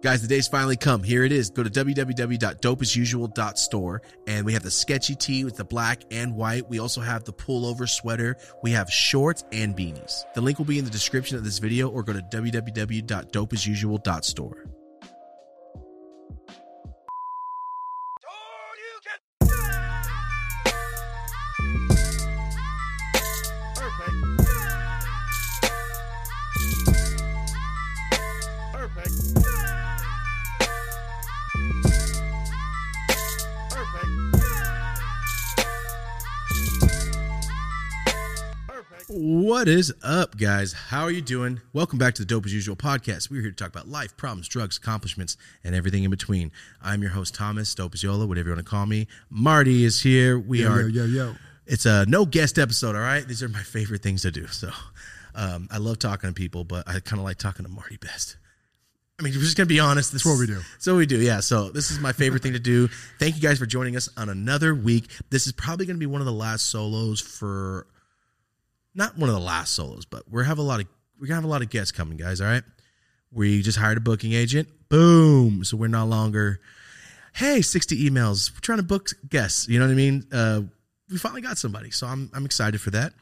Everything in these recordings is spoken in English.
Guys, the day's finally come. Here it is. Go to www.dopeasusual.store and we have the sketchy tee with the black and white. We also have the pullover sweater. We have shorts and beanies. The link will be in the description of this video or go to www.dopeasusual.store. What is up, guys? How are you doing? Welcome back to the Dope as Usual podcast. We're here to talk about life, problems, drugs, accomplishments, and everything in between. I'm your host, Thomas, Dope as Yola, whatever you want to call me. Marty is here. We Yo, are. yo, yo, yo. It's a no guest episode, all right? These are my favorite things to do. So um, I love talking to people, but I kind of like talking to Marty best. I mean, we're just gonna be honest. This That's what we do. So we do, yeah. So this is my favorite thing to do. Thank you guys for joining us on another week. This is probably gonna be one of the last solos for, not one of the last solos, but we're have a lot of we're gonna have a lot of guests coming, guys. All right. We just hired a booking agent. Boom. So we're no longer, hey, sixty emails. We're trying to book guests. You know what I mean? Uh, we finally got somebody, so I'm I'm excited for that.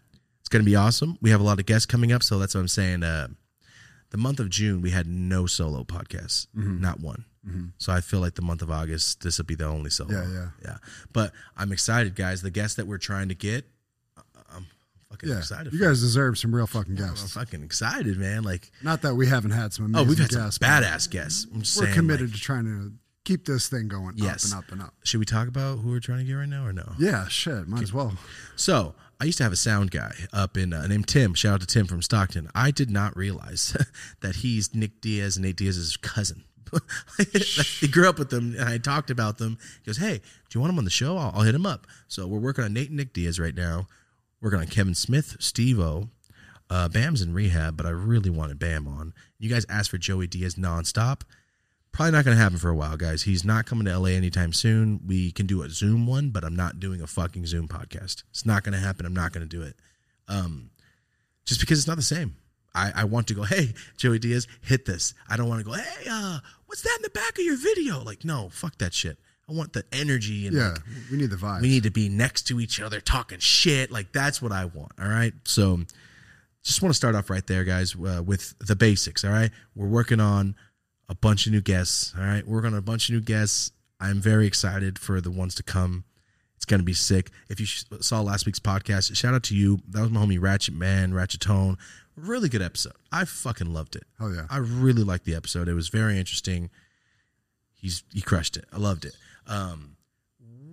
It's gonna be awesome. We have a lot of guests coming up, so that's what I'm saying. Uh, the month of June, we had no solo podcasts, Mm-hmm. not one. So I feel like the month of August, this will be the only solo. Yeah, yeah. yeah. But I'm excited, guys. The guests that we're trying to get, fucking Yeah, excited. you guys deserve some real fucking I'm guests. fucking excited, man. Like, Not that we haven't had some oh, we've had some guests. but badass guests. I'm We're saying, committed like, to trying to keep this thing going Yes. up and up and up. should we talk about who we're trying to get right now or no? Yeah, shit, might as well. So I used to have a sound guy up in uh, named Tim. Shout out to Tim from Stockton. I did not realize that he's Nick Diaz and Nate Diaz's cousin. he grew up with them, and I talked about them. He goes, "Hey, do you want him on the show? I'll, I'll hit him up." So we're working on Nate and Nick Diaz right now. Working on Kevin Smith, Steve O. Uh, Bam's in rehab, but I really wanted Bam on. You guys asked for Joey Diaz nonstop. Probably not going to happen for a while, guys. He's not coming to LA anytime soon. We can do a Zoom one, but I'm not doing a fucking Zoom podcast. It's not going to happen. I'm not going to do it. Um, just because it's not the same. I, I want to go, hey, Joey Diaz, hit this. I don't want to go, hey, uh, what's that in the back of your video? Like, no, fuck that shit. I want the energy and Yeah, like, we need the vibe. we need to be next to each other talking shit. Like that's what I want. All right. So just want to start off right there, guys, uh, with the basics. All right. We're working on a bunch of new guests. All right. We're working on a bunch of new guests. I'm very excited for the ones to come. It's going to be sick. If you saw last week's podcast, shout out to you. That was my homie Ratchet Man, Ratchet Tone. Really good episode. I fucking loved it. Oh yeah. I really liked the episode. It was very interesting. He's he crushed it. I loved it. Um,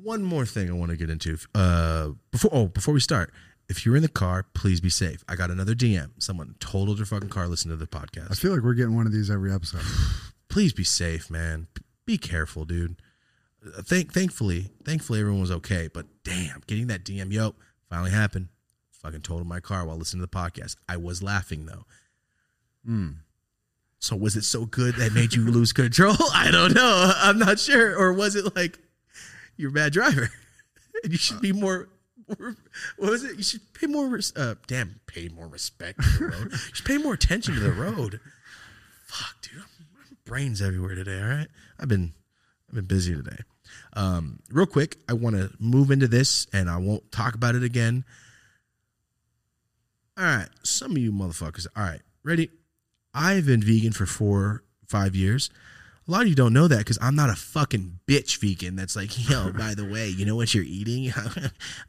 one more thing I want to get into. Uh, before oh before we start, if you're in the car, please be safe. I got another DM. Someone totaled their fucking car Listen to the podcast. I feel like we're getting one of these every episode. Please be safe, man. Be careful, dude. Uh, Thank thankfully, thankfully everyone was okay. But damn, getting that DM, yo, finally happened. Fucking totaled my car while listening to the podcast. I was laughing though. Mm. So was it so good that made you lose control? I don't know. I'm not sure. Or was it like you're a bad driver? and you should be more, more what was it? You should pay more res- uh damn, pay more respect to the road. you should pay more attention to the road. Fuck, dude. My brains everywhere today, all right? I've been I've been busy today. Um, real quick, I want to move into this and I won't talk about it again. All right, some of you motherfuckers. All right, ready? I've been vegan for four, five years. A lot of you don't know that because I'm not a fucking bitch vegan that's like, yo, by the way, you know what you're eating?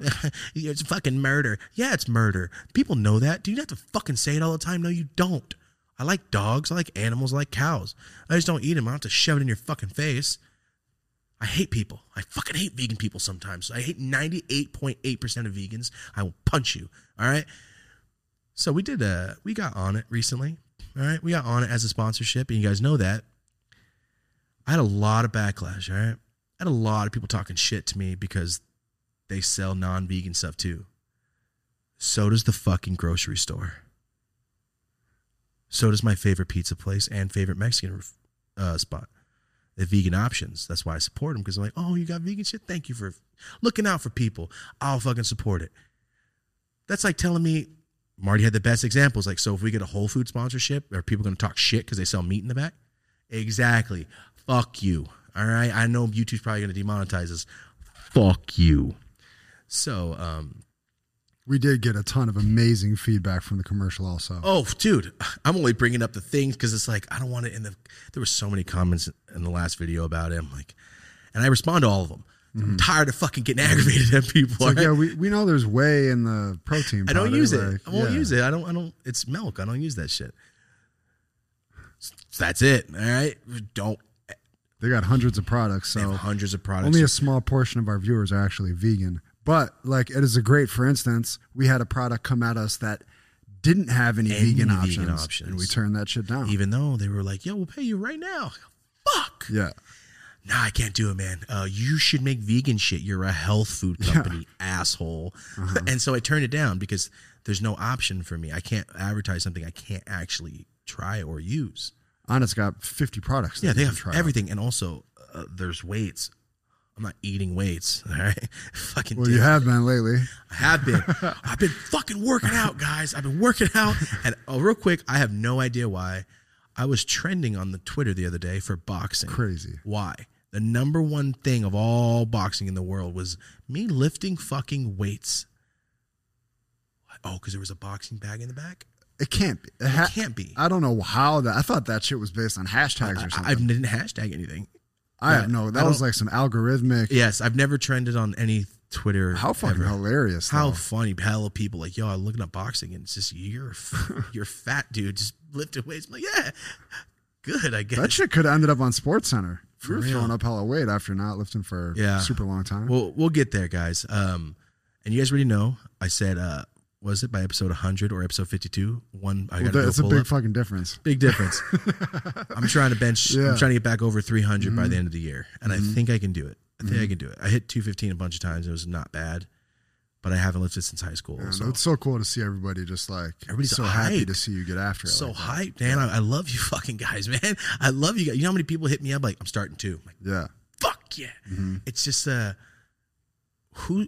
it's fucking murder. Yeah, it's murder. People know that. Do you have to fucking say it all the time? No, you don't. I like dogs. I like animals. I like cows. I just don't eat them. I don't have to shove it in your fucking face. I hate people. I fucking hate vegan people sometimes. I hate 98.8% of vegans. I will punch you. All right. So we did uh we got Onnit recently. All right. We got Onnit as a sponsorship, and you guys know that. I had a lot of backlash, all right? I had a lot of people talking shit to me because they sell non-vegan stuff too. So does the fucking grocery store. So does my favorite pizza place and favorite Mexican uh, spot. The vegan options. That's why I support them because I'm like, oh, you got vegan shit? Thank you for looking out for people. I'll fucking support it. That's like telling me Marty had the best examples. Like, so if we get a Whole Food sponsorship, are people going to talk shit because they sell meat in the back? Exactly. Fuck you. All right. I know YouTube's probably going to demonetize us. Fuck you. So, um, We did get a ton of amazing feedback from the commercial also. oh, dude, I'm only bringing up the things because it's like I don't want it in the. There were so many comments in the last video about it. I'm like, and I respond to all of them. I'm mm-hmm. tired of fucking getting aggravated at people. All right? yeah, we, we know there's whey in the protein I don't use it. I won't yeah. use it. I don't. I don't. It's milk. I don't use that shit. That's it. All right. Don't. They got hundreds of products, so hundreds of products. only a small portion of our viewers are actually vegan. But like it is a great, for instance, we had a product come at us that didn't have any, Any vegan, vegan options, options. and we turned that shit down. even though they were like, "Yo, we'll pay you right now." Fuck. yeah, Nah, I can't do it, man. Uh, you should make vegan shit. You're a health food company, asshole. Uh-huh. and so I turned it down because there's no option for me. I can't advertise something I can't actually try or use. Onnit's got 50 products. that Yeah, they have try out. everything, and also uh, there's weights. I'm not eating weights. All right, fucking. Well, you have been lately. I have been. I've been fucking working out, guys. I've been working out. And oh, real quick, I have no idea why. I was trending on the Twitter the other day for boxing. Crazy. Why? The number one thing of all boxing in the world was me lifting fucking weights. Oh, because there was a boxing bag in the back? It can't be. It, ha- It can't be. I don't know how that. I thought that shit was based on hashtags or something. I didn't hashtag anything. I, yeah, know I that was like some algorithmic. Yes, I've never trended on any Twitter. How fucking ever. hilarious! How though. funny! Hell of people like, yo, I'm looking at boxing, and it's just you're, you're fat, dude. Just lifting weights. I'm like, yeah, good. I guess. that shit could have ended up on Sports Center. For you were real. throwing up hella weight after not lifting for Yeah. a super long time. We'll we'll get there, guys. Um, and you guys already know. I said, uh, was it by episode 100 or episode 52? One, I Well, got that's go a big up. fucking difference. Big difference. I'm trying to bench. Yeah. I'm trying to get back over 300 Mm-hmm. by the end of the year, and I think I can do it. I think I can do it. I hit 215 a bunch of times. It was not bad, but I haven't lifted since high school. Yeah, so it's so cool to see everybody just like Everybody's so happy to see you get after it. so like hyped, man. I, I love you, fucking guys, man. I love you guys. You know how many people hit me up like I'm starting to. I'm like, Yeah, fuck yeah. Mm-hmm. It's just uh who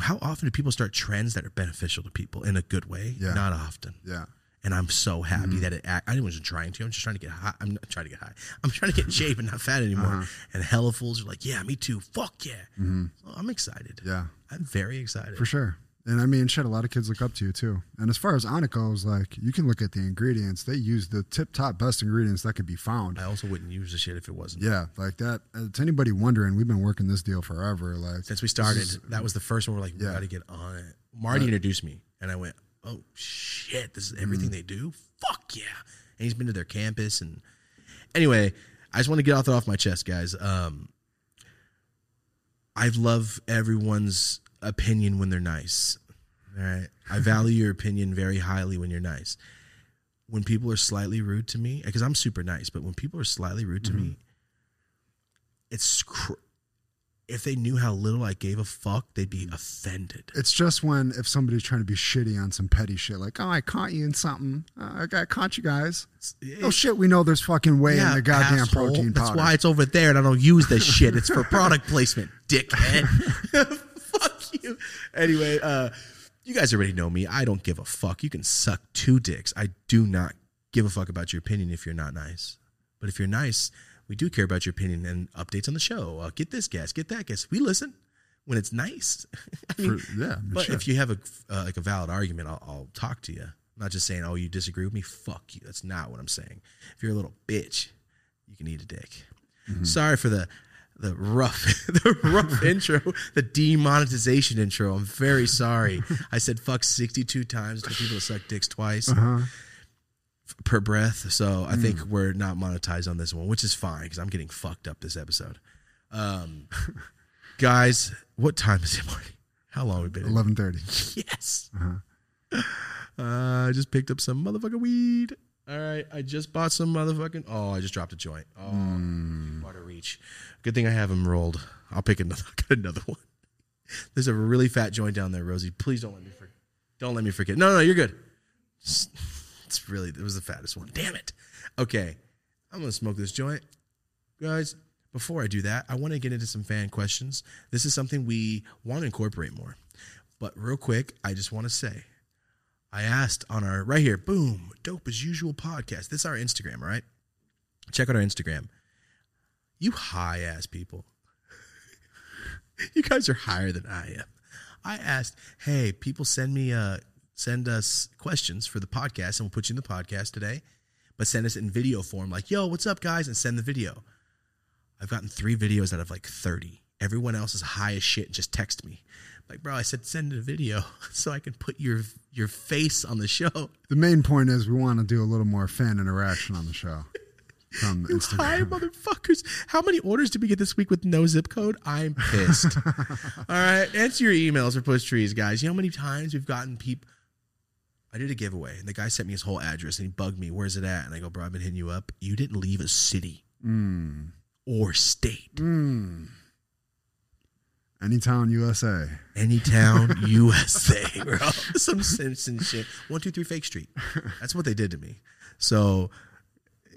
how often do people start trends that are beneficial to people in a good way? Yeah. Not often. yeah. And I'm so happy Mm-hmm. that it I wasn't trying to. I'm just trying to get high. I'm not trying to get high. I'm trying to get in shape and not fat anymore. Uh-huh. And hella fools are like, yeah, me too. Fuck yeah. Mm-hmm. So I'm excited. Yeah, I'm very excited. for sure. And I mean, shit, a lot of kids look up to you too. And as far as Onnit goes, like you can look at the ingredients. They use the tip top best ingredients that could be found. I also wouldn't use the shit if it wasn't. Yeah, like that. Uh, to anybody wondering, we've been working this deal forever. Like Since we started, is- that was the first one we're like, we got to get on it. Marty introduced me, and I went, oh shit, this is everything Mm-hmm. they do? Fuck yeah. And he's been to their campus. And anyway, I just want to get off that off my chest, guys. Um, I love everyone's opinion when they're nice. All right. I value your opinion very highly when you're nice. When people are slightly rude to me, because I'm super nice, but when people are slightly rude to Mm-hmm. me, it's cr- if they knew how little I gave a fuck, they'd be offended. It's just when if somebody's trying to be shitty on some petty shit, like, oh, I caught you in something. Uh, I caught you guys. Oh shit, we know there's fucking whey in the goddamn asshole. protein That's why it's over there, and I don't use this shit. It's for product placement, dickhead. fuck you. Anyway, uh, you guys already know me. I don't give a fuck. You can suck two dicks. I do not give a fuck about your opinion if you're not nice. But if you're nice, we do care about your opinion and updates on the show. Uh, get this guest, get that guest. We listen when it's nice. I mean, For- yeah, but sure. if you have a uh, like a valid argument, I'll, I'll talk to you. I'm not just saying, oh, you disagree with me. Fuck you. That's not what I'm saying. If you're a little bitch, you can eat a dick. Mm-hmm. Sorry for the the rough the rough intro, the demonetization intro. I'm very sorry. I said fuck 62 times to people to suck dicks twice Uh-huh. Per breath. So I think Hmm. we're not monetized on this one, which is fine because I'm getting fucked up this episode. Um, guys, what time is it, Marty? How long have we been? Eleven thirty. Yes. Uh-huh. Uh, I just picked up some motherfucking weed. All right, I just bought some motherfucking. Oh, I just dropped a joint. Oh, Hmm. water reach. Good thing I have them rolled. I'll pick another. Got another one. There's a really fat joint down there, Rosie. Please don't let me forget. Don't let me forget. No, no, you're good. It's, it's really it was the fattest one. Damn it. Okay, I'm gonna smoke this joint, guys. Before I do that, I want to get into some fan questions. This is something we want to incorporate more. But real quick, I just want to say, I asked on our right here, boom, dope as usual podcast. This is our Instagram, all right? check out our Instagram. You high ass people. you guys are higher than I am. I asked, hey, people send me uh send us questions for the podcast and we'll put you in the podcast today. But send us in video form, like, yo, what's up, guys? And send the video. I've gotten three videos out of like 30. Everyone else is high as shit and just text me. Like, bro, I said send a video so I can put your your face on the show. The main point is we want to do a little more fan interaction on the show. From you Instagram. Hi, motherfuckers. How many orders did we get this week with no zip code? I'm pissed. All right. Answer your emails for Push Trees, guys. You know how many times we've gotten people. I did a giveaway, and the guy sent me his whole address, and he bugged me. Where's it at? And I go, bro, I've been hitting you up. You didn't leave a city mm. or state. Mm. Anytown, USA. Anytown, USA, bro. Some Simpson shit. One, two, three, Fake Street. That's what they did to me. So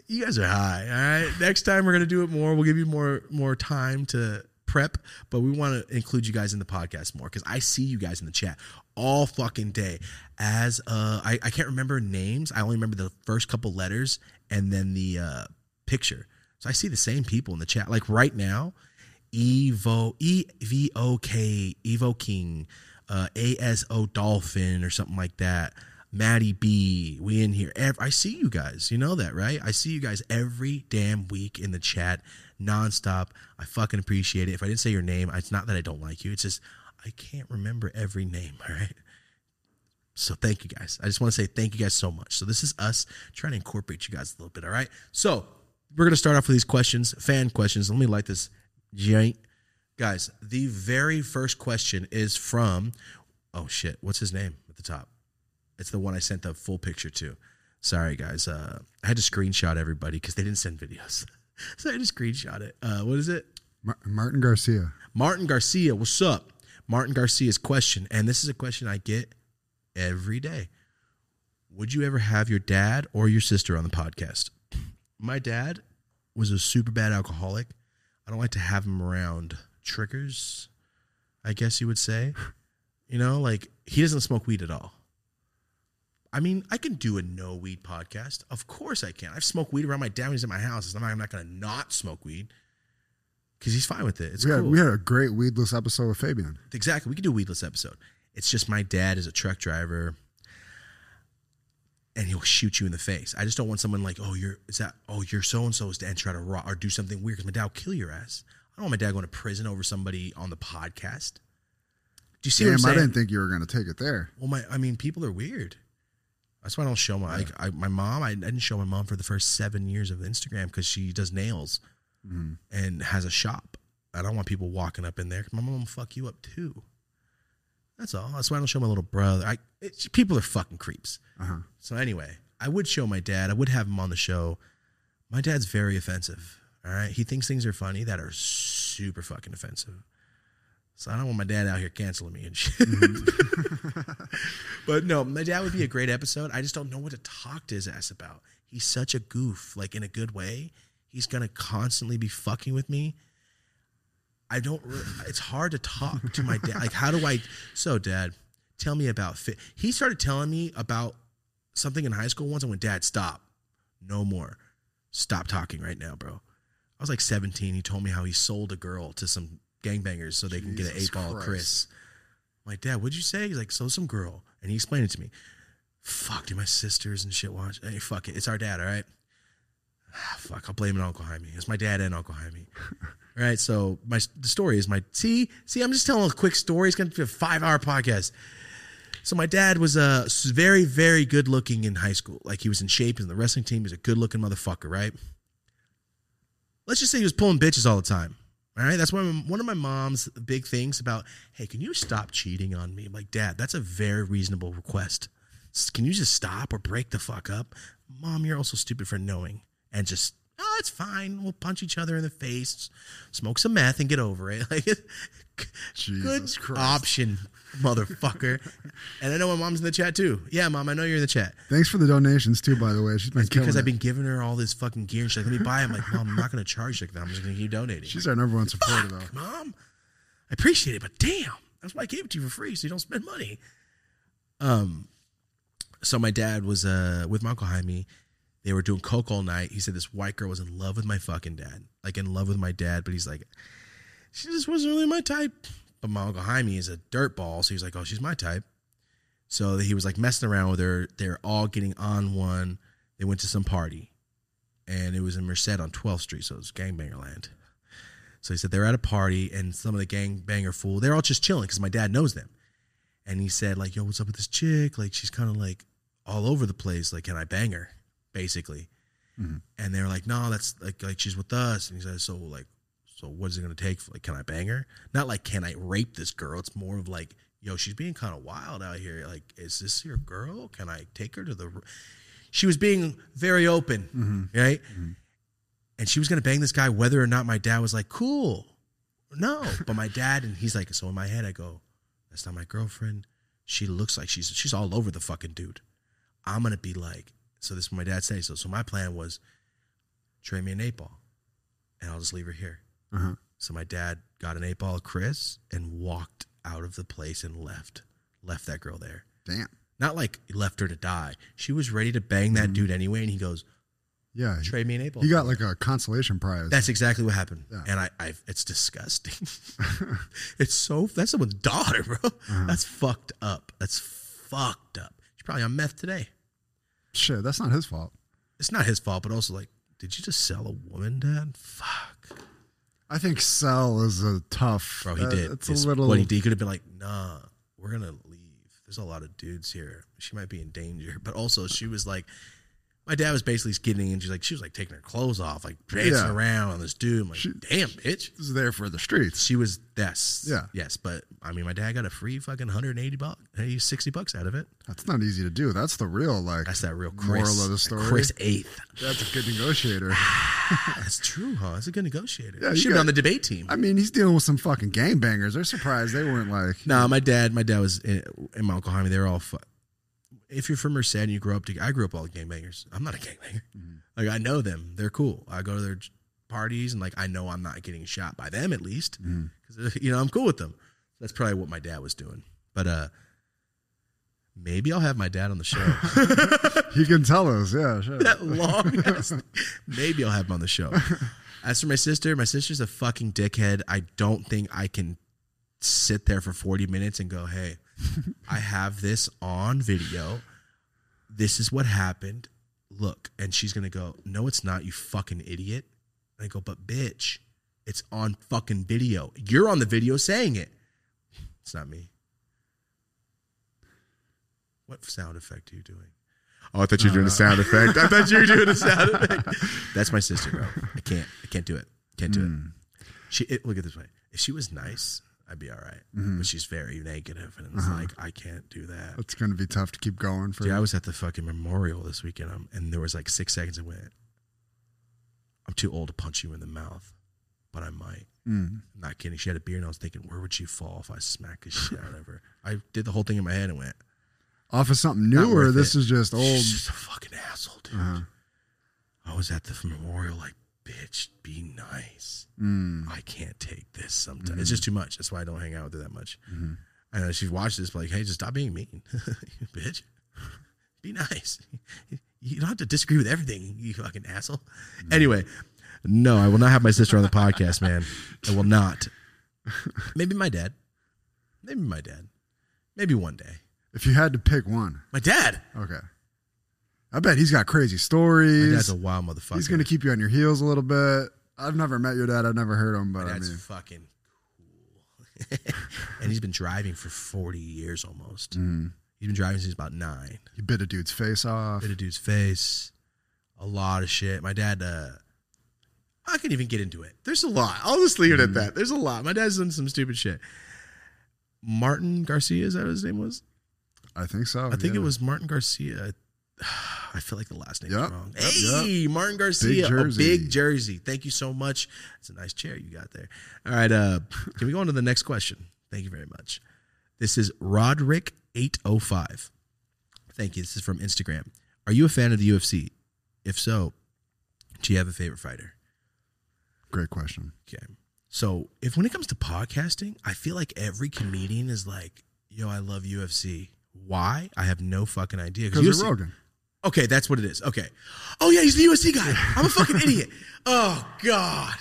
you guys are high. All right. Next time we're gonna do it more. We'll give you more more time to prep, but we want to include you guys in the podcast more because I see you guys in the chat all fucking day. As uh, I, I can't remember names. I only remember the first couple letters and then the uh, picture. So I see the same people in the chat. Like right now, Evo E V O K Evo King, uh, ASO Dolphin or something like that. Maddie B, we in here. I see you guys. You know that, right? I see you guys every damn week in the chat, nonstop. I fucking appreciate it. If I didn't say your name, it's not that I don't like you. It's just I can't remember every name. All right. So thank you guys. I just want to say thank you guys so much. So this is us trying to incorporate you guys a little bit. All right. So we're gonna start off with these questions, fan questions. Let me light this giant. Guys, the very first question is from, oh shit, what's his name at the top? It's the one I sent the full picture to. Sorry, guys. Uh, I had to screenshot everybody because they didn't send videos. so I had to screenshot it. Uh, what is it? Martin Garcia. Martin Garcia, what's up? Martin Garcia's question, and this is a question I get every day. Would you ever have your dad or your sister on the podcast? My dad was a super bad alcoholic. I don't like to have him around triggers, I guess you would say. You know, like he doesn't smoke weed at all. I mean, I can do a no weed podcast. Of course I can. I've smoked weed around my dad when he's at my house. I'm not, I'm not going to not smoke weed because he's fine with it. It's we had, cool. we had a great weedless episode with Fabian. Exactly. We could do a weedless episode. It's just my dad is a truck driver and he'll shoot you in the face. I just don't want someone like, oh, you're is that oh you're so and so's and try to rock or do something weird because my dad will kill your ass. I don't want my dad going to prison over somebody on the podcast. Do you see Damn, what I'm saying? I didn't think you were going to take it there. Well, my I mean, people are weird. That's why I don't show my like I, my mom. I, I, didn't show my mom for the first seven years of Instagram because she does nails mm-hmm. and has a shop. I don't want people walking up in there. My mom will fuck you up too. That's all. That's why I don't show my little brother. I it, people are fucking creeps. Uh-huh. So anyway, I would show my dad. I would have him on the show. My dad's very offensive. All right, he thinks things are funny that are super fucking offensive. So I don't want my dad out here canceling me and shit. Mm-hmm. but no, my dad would be a great episode. I just don't know what to talk to his ass about. He's such a goof, like in a good way. He's gonna constantly be fucking with me. I don't. Really, it's hard to talk to my dad. Like, how do I? So, dad, tell me about fit. He started telling me about something in high school once. I went, Dad, stop, no more, stop talking right now, bro. I was like 17. He told me how he sold a girl to some gangbangers so they Jesus can get an eight ball Chris. I'm like, Dad, what'd you say? He's like, so some girl, and he explained it to me. Fuck, do my sisters and shit watch? Hey, fuck it, it's our dad, all right. Ah, fuck, I'll blame it on Uncle Jaime. It's my dad and Uncle Jaime. All right, so my the story is my see see I'm just telling a quick story. It's gonna be a five hour podcast. So my dad was a uh, very very good looking in high school. Like he was in shape in the wrestling team. He was a good looking motherfucker, right? Let's just say he was pulling bitches all the time. All right, that's one of, one of my mom's big things about. Hey, can you stop cheating on me? I'm like, Dad, that's a very reasonable request. Can you just stop or break the fuck up? Mom, you're also stupid for knowing and just oh, it's fine. We'll punch each other in the face, smoke some meth, and get over it. Like, Jesus good Christ. option, motherfucker. and I know my mom's in the chat too. Yeah, mom, I know you're in the chat. Thanks for the donations too, by the way. She's been it's because. I've been giving her all this fucking gear. And she's like, let me buy. it. I'm like, mom, I'm not going to charge you. I'm just going to keep donating. She's our number one supporter, Fuck, though. Mom, I appreciate it, but damn, that's why I gave it to you for free, so you don't spend money. Um, so my dad was uh with my uncle Jaime They were doing coke all night. He said this white girl was in love with my fucking dad, like in love with my dad. But he's like, she just wasn't really my type. But my uncle Jaime is a dirtball, so he's like, oh, she's my type. So he was like messing around with her. They're all getting on one. They went to some party, and it was in Merced on 12th Street, so it was gangbanger land. So he said they're at a party, and some of the gangbanger fool, they're all just chilling because my dad knows them. And he said like, "Yo, what's up with this chick? Like, she's kind of like all over the place. Like, can I bang her?" Basically. Mhm. And they're like, "No, that's like like she's with us." And he said, "So like, so what is it gonna take? Like, can I bang her? Not like can I rape this girl? It's more of like, yo, she's being kind of wild out here. Like, is this your girl? Can I take her to the?" r-" She was being very open, right? And she was gonna bang this guy, whether or not my dad was like, "Cool." No, but my dad and he's like, so in my head I go, that's not my girlfriend. She looks like she's she's all over the fucking dude. I'm gonna be like, so this is my dad saying So so my plan was trade me an eight ball, and I'll just leave her here. Uh-huh. So my dad got an eight ball of Chris and walked out of the place and left, left that girl there. Damn. Not like he left her to die. She was ready to bang that dude anyway, and he goes, Yeah. trade me an eight ball. He got like a consolation prize. That's exactly what happened, Yeah. and I, I, it's disgusting. it's so that's someone's daughter, bro. Uh-huh. That's fucked up. That's fucked up. She's probably on meth today. Shit, that's not his fault. It's not his fault, but also like, did you just sell a woman, Dad? Fuck, I think Cell is a tough. bro. He uh, did. It's It's a little. What he did, he could have been like, nah, we're gonna leave. There's a lot of dudes here. She might be in danger, but also she was like. My dad was basically skidding and she's like she was like taking her clothes off, like dancing Yeah. around on this dude. I'm like, She- damn, bitch. This is there for the streets. She was yes, Yeah. yes. But I mean, my dad got a free fucking 180 bucks, 60 bucks out of it. That's not easy to do. That's the real like. That's that real Chris. Moral of the story. Chris eighth. That's a good negotiator. Ah, that's true, huh? That's a good negotiator. Yeah, you Should be got- on the debate team. I mean, he's dealing with some fucking gangbangers. They're surprised they weren't like. no, my dad, my dad was in, in my uncle Jaime. They were all. Fu- if you're from Merced and you grow up to, I grew up all gangbangers. I'm not a gangbanger. Mm-hmm. Like I know them. They're cool. I go to their parties and like I know I'm not getting shot by them at least Mm-hmm. because you know I'm cool with them. That's probably what my dad was doing. But uh, maybe I'll have my dad on the show. He can tell us. Yeah, sure. that long ass. Maybe I'll have him on the show. As for my sister, my sister's a fucking dickhead. I don't think I can sit there for 40 minutes and go, hey, I have this on video. This is what happened. Look. And she's going to go, no, it's not, you fucking idiot. And I go, but bitch, it's on fucking video. You're on the video saying it. It's not me. What sound effect are you doing? Oh, I thought you were doing a sound effect. I thought you were doing a sound effect. That's my sister, bro. I can't. I can't do it. Can't do Mm. it. She it, look at this way. If she was nice, I'd be all right. Mm-hmm. But she's very negative, and it's Uh-huh. like I can't do that. It's going to be tough to keep going for. Dude, I was at the fucking memorial this weekend, um, and there was like six seconds. I went, "I'm too old to punch you in the mouth, but I might." Mm. I'm not kidding. She had a beer, and I was thinking, "Where would she fall if I smack the shit out of her?" I did the whole thing in my head and went, Off of something Not new, or this it. is just old. She's just a fucking asshole, dude. Uh-huh. I was at the memorial, like, bitch, be nice. Mm. I can't take this sometimes. It's just too much. That's why I don't hang out with her that much. Mm-hmm. I know she's watched this, but like, hey, just stop being mean, bitch. Be nice. You don't have to disagree with everything, you fucking asshole. Mm-hmm. Anyway, no, I will not have my sister on the podcast, man. I will not. Maybe my dad. Maybe my dad. Maybe one day. If you had to pick one, My dad. okay. I bet he's got crazy stories. My dad's a wild motherfucker. he's going to keep you on your heels a little bit. I've never met your dad. I've never heard him, but My I mean, fucking cool. and he's been driving for 40 years almost. mm. He's been driving since he was about nine. he bit a dude's face off. Bit a dude's face. A lot of shit. My dad, uh, I can even get into it. There's a lot. I'll just leave it at that. There's a lot. My dad's done some stupid shit. Martin Garcia, is that what his name was? I think so. I think yeah. it was Martin Garcia. I feel like the last name's Yep, wrong. yep, Hey, Martin Garcia, jersey. a big jersey. Thank you so much. It's a nice chair you got there. All right, uh, can we go on to the next question? Thank you very much. This is Roderick805. Thank you. This is from Instagram. Are you a fan of the UFC? If so, do you have a favorite fighter? Great question. Okay. So if when it comes to podcasting, I feel like every comedian is like, yo, I love UFC. Why? I have no fucking idea. Because UFC you're Rogan. Okay, that's what it is. Okay. Oh yeah, he's the UFC guy. I'm a fucking idiot. Oh god.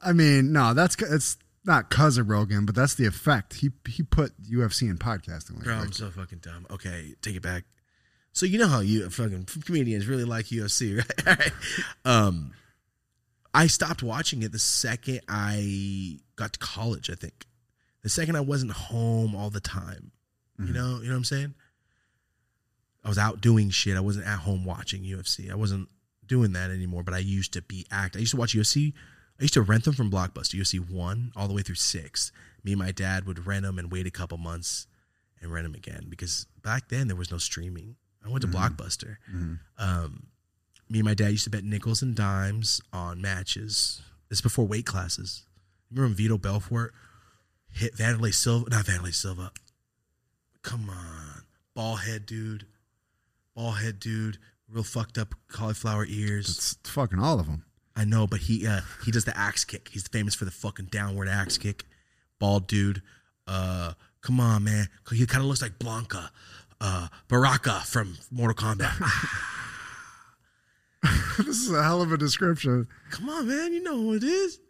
I mean, no, that's it's not cause of Rogan, but that's the effect. He he put UFC in podcasting. Like, Bro, I'm so fucking dumb. Okay, take it back. So you know how you fucking comedians really like UFC, right? Right. Um, I stopped watching it the second I got to college. I think the second I wasn't home all the time. You Mhm. know, you know what I'm saying? I was out doing shit. I wasn't at home watching UFC. I wasn't doing that anymore. But I used to be act. I used to watch UFC. I used to rent them from Blockbuster, UFC one all the way through six. Me and my dad would rent them and wait a couple months and rent them again because back then there was no streaming. I went to Mhm. Blockbuster. Mhm. Um, me and my dad used to bet nickels and dimes on matches. This before weight classes. Remember when Vitor Belfort hit Vanderlei Silva? Not Vanderlei Silva. Come on, ball head dude, ball head dude, real fucked up cauliflower ears. it's fucking all of them. I know, but he uh, he does the axe kick. He's famous for the fucking downward axe kick. Bald dude. Uh, come on, man. He kind of looks like Blanca, uh, Baraka from Mortal Kombat. this is a hell of a description. come on, man. You know who it is.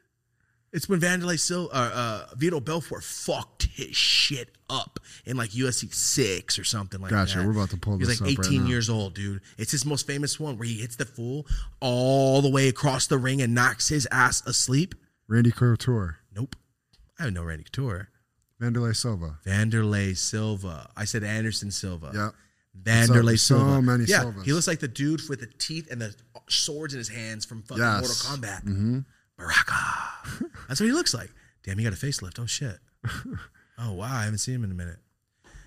It's when Vanderlei Sil uh, uh, Vitor Belfort fucked his shit up in like UFC six or something like Gotcha. that. Gotcha. We're about to pull He's this like up right 18 now. years old, dude. It's his most famous one where he hits the fool all the way across the ring and knocks his ass asleep. Randy Couture, Nope. I have no Randy Couture. Vanderlei Silva. Vanderlei Silva. I said Anderson Silva. Yeah. Vanderlei So- so Silva. many yeah, Silvas. he looks like the dude with the teeth and the swords in his hands from fucking Yes. Mortal Kombat. Mm-hmm. Baraka. That's what he looks like. Damn, he got a facelift. Oh shit. Oh wow, I haven't seen him in a minute.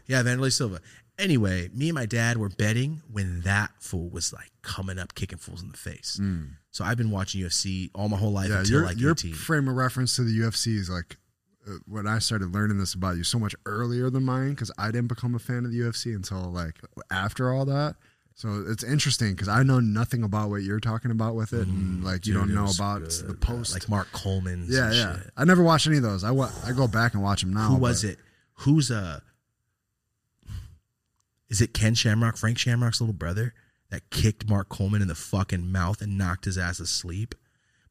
Yeah, Vanderlei Silva. Anyway, me and my dad were betting when that fool was like coming up, kicking fools in the face. So I've been watching UFC all my whole life Mm. Yeah, until your, like your 18. frame of reference to the UFC is like uh, when I started learning this about you so much earlier than mine because I didn't become a fan of the UFC until like after all that. So it's interesting because I know nothing about what you're talking about with it, and like you Dude, don't it know was about good, the bro. post. like Mark Coleman's. yeah, and yeah. shit. I never watched any of those. I wa- I go back and watch them now. Who was it? Who's uh Is it Ken Shamrock, Frank Shamrock's little brother, that kicked Mark Coleman in the fucking mouth and knocked his ass asleep?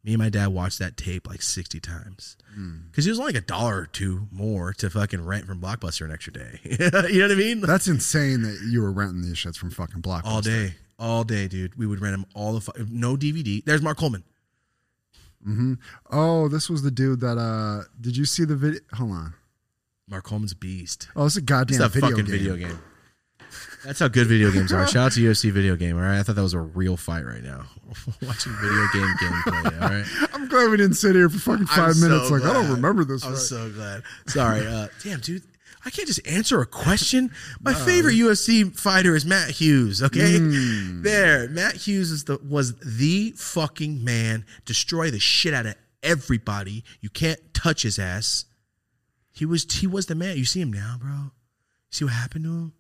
Me and my dad watched that tape like sixty times Hmm. because it was only like a dollar or two more to fucking rent from Blockbuster an extra day. you know what I mean? That's insane that you were renting these shits from fucking Blockbuster. all day, all day, dude. We would rent them all the fu- no DVD. There's Mark Coleman. Mm-hmm. Oh, this was the dude that. uh Did you see the video? Hold on. Mark Coleman's a beast. Oh, it's a goddamn It's a video fucking game. video game. That's how good video games are. Shout out to UFC video game. All right, I thought that was a real fight right now. Watching video game gameplay. All right, I'm glad we didn't sit here for fucking I'm 5 so minutes. Like I don't remember this. I'm fight. so glad. Sorry, uh, damn, dude. I can't just answer a question. My favorite UFC fighter is Matt Hughes. Okay, Mm. there. Matt Hughes is the was the fucking man. Destroy the shit out of everybody. You can't touch his ass. He was he was the man. You see him now, bro. See what happened to him?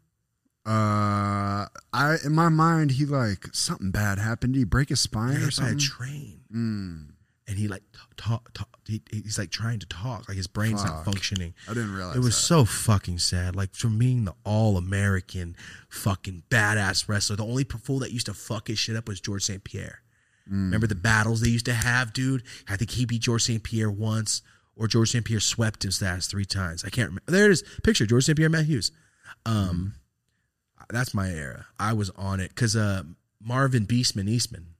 Uh, I in my mind he like something bad happened. Did he break his spine or by a something? train, Mm, and he like talk, talk. He, he's like trying to talk, like his brain's not functioning. I didn't realize It was that. so fucking sad. Like from being the all American, fucking badass wrestler, the only fool that used to fuck his shit up was George St. Pierre. Mm. Remember the battles they used to have, dude? I think he beat George St. Pierre once, or George St. Pierre swept his ass three times. I can't remember. There it is. Picture George St. Pierre, Matt Hughes. Um, that's my era. I was on it because uh, Marvin Beastman Eastman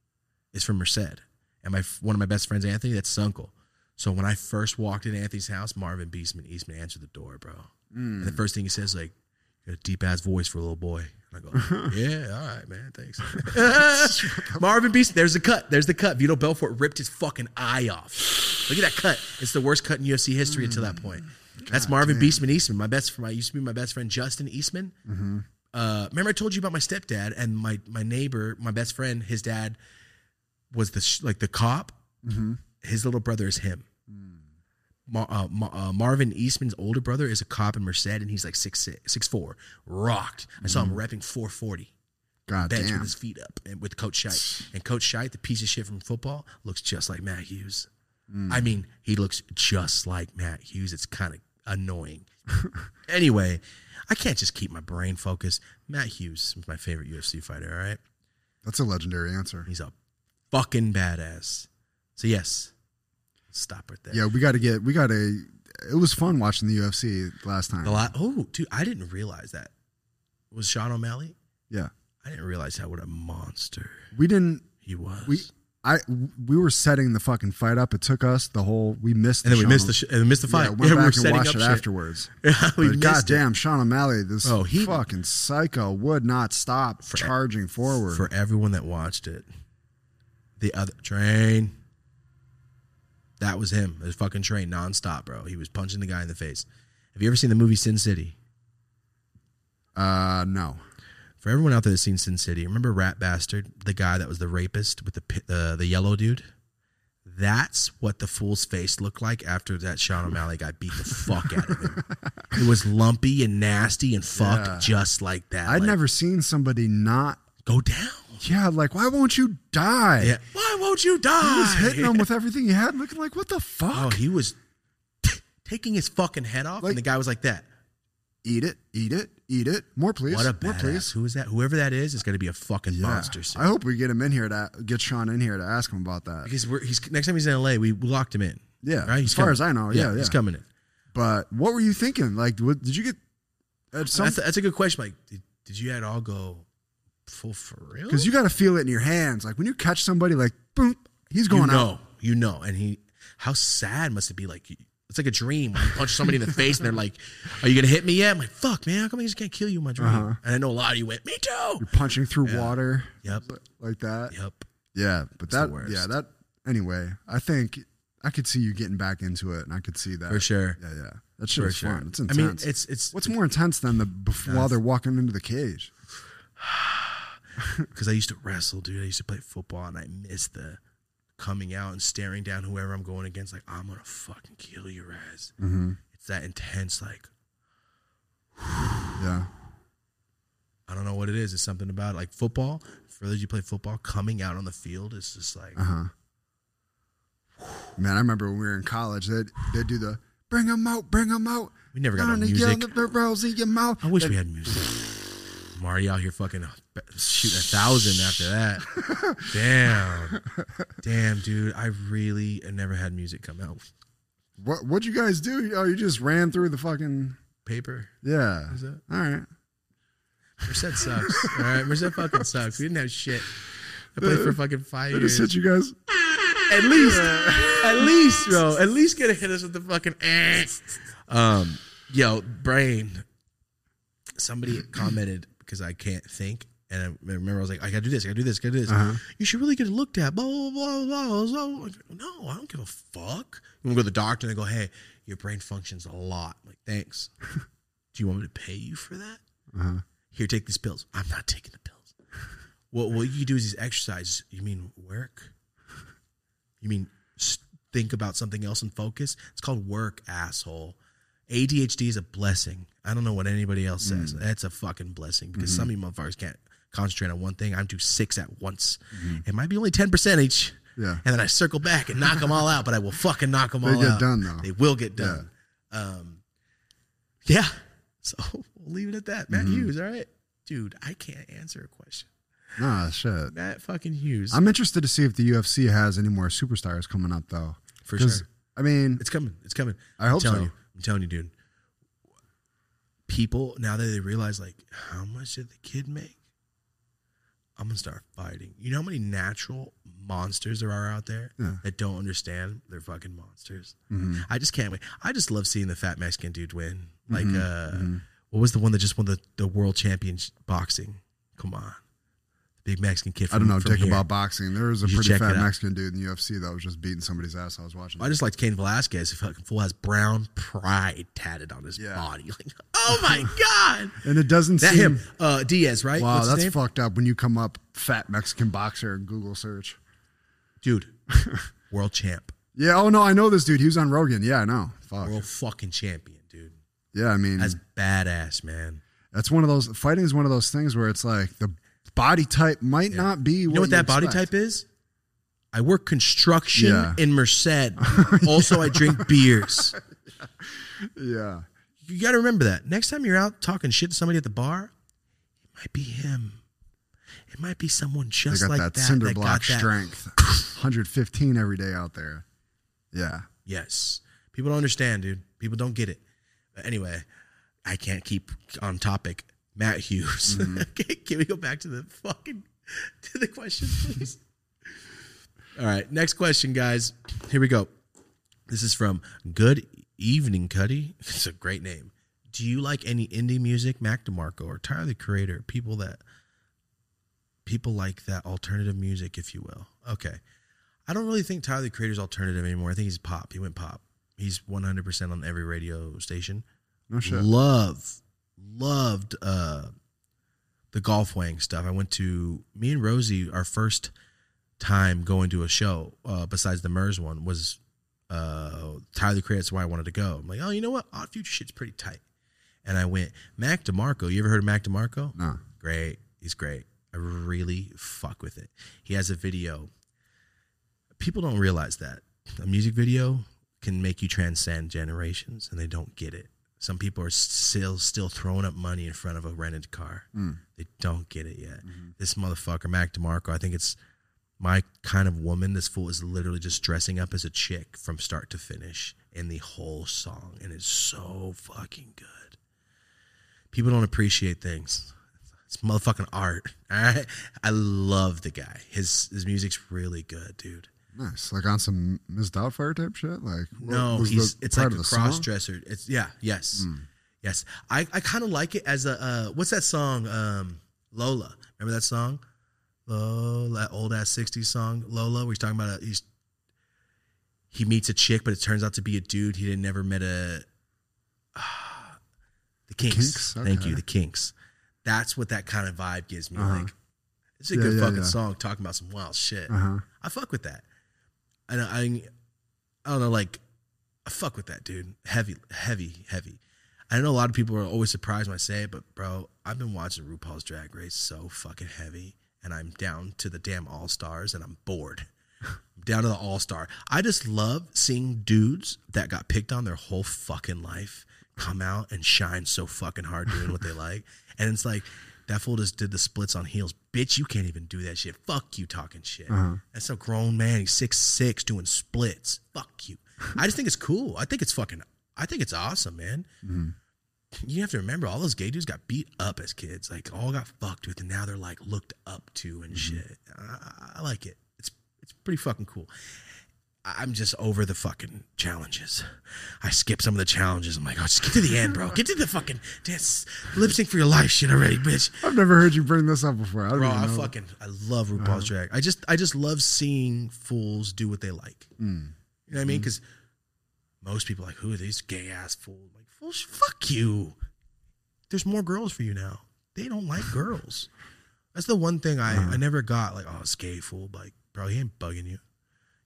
is from Merced, and my one of my best friends, Anthony, that's his uncle. So when I first walked in Anthony's house, Marvin Beastman Eastman answered the door, bro. And the mm. first thing he says, like, "You got a deep ass voice for a little boy." And I go, "Yeah, all right, man, thanks." Marvin Beast, there's the cut. There's the cut. Vitor Belfort ripped his fucking eye off. Look at that cut. It's the worst cut in UFC history until that point. Mm. That's Marvin Beastman Eastman, my best friend. I used to be my best friend Justin Eastman. Mm-hmm. Uh, remember I told you about my stepdad and my my neighbor, my best friend. His dad was the sh- like the cop. His little brother is him. Ma- uh, Ma- uh, Marvin Eastman's older brother is a cop in Merced, and he's like six six, six four, rocked. I saw him repping four forty God bench with his feet up and with Coach Scheidt. And Coach Scheidt, the piece of shit from football, looks just like Matt Hughes. Mm. I mean, he looks just like Matt Hughes. It's kind of annoying. anyway, I can't just keep my brain focused. Matt Hughes is my favorite UFC fighter. All right, That's a legendary answer. he's a fucking badass. So yes, stop right there. Yeah, we got to get. We got to. It was fun watching the UFC last time. The la- oh, dude, I didn't realize that was Sean O'Malley. Yeah, I didn't realize how what a monster we didn't. he was. We. I we were setting the fucking fight up. It took us the whole. We missed. and then we Sean missed the sh- and we missed the fight. Yeah, went we were back and setting watched up it shit. afterwards. we But missed it. goddamn, Sean O'Malley, this Oh, he- fucking psycho would not stop charging forward. for everyone that watched it. The other train. That was him. His fucking train nonstop, bro. He was punching the guy in the face. Have you ever seen the movie Sin City? uh, no. For everyone out there that's seen Sin City, remember Rat Bastard, the guy that was the rapist with the uh, the yellow dude? That's what the fool's face looked like after that Sean O'Malley guy beat the fuck out of him. It was lumpy and nasty and fucked Yeah. just like that. I'd Like, never seen somebody not. go down. Yeah, like why won't you die? Yeah. Why won't you die? He was hitting him with everything he had, looking like what the fuck? Oh, he was t- taking his fucking head off, Like- and the guy was like that. Eat it, eat it, eat it. More please. What a More badass! please. Who is that? Whoever that is is going to be a fucking Yeah. monster. Soon. I hope we get him in here to get Sean in here to ask him about that. because we're, he's next time he's in LA, we locked him in. Yeah, right. He's as far coming. as I know, yeah, yeah. he's coming in. But what were you thinking? Like, what, did you get some? that's, that's a good question. Like, did, did you at all go full for real? Because you got to feel it in your hands. Like when you catch somebody, like boom, he's you going know, out. you know, and he. How sad must it be? Like it's like a dream when you punch somebody in the face and they're like, "Are you gonna hit me yet?" I'm like, "Fuck, man, how come I just can't kill you in my dream?" Uh-huh. And I know a lot of you went, "Me too." You're punching through water Yep, like that. yep. Yeah, but the that, yeah, that. Anyway, I think I could see you getting back into it, and I could see that For sure. Yeah, yeah, that shit For sure. fun. It's intense. I mean, it's it's What's more intense than the before while they're walking into the cage? because I used to wrestle, dude. I used to play football, and I miss the coming out and staring down whoever I'm going against. Like I'm gonna fucking kill your ass. Mm-hmm. It's that intense. Like Yeah, I don't know what it is. It's something about it. like football. For those you play football, coming out on the field is just like uh huh. Man, I remember when we were in college, they'd they'd do the bring them out, bring them out. we never got the music. the rolls in your mouth. I wish we had music. Marty out here fucking shooting a thousand after that. Damn, damn, dude. I really I never had music come out. What what'd you guys do? Oh, you just ran through the fucking Paper. yeah. Is that? All right. Merced sucks. All right, Merced fucking sucks. We didn't have shit. I played for fucking five I just years. hit you guys. At least, at least, bro. At least get to hit us with the fucking. Eh. Um, yo, brain. Somebody commented because I can't think, and I remember I was like, I gotta do this, I gotta do this, I gotta do this. Uh-huh. You should really get it looked at. Blah blah blah blah. blah. Like, no, I don't give a fuck. You want to go to the doctor and they go, hey, your brain functions a lot. I'm like, thanks. do you want me to pay you for that? Uh-huh. Here, take these pills. I'm not taking the pills. What what you do is these exercises. You mean work? You mean think about something else and focus? It's called work, asshole. ADHD is a blessing. I don't know what anybody else says. Mm. That's a fucking blessing because some mm-hmm. of you motherfuckers can't concentrate on one thing. I'm do six at once. Mm-hmm. It might be only ten percent each. Yeah. And then I circle back and knock them all out, but I will fucking knock them They all out. They get done, though. They will get done. Um, yeah. So we'll leave it at that. Matt mm-hmm. Hughes, all right? Dude, I can't answer a question. Nah, shit. Matt fucking Hughes. I'm interested to see if the UFC has any more superstars coming up, though. For sure. I mean, It's coming. It's coming. I hope so. you. I'm telling you, dude. People now that they realize like how much did the kid make? I'm gonna start fighting. You know how many natural monsters there are out there Yeah. that don't understand they're fucking monsters. mhm. I just can't wait. I just love seeing the fat Mexican dude win. Like Mhm, uh mhm. what was the one that just won the, the world champion boxing? Come on. Big Mexican kid I don't know from dick here. about boxing. There was a You pretty fat. Mexican dude in the UFC that was just beating somebody's ass. I was watching. I just like Cain Velasquez. If fucking fool has brown pride tatted on his Yeah. body. Like, oh my god, and it doesn't that seem. him, uh, Diaz, right? Wow, What's that's fucked up. When you come up fat Mexican boxer in Google search. dude. world champ, Yeah. Oh no, I know this dude. He was on Rogan. Yeah, I know. Fuck. world fucking champion, dude. Yeah, I mean, That's badass, man. that's one of those. Fighting is one of those things where it's like the body type might not be. You know what that body type is? I work construction Yeah. in Merced. also, I drink beers. Yeah. You got to remember that. Next time you're out talking shit to somebody at the bar, it might be him. It might be someone just got like that, that. cinder that block strength. 115 every day out there. Yeah. Yes. People don't understand, dude. People don't get it. But anyway, I can't keep on topic. Matt Hughes. Mm-hmm. okay, can we go back to the fucking to the question, please? All right, next question, guys. Here we go. This is from Good Evening Cuddy. It's a great name. Do you like any indie music, Mac DeMarco or Tyler the Creator? People that people like that alternative music, if you will. Okay. I don't really think Tyler the Creator's alternative anymore. I think he's pop. He went pop. He's 100% on every radio station. No shit. Love, loved uh, the golf wang stuff. I went to me and Rosie. Our first time going to a show, uh, besides the Mers one, was uh, Tyler the Creator. Why I wanted to go. I'm like, oh, you know what? Odd Future shit's pretty tight. And I went Mac DeMarco. You ever heard of Mac DeMarco? No. Great. He's great. I really fuck with it. He has a video. People don't realize that a music video can make you transcend generations, and they don't get it. Some people are still still throwing up money in front of a rented car. Mm. They don't get it yet. This motherfucker, Mac DeMarco, I think it's my kind of woman. This fool is literally just dressing up as a chick from start to finish in the whole song, and it's so fucking good. People don't appreciate things. It's motherfucking art. All right, I love the guy. His his music's really good, dude. Nice. Like on some Miss Doubtfire type shit? Like, what No, was he's it's like of a cross dresser. It's yeah, yes, yes. I I kind of like it as a uh, what's that song? Um, Lola. Remember that song? Lola, that old ass '60s song, Lola. Where he's talking about a, he's he meets a chick, but it turns out to be a dude. He didn't never met a the Kinks. Kinks? Thank you, the Kinks. That's what that kind of vibe gives me. Uh-huh. Like it's a Yeah, good yeah, fucking yeah. song talking about some wild shit. Uh huh. I fuck with that. And I, I don't know, like, I fuck with that, dude. Heavy, heavy, heavy. I know a lot of people are always surprised when I say it, but bro, I've been watching RuPaul's Drag Race so fucking heavy, and I'm down to the damn All Stars, and I'm bored. I'm down to the All Star. I just love seeing dudes that got picked on their whole fucking life come out and shine so fucking hard doing what they like, and it's like. That fool just did the splits on heels. Bitch, you can't even do that shit. Fuck you talking shit. Uh-huh. That's a grown man. He's six six doing splits. Fuck you. I just think it's cool. I think it's fucking. I think it's awesome, man. Mm-hmm. You have to remember, all those gay dudes got beat up as kids. Like all got fucked with, and now they're like looked up to and Mm-hmm. shit. I, I like it. It's it's pretty fucking cool. I'm just over the fucking challenges. I skip some of the challenges. I'm like, oh, just get to the end, bro. Get to the fucking dance, lip sync for your life shit already, bitch. I've never heard you bring this up before. I don't Bro, I fucking I love RuPaul's uh-huh. drag. I just I just love seeing fools do what they like. Mm. You know what I mean? Hmm. Because most people are like, who are these gay ass fools? Like, fools, fuck you. There's more girls for you now. They don't like girls. That's the one thing I uh-huh. I never got. Like, oh, it's gay fool. Like, bro, he ain't bugging you.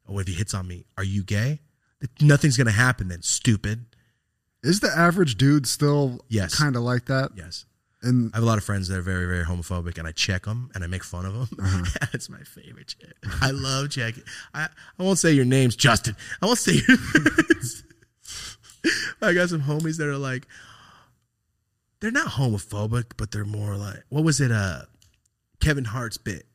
Oh, if he hits on me, are you gay? Nothing's gonna happen then. Stupid. Is the average dude still Yes. kind of like that? Yes. And I have a lot of friends that are very, very homophobic, and I check them and I make fun of them. Uh-huh. That's my favorite shit. I love checking. I, I won't say your name's Justin. I won't say your I got some homies that are like, they're not homophobic, but they're more like, what was it? Uh, Kevin Hart's bit.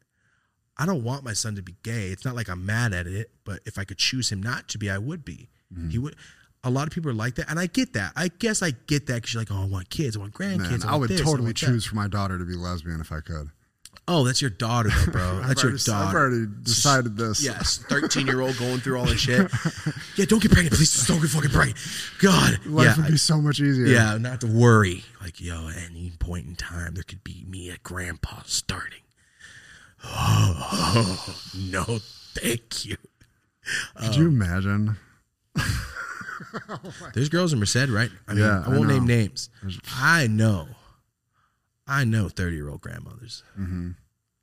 I don't want my son to be gay. It's not like I'm mad at it, but if I could choose him not to be, I would be. Mm-hmm. He would. A lot of people are like that, and I get that. I guess I get that because you're like, oh, I want kids, I want grandkids. man, I, I would this, totally want that." choose for my daughter to be lesbian if I could. Oh, that's your daughter, though, bro. That's your already- daughter. I've already decided this. Yes, thirteen year old going through all this shit. Yeah, don't get pregnant, please. Just don't get fucking pregnant. God, Life yeah, would be so much easier. yeah, not to worry. Like, yo, at any point in time, there could be me at grandpa starting. Oh, no, thank you. Could you imagine? There's girls in Merced, right? I mean, Yeah, I I won't know. name names. I know, I know, thirty year old grandmothers. Mm-hmm.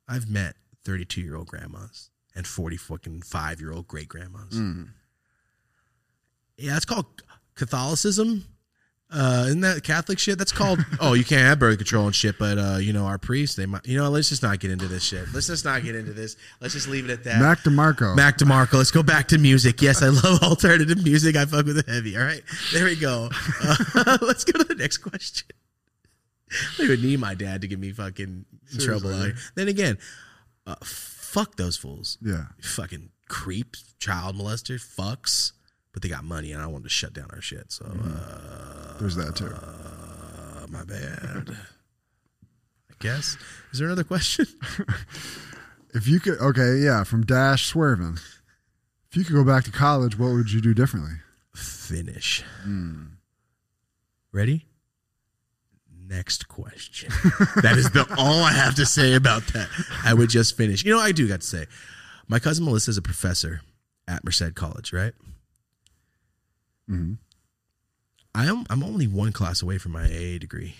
I've met 32 year old grandmas and 40 fucking five year old great grandmas. Mm. Yeah, it's called Catholicism. Uh, isn't that Catholic shit? That's called. oh, you can't have birth control and shit, but uh, you know our priests, they might. You know, let's just not get into this shit. Let's just not get into this. Let's just leave it at that. Mac DeMarco. Mac DeMarco. Let's go back to music. Yes, I love alternative music. I fuck with the heavy. All right, there we go. Uh, let's go to the next question. I would need my dad to get me fucking in trouble. Seriously. Out here. Then again, uh, fuck those fools. yeah. Fucking creeps, child molester, fucks. But they got money, and I wanted to shut down our shit. So, uh, There's that too. uh, my bad. I guess. Is there another question? If you could, okay, yeah, from Dash Swerving. If you could go back to college, what would you do differently? Finish. Ready? Next question. that is the all I have to say about that. I would just finish. You know, I do got to say, my cousin Melissa is a professor at Merced College, right? Mhm. I am. I'm only one class away from my AA degree.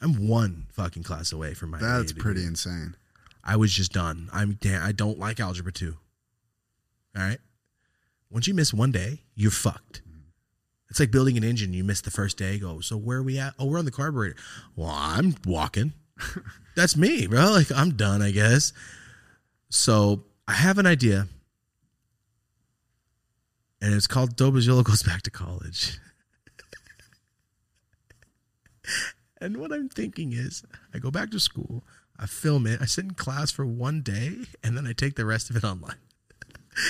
I'm one fucking class away from my. AA That's degree. pretty insane. I was just done. I'm damn. I don't like algebra two. All right. Once you miss one day, you're fucked. It's like building an engine. You miss the first day. Go. So where are we at? Oh, we're on the carburetor. Well, I'm walking. That's me, bro. Like I'm done. I guess. So I have an idea, and it's called Dope As Usual goes back to college. and what I'm thinking is, I go back to school. I film it. I sit in class for one day, and then I take the rest of it online.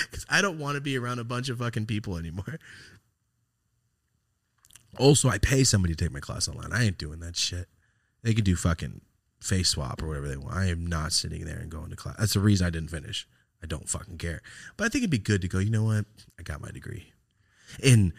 Because I don't want to be around a bunch of fucking people anymore. Also, I pay somebody to take my class online. I ain't doing that shit. They can do fucking face swap or whatever they want. I am not sitting there and going to class. That's the reason I didn't finish. I don't fucking care. But I think it'd be good to go, you know what? I got my degree in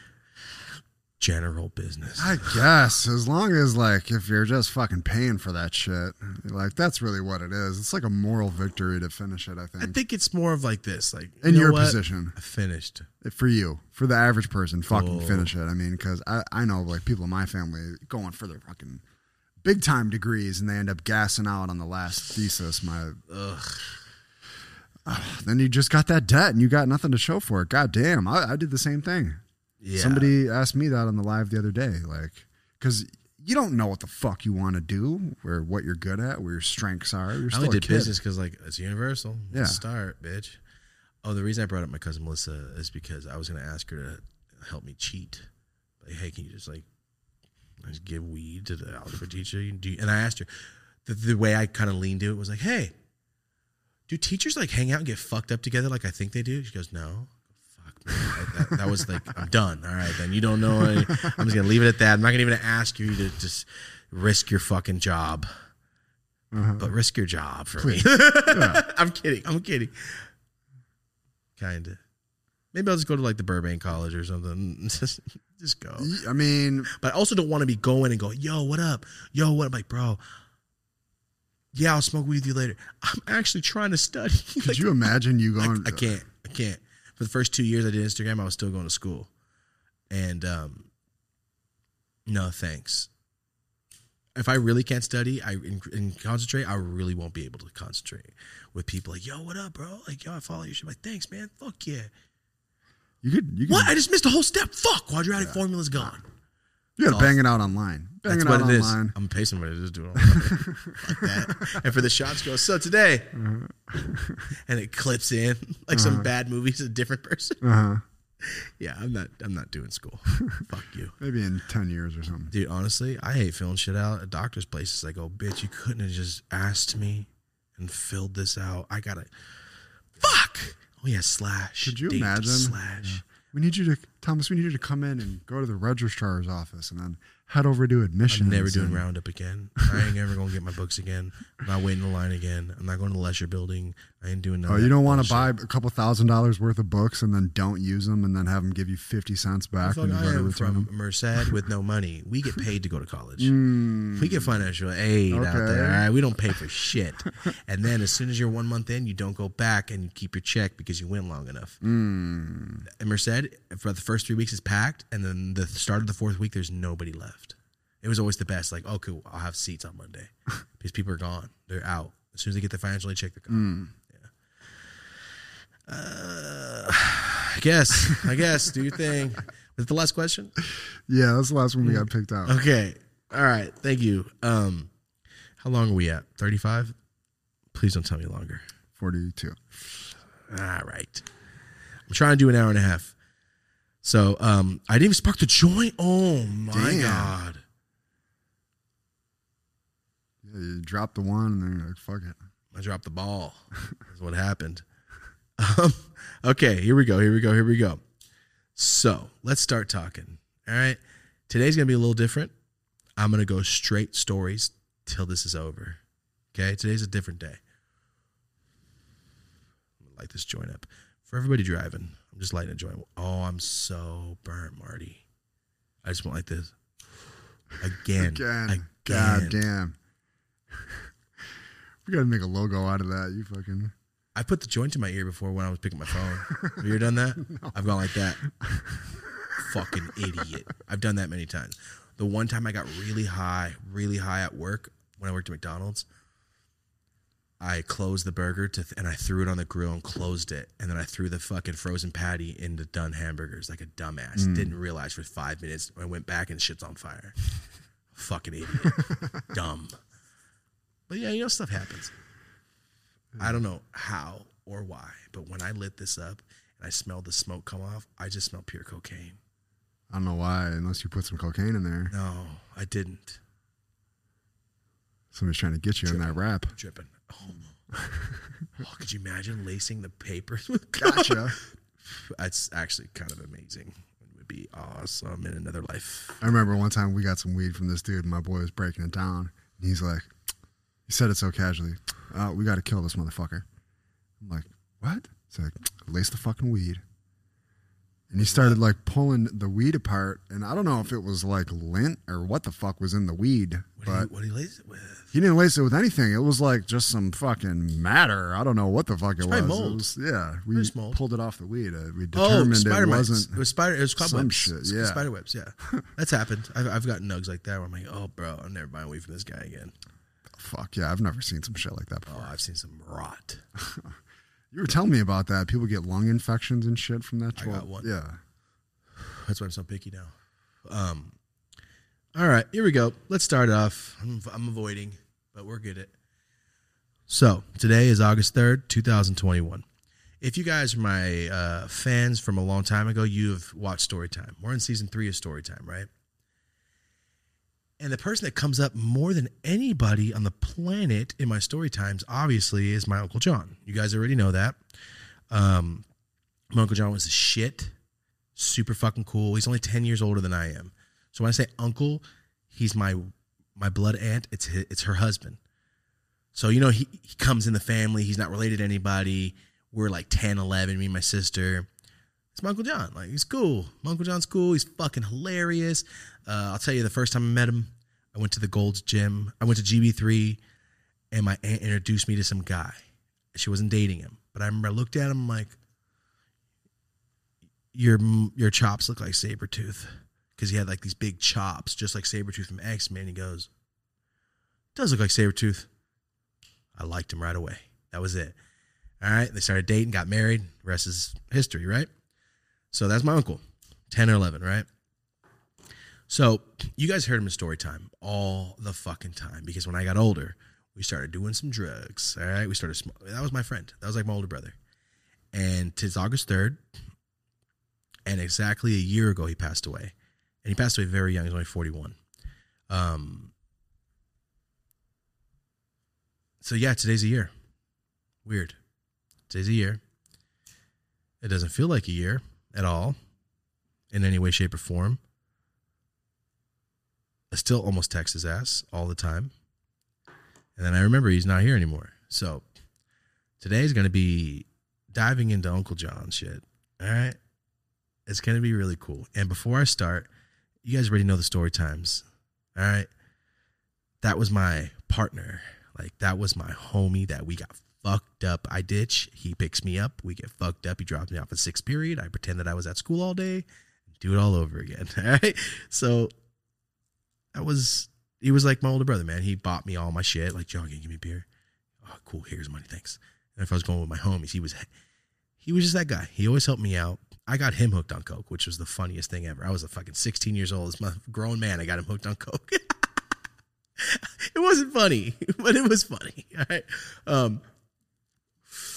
general business. I guess as long as like if you're just fucking paying for that shit, like that's really what it is. It's like a moral victory to finish it. I think. I think it's more of like this, like in you know your what? position, I finished. for you, for the average person, fucking finish it. I mean, because I I know like people in my family going for their fucking big time degrees and they end up gassing out on the last thesis. My Ugh. then you just got that debt and you got nothing to show for it. God damn, I, I did the same thing. Yeah. Somebody asked me that on the live the other day, like, because you don't know what the fuck you want to do or what you're good at, where your strengths are. You're I only did business because like it's universal. Yeah. Start, bitch. Oh, the reason I brought up my cousin Melissa is because I was gonna ask her to help me cheat. Like, hey, can you just like just give weed to the algebra teacher? And I asked her. The, the way I kind of leaned to it was like, hey, do teachers like hang out and get fucked up together like I think they do? She goes, no. Fuck, man. I- that, that was like, I'm done. All right, then you don't know. Any, I'm just gonna leave it at that. I'm not gonna even ask you to just risk your fucking job Uh-huh. but risk your job for Please. me. Yeah. I'm kidding. I'm kidding. Kinda. Maybe I'll just go to like the Burbank College or something. just, just go. I mean, But I also don't want to be going and going, yo, what up? Yo, what? I'm like, bro. Yeah, I'll smoke weed with you later. I'm actually trying to study. could Like, you imagine you going? I can't. I can't. For the first two years I did Instagram, I was still going to school. And um no thanks. If I really can't study, I and, and concentrate, I really won't be able to concentrate with people like, "Yo, what up, bro?" Like, "Yo, I follow you." She's like, "Thanks, man. Fuck yeah." You could. You could. What? I just missed a whole step. Fuck. Quadratic formula's gone. You got to bang it out online. Bang That's it what out it is. online. I'm gonna pay somebody to just do it. like that. And for the shots go, so today, and it clips in like some bad movies, a different person. Uh huh. Yeah, I'm not. I'm not doing school. Fuck you, Maybe in ten years or something. dude. Honestly, I hate filling shit out at doctors' places. I go, bitch, you couldn't have just asked me and filled this out. I gotta. Fuck. Oh yeah, slash. Could you Date imagine? Slash. We need you to, Thomas. We need you to come in and go to the registrar's office and then head over to admissions. I'm never doing and- roundup again. I ain't ever gonna get my books again. I'm not waiting in line again. I'm not going to the leisure building. I ain't doing. Oh, you don't want to buy a couple thousand dollars worth of books and then don't use them and then have them give you fifty cents back when you go to return from them. Merced with no money. We get paid to go to college. Mm, We get financial aid out there. All right, we don't pay for shit. and then as soon as you're one month in, you don't go back and you keep your check because you went long enough. mm. And Merced for the first three weeks is packed, and then the start of the fourth week, there's nobody left. It was always the best. Like, okay, I'll have seats on Monday because people are gone. They're out as soon as they get the financial aid check. They're gone. Mm. Uh, I guess. I guess. Do your thing. Is the last question? Yeah, that's the last one we got picked out. Okay. All right. Thank you. Um, how long are we at? Thirty-five. Please don't tell me longer. 42. All right. I'm trying to do an hour and a half. So um, I didn't even spark the joint. Oh my Damn. god. Yeah, you dropped the one and then you're like, fuck it. I dropped the ball. That's what happened. Um, okay, here we go. Here we go. Here we go. So let's start talking. All right. Today's going to be a little different. I'm going to go straight stories till this is over. Okay. Today's a different day. I'm going to light this joint up. For everybody driving, I'm just lighting a joint. Oh, I'm so burnt, Marty. I just went like this. Again. Again. God damn. we got to make a logo out of that. You fucking. I put the joint in my ear before when I was picking my phone. Have you ever done that? I've gone like that. Fucking idiot. I've done that many times. The one time I got really high, really high at work when I worked at McDonald's, I closed the burger to and I threw it on the grill and closed it, and then I threw the fucking frozen patty into done hamburgers like a dumbass. Mm. Didn't realize for five minutes. I went back and shit's on fire. fucking idiot. Dumb. But yeah, you know stuff happens. I don't mm-hmm. know how or why, but when I lit this up and I smelled the smoke come off, I just smelled pure cocaine. I don't know why, unless you put some cocaine in there. No, I didn't. Somebody's trying to get you in that rap. Dripping. Oh. oh, could you imagine lacing the papers with Gotcha. That's actually kind of amazing. It would be awesome in another life. I remember one time we got some weed from this dude. And my boy was breaking it down. And he's like, he said it so casually. Oh, we got to kill this motherfucker. I'm like, what? He's like, lace the fucking weed. And he started like pulling the weed apart. And I don't know if it was like lint or what the fuck was in the weed, What do but you, what do you lace it with? he didn't lace it with anything. It was like just some fucking matter. I don't know what the fuck it was. probably It mold. was- yeah, we There's mold. pulled it off the weed. Uh, we Oh, determined it mites. wasn't. It was spider. It was cobwebs. some shit, yeah. spider webs. Yeah, that's happened. I've, I've gotten nugs like that where I'm like, oh, bro, I'm never buying weed from this guy again. Fuck yeah, I've never seen some shit like that before. Oh, I've seen some rot. You were telling me about that. People get lung infections and shit from that. I got one. Yeah. That's why I'm so picky now. Um, all right, here we go. Let's start off. I'm, I'm avoiding, but we're good at. So today is August third, two thousand twenty-one. If you guys are my uh, fans from a long time ago, you have watched Storytime. We're in season three of Storytime, right? And the person that comes up more than anybody on the planet in my story times, obviously, is my Uncle John. You guys already know that. Um, my Uncle John was a shit super fucking cool. He's only 10 years older than I am. So when I say uncle, he's my my blood aunt. It's his, it's her husband. So you know he, he comes in the family. He's not related to anybody. We're like 10, 11, me and my sister. It's my Uncle John. Like he's cool. My Uncle John's cool. He's fucking hilarious. Uh, I'll tell you the first time I met him, I went to the Gold's Gym. I went to GB3 and my aunt introduced me to some guy. She wasn't dating him. But I remember I looked at him I'm like, your your chops look like Sabretooth. Because he had like these big chops, just like Sabretooth from X Men. He goes, Does look like Sabretooth. I liked him right away. That was it. All right. They started dating, got married. Rest is history, right? So that's my uncle, 10 or 11, right? So you guys heard him in story time all the fucking time because when I got older, we started doing some drugs. All right. We started, sm- that was my friend. That was like my older brother. And it's August 3rd. And exactly a year ago, he passed away. And he passed away very young. He's only 41. Um, so yeah, today's a year. Weird. Today's a year. It doesn't feel like a year at all in any way, shape, or form. I still almost text his ass all the time. And then I remember he's not here anymore. So today's going to be diving into Uncle John shit. All right. It's going to be really cool. And before I start, you guys already know the story times. All right. That was my partner. Like, that was my homie that we got fucked up. I ditch. He picks me up. We get fucked up. He drops me off at sixth period. I pretend that I was at school all day. Do it all over again. All right. So that was, he was like my older brother, man. He bought me all my shit. Like, John, can you give me beer? Oh, cool. Here's money. Thanks. And if I was going with my homies, he was, he was just that guy. He always helped me out. I got him hooked on coke, which was the funniest thing ever. I was a fucking 16 years old, as my grown man. I got him hooked on coke. it wasn't funny, but it was funny. All right. Um,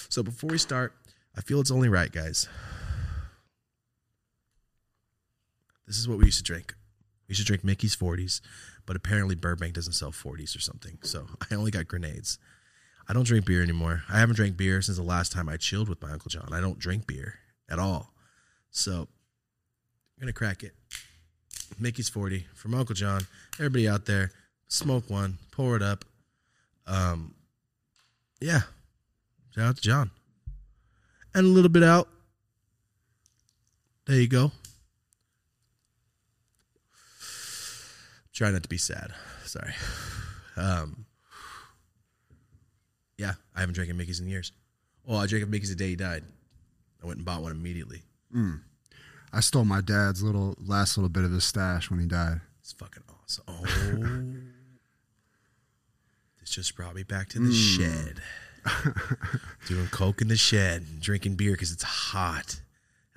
so before we start, I feel it's only right, guys. This is what we used to drink. We should drink Mickey's 40s, but apparently Burbank doesn't sell 40s or something. So I only got grenades. I don't drink beer anymore. I haven't drank beer since the last time I chilled with my Uncle John. I don't drink beer at all. So I'm going to crack it. Mickey's 40 from Uncle John. Everybody out there, smoke one, pour it up. Um, yeah. Shout out to John. And a little bit out. There you go. Try not to be sad. Sorry. Um, yeah, I haven't drank a Mickey's in years. Oh, I drank a Mickey's the day he died. I went and bought one immediately. I stole my dad's little last little bit of his stash when he died. It's fucking awesome. Oh, this just brought me back to the shed. Doing coke in the shed, drinking beer because it's hot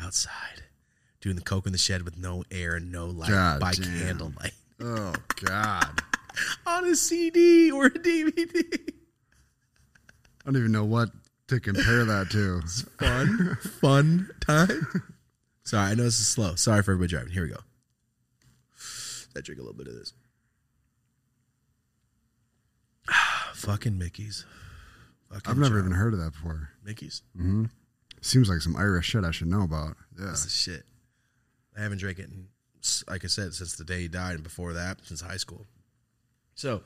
outside. Doing the coke in the shed with no air and no light God by damn. candlelight Oh God. on a CD or a DVD. I don't even know what to compare that to. Fun, fun time. Sorry, I know this is slow. Sorry for everybody driving. Here we go. I drink a little bit of this. Fucking Mickey's. Fucking I've never John. even heard of that before. Mickey's. Mm-hmm. Seems like some Irish shit I should know about. Yeah. That's the shit. I haven't drank it, in, like I said, since the day he died, and before that, since high school. So,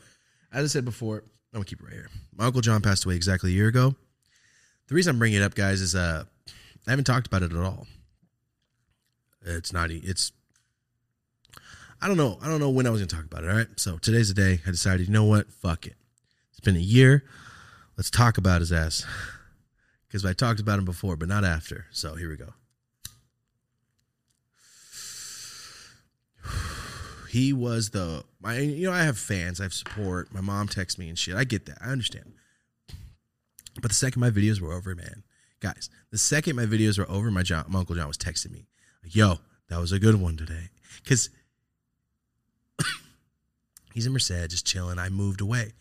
as I said before, I'm gonna keep it right here. My uncle John passed away exactly a year ago. The reason I'm bringing it up, guys, is uh, I haven't talked about it at all. It's not. It's. I don't know. I don't know when I was gonna talk about it. All right. So today's the day. I decided. You know what? Fuck it. It's been a year. Let's talk about his ass. Because I talked about him before, but not after. So here we go. He was the my you know I have fans, I have support. My mom texts me and shit. I get that. I understand. But the second my videos were over, man, guys, the second my videos were over, my John, my uncle John was texting me like, "Yo, that was a good one today," because he's in Merced, just chilling. I moved away.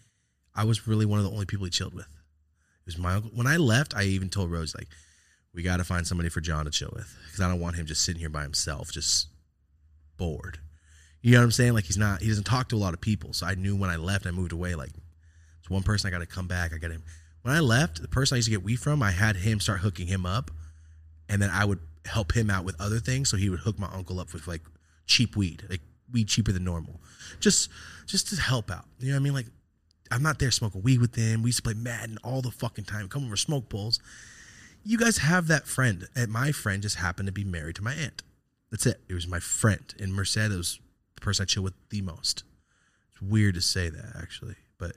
I was really one of the only people he chilled with. It was my uncle. When I left, I even told Rose like, "We got to find somebody for John to chill with because I don't want him just sitting here by himself, just bored." You know what I'm saying? Like he's not he doesn't talk to a lot of people. So I knew when I left, I moved away. Like it's one person I got to come back. I got him. When I left, the person I used to get weed from, I had him start hooking him up, and then I would help him out with other things. So he would hook my uncle up with like cheap weed, like weed cheaper than normal, just just to help out. You know what I mean? Like I'm not there smoking weed with them. We used to play Madden all the fucking time. Come over smoke bowls. You guys have that friend, and my friend just happened to be married to my aunt. That's it. It was my friend in Merced. Person I chill with the most. It's weird to say that actually, but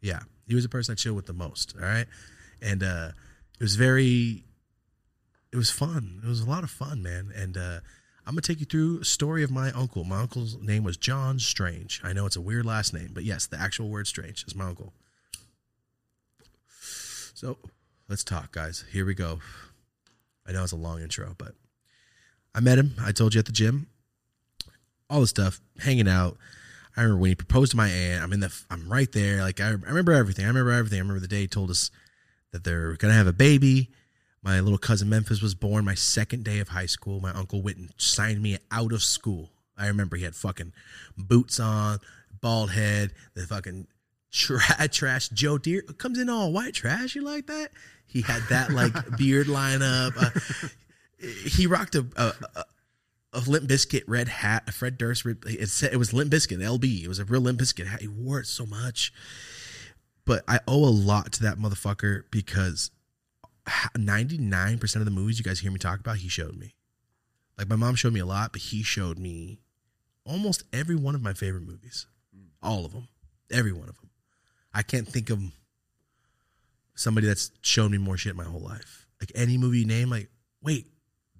yeah, he was the person I chill with the most. All right, and uh, it was very, it was fun. It was a lot of fun, man. And uh, I'm gonna take you through a story of my uncle. My uncle's name was John Strange. I know it's a weird last name, but yes, the actual word Strange is my uncle. So let's talk, guys. Here we go. I know it's a long intro, but I met him. I told you at the gym. All the stuff, hanging out. I remember when he proposed to my aunt. I'm in the. I'm right there. Like I, I remember everything. I remember everything. I remember the day he told us that they're gonna have a baby. My little cousin Memphis was born. My second day of high school. My uncle went and signed me out of school. I remember he had fucking boots on, bald head, the fucking tra- trash Joe Deere comes in all white trash. You like that? He had that like beard lineup. Uh, he rocked a, a, a Limp Bizkit red hat, a Fred Durst. It said it was Limp Bizkit LB. It was a real Limp Bizkit hat. He wore it so much, but I owe a lot to that motherfucker because ninety nine percent of the movies you guys hear me talk about, he showed me. Like my mom showed me a lot, but he showed me almost every one of my favorite movies, all of them, every one of them. I can't think of somebody that's shown me more shit my whole life. Like any movie you name, like wait,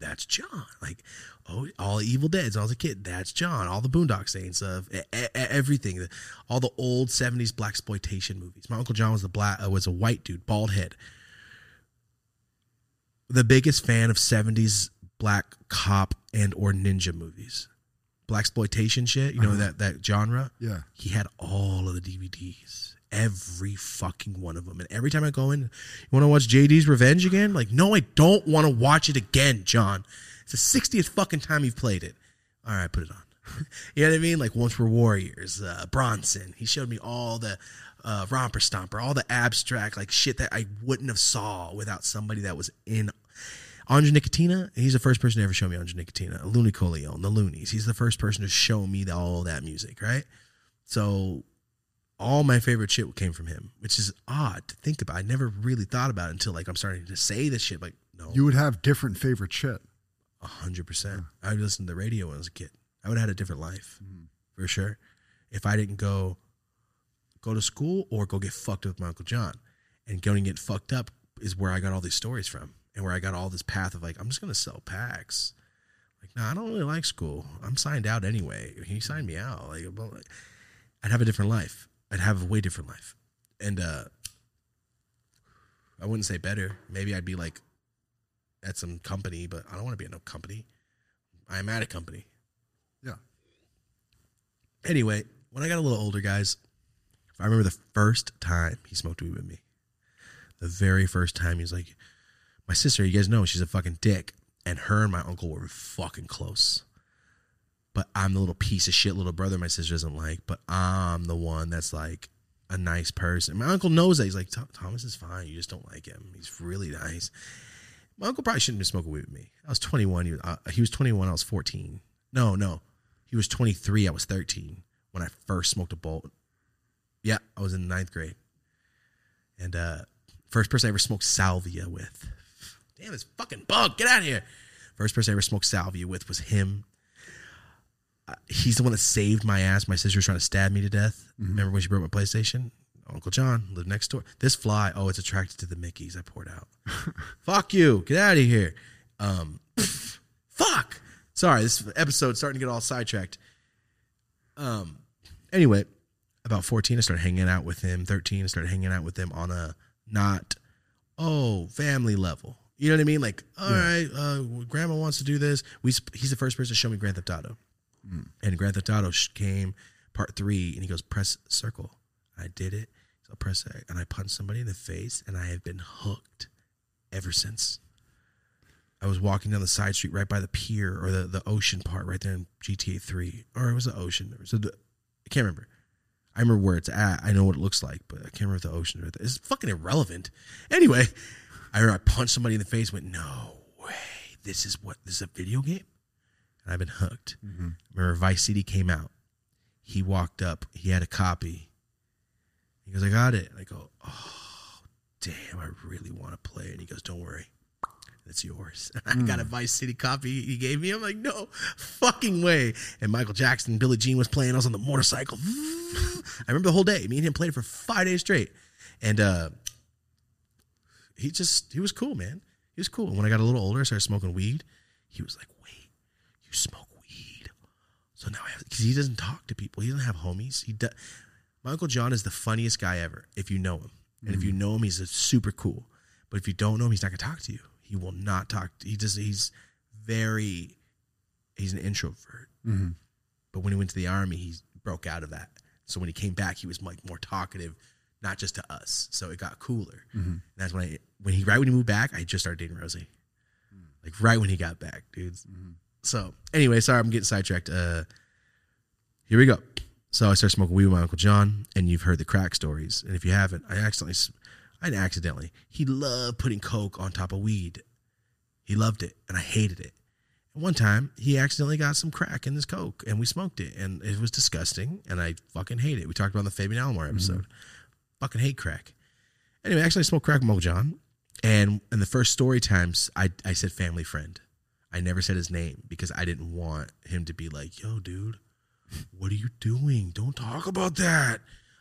that's John. Like, oh, all Evil Dead's all a kid, that's John. All the Boondock Saints of e- e- everything, all the old '70s black exploitation movies. My uncle John was the black uh, was a white dude, bald head. the biggest fan of 70s black cop and or ninja movies. Black exploitation shit, you know Uh-huh. that that genre. Yeah. He had all of the DVDs, every fucking one of them. And every time I go in, you want to watch JD's Revenge again? Like, no, I don't want to watch it again, John. It's the 60th fucking time you've played it. All right, put it on. you know what I mean? Like Once we Were Warriors, uh, Bronson. He showed me all the uh, Romper Stomper, all the abstract like shit that I wouldn't have saw without somebody that was in. Andre Nickatina, he's the first person to ever show me Andre Nickatina. Looney Coleon, the Loonies. He's the first person to show me the, all that music, right? So all my favorite shit came from him, which is odd to think about. I never really thought about it until like I'm starting to say this shit. Like, no, You would have different favorite shit. a hundred percent. I would listen to the radio when I was a kid. I would have had a different life mm. for sure. If I didn't go go to school or go get fucked up with my Uncle John. And going and get fucked up is where I got all these stories from. And where I got all this path of like, I'm just gonna sell packs. Like, no, I don't really like school. I'm signed out anyway. He signed me out. Like, I'd have a different life. I'd have a way different life. And uh I wouldn't say better. Maybe I'd be like at some company, but I don't want to be at no company. I am at a company. Yeah. Anyway, when I got a little older, guys, I remember the first time he smoked weed with me. The very first time he was like, my sister, you guys know she's a fucking dick. And her and my uncle were fucking close. But I'm the little piece of shit little brother my sister doesn't like. But I'm the one that's like a nice person. My uncle knows that. He's like, Thomas is fine. You just don't like him. He's really nice. My uncle probably shouldn't have smoking weed with me. I was 21. He was, uh, he was 21. I was 14. No, no. He was 23. I was 13 when I first smoked a bolt. Yeah, I was in ninth grade. And uh first person I ever smoked salvia with. Damn, this fucking bug. Get out of here. First person I ever smoked salvia with was him. He's the one that saved my ass. My sister was trying to stab me to death. Remember when she broke my PlayStation? Uncle John lived next door. This fly, oh, it's attracted to the Mickeys I poured out. fuck you. Get out of here. Um, fuck. Sorry, this episode's starting to get all sidetracked. Um, anyway, about 14, I started hanging out with him. 13, I started hanging out with him on a not, oh, family level. You know what I mean? Like, all right, uh, grandma wants to do this. We he's the first person to show me Grand Theft Auto, and Grand Theft Auto came part three, and he goes press circle. I did it. So I press it, and I punched somebody in the face, and I have been hooked ever since. I was walking down the side street right by the pier or the, the ocean part right there in GTA 3. Or it was the ocean. Was the, I can't remember. I remember where it's at. I know what it looks like, but I can't remember if the ocean or the, it's fucking irrelevant. Anyway, I remember I punched somebody in the face, went, no way. This is what, this is a video game? And I've been hooked. Remember Vice City came out. He walked up. He had a copy. He goes, I got it. And I go, oh, damn, I really want to play it. And he goes, don't worry. It's yours. I got a Vice City copy he gave me. I'm like, no fucking way. And Michael Jackson, Billie Jean was playing. I was on the motorcycle. I remember the whole day. Me and him played for five days straight. And uh, he just, he was cool, man. He was cool. And when I got a little older, I started smoking weed. He was like, you smoke weed? So now I have, because he doesn't talk to people. He doesn't have homies. He does. My Uncle John is the funniest guy ever if you know him. And if you mm. know him, he's a super cool. But if you don't know him, he's not gonna talk to you. He will not talk. He just he's very he's an introvert. Mhm. But when he went to the army, he broke out of that. So when he came back, he was like more talkative, not just to us. So it got cooler. Mm-hmm. And that's when I when he right when he moved back, I just started dating Rosie. Mm. Like right when he got back, dudes. Mm-hmm. So anyway, sorry, I'm getting sidetracked. Uh here we go. So I started smoking weed with my Uncle John, and you've heard the crack stories. And if you haven't, I accidentally, I accidentally. He loved putting coke on top of weed. He loved it, and I hated it. And one time, he accidentally got some crack in his coke, and we smoked it, and it was disgusting, and I fucking hate it. We talked about the Fabian Alomar episode. Fucking hate crack. Anyway, actually, I smoked crack with my Uncle John, and in the first story times, I I said family friend. I never said his name because I didn't want him to be like, "Yo, dude." what are you doing? Don't talk about that.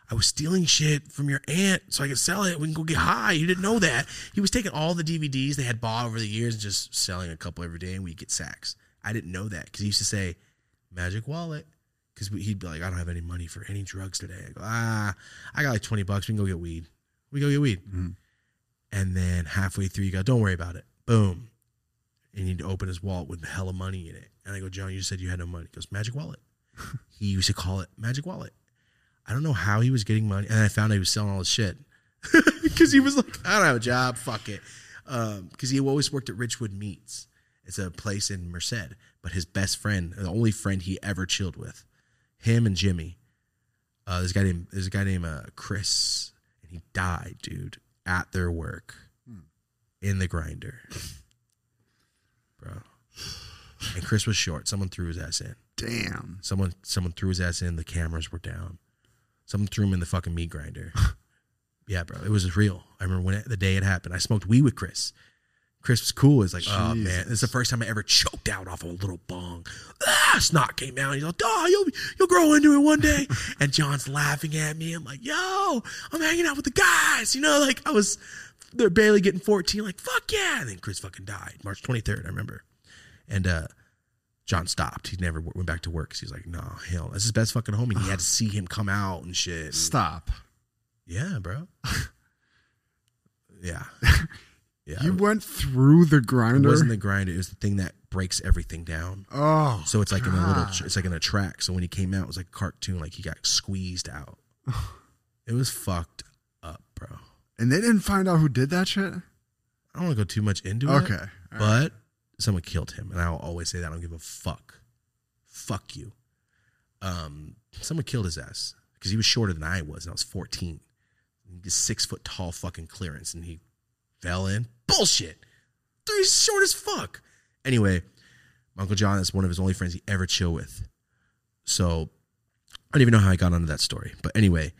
I was stealing shit from your aunt so I could sell it. We can go get high. You didn't know that. He was taking all the DVDs they had bought over the years and just selling a couple every day, and we'd get sacks. I didn't know that because he used to say, "Magic wallet," because he'd be like, "I don't have any money for any drugs today." I go, "Ah, I got like twenty bucks. We can go get weed. We go get weed." And then halfway through, you go, "Don't worry about it." Boom. And he'd open his wallet with hella money in it. And I go, John, you said you had no money. He goes, Magic Wallet. he used to call it Magic Wallet. I don't know how he was getting money. And I found out he was selling all his shit. Because he was like, I don't have a job. Fuck it. Because he always worked at Richwood Meats. It's a place in Merced. But his best friend, the only friend he ever chilled with, him and Jimmy, uh, there's a guy named there's a guy named uh, Chris, and he died, dude, at their work in the grinder, bro. And Chris was short. Someone threw his ass in. Damn. Someone someone threw his ass in. The cameras were down. Someone threw him in the fucking meat grinder. yeah, bro, it was real. I remember when it, the day it happened. I smoked weed with Chris. Chris was cool. It's like, oh man, this is the first time I ever choked out off a little bong. Ah, snot came out. He's like, oh, you'll you'll grow into it one day. and John's laughing at me. I'm like, yo, I'm hanging out with the guys. You know, like I was, they're barely getting 14. Like, fuck yeah. And then Chris fucking died, March 23rd. I remember. And uh, John stopped. He never went back to work because he's like, no, hell, that's his best fucking homie. He had to see him come out and shit. And- Stop. yeah, bro. yeah. Yeah. You went through the grinder. it wasn't the grinder. It was the thing that breaks everything down. oh, So it's like in a little, it's like in a track. So when he came out, it was like a cartoon, like he got squeezed out. it was fucked up, bro. And they didn't find out who did that shit. I don't want to go too much into it. Okay, all right. But someone killed him, and I'll always say that. I don't give a fuck. Fuck you. Um, someone killed his ass because he was shorter than I was, and I was 14. He's six foot tall fucking clearance, and he fell in. Bullshit. He's short as fuck. Anyway, my Uncle John is one of his only friends he ever chill with. So I don't even know how I got onto that story. But anyway,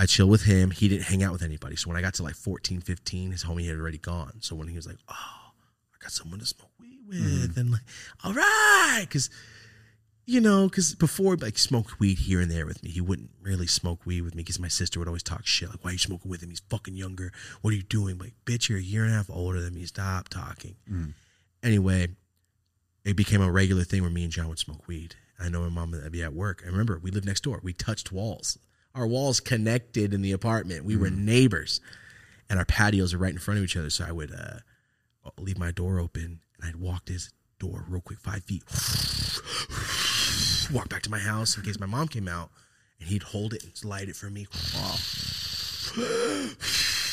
I chill with him. He didn't hang out with anybody. So when I got to like 14, 15, his homie had already gone. So when he was like, oh, I got someone to smoke weed with, mm. and like, all right, because you know, because before like smoked weed here and there with me, he wouldn't really smoke weed with me because my sister would always talk shit like, "Why are you smoking with him? He's fucking younger. What are you doing?" Like, bitch, you're a year and a half older than me. Stop talking. Mm. Anyway, it became a regular thing where me and John would smoke weed. I know my mom would be at work. I remember we lived next door. We touched walls. Our walls connected in the apartment. We were neighbors, and our patios are right in front of each other. So I would uh, leave my door open, and I'd walk to his door real quick, five feet, walk back to my house in case my mom came out, and he'd hold it and light it for me.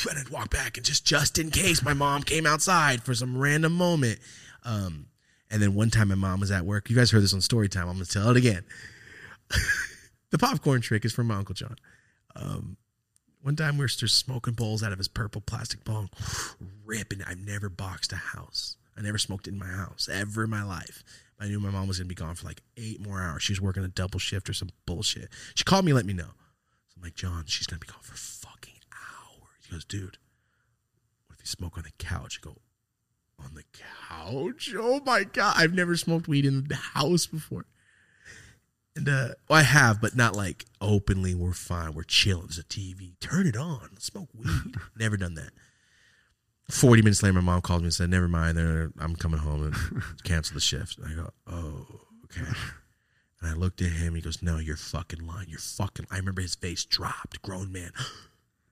And I'd walk back and just just in case my mom came outside for some random moment. Um, and then one time my mom was at work. You guys heard this on story time. I'm gonna tell it again. the popcorn trick is from my Uncle John. Um, one time we were just smoking bowls out of his purple plastic bong, ripping. I've never boxed a house. I never smoked in my house ever in my life. I knew my mom was gonna be gone for like eight more hours. She was working a double shift or some bullshit. She called me, let me know. So I'm like, John, she's gonna be gone for fucking hours. He goes, dude, what if you smoke on the couch? I go, on the couch? Oh my god, I've never smoked weed in the house before. And uh, well, I have, but not like openly. We're fine. We're chilling. There's a TV. Turn it on. Smoke weed. Never done that. Forty minutes later, my mom called me and said, "Never mind. I'm coming home and cancel the shift." And I go, "Oh, okay." And I looked at him. He goes, "No, you're fucking lying. You're fucking." I remember his face dropped. Grown man.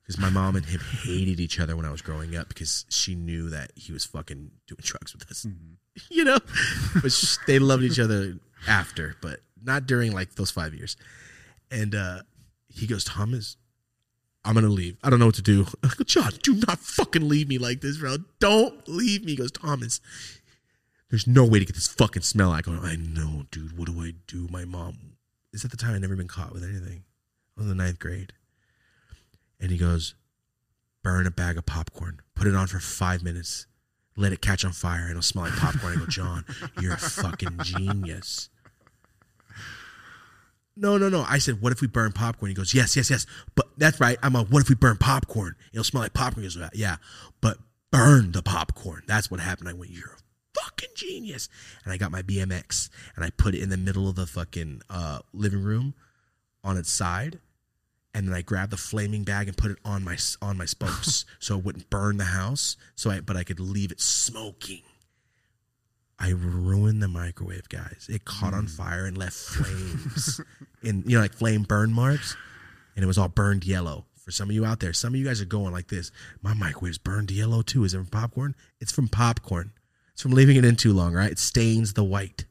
Because my mom and him hated each other when I was growing up because she knew that he was fucking doing drugs with us. You know, but sh- they loved each other after, but not during like those five years. And uh, he goes, Thomas, I'm gonna leave. I don't know what to do. Go, John, do not fucking leave me like this, bro. Don't leave me. He goes, Thomas, there's no way to get this fucking smell. I go, I know, dude. What do I do? My mom is at the time I'd never been caught with anything. I was in the ninth grade. And he goes, burn a bag of popcorn, put it on for five minutes, let it catch on fire, and it'll smell like popcorn. I go, John, you're a fucking genius. No, no, no. I said, what if we burn popcorn? He goes, yes, yes, yes. But that's right. I'm like, what if we burn popcorn? It'll smell like popcorn. He goes, yeah, but burn the popcorn. That's what happened. I went, you're a fucking genius. And I got my BMX and I put it in the middle of the fucking uh, living room on its side. And then I grabbed the flaming bag and put it on my on my spokes so it wouldn't burn the house. So I but I could leave it smoking. I ruined the microwave, guys. It caught on mm. fire and left flames in you know like flame burn marks, and it was all burned yellow. For some of you out there, some of you guys are going like this. My microwave's burned yellow too. Is it from popcorn? It's from popcorn. It's from leaving it in too long, right? It stains the white.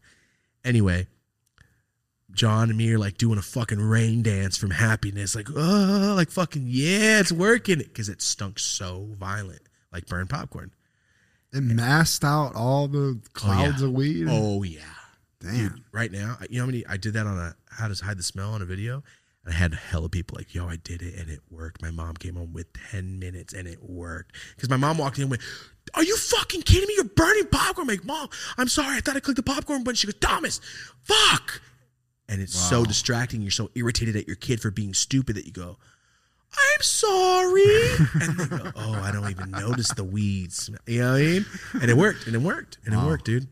Anyway, John and me are like doing a fucking rain dance from happiness, like oh, like fucking yeah, it's working because it stunk so violent, like burned popcorn. It masked out all the clouds oh, yeah. of weed. Oh yeah, damn! Dude, right now, you know how many I did that on a how to hide the smell on a video, and I had hella people like, yo, I did it and it worked. My mom came home with ten minutes and it worked because my mom walked in and went. Are you fucking kidding me? You're burning popcorn. I'm like, mom, I'm sorry. I thought I clicked the popcorn button. She goes, Thomas, fuck and it's wow. so distracting. You're so irritated at your kid for being stupid that you go, I'm sorry. and they go, Oh, I don't even notice the weeds. You know what I mean? And it worked, and it worked, and wow. it worked, dude.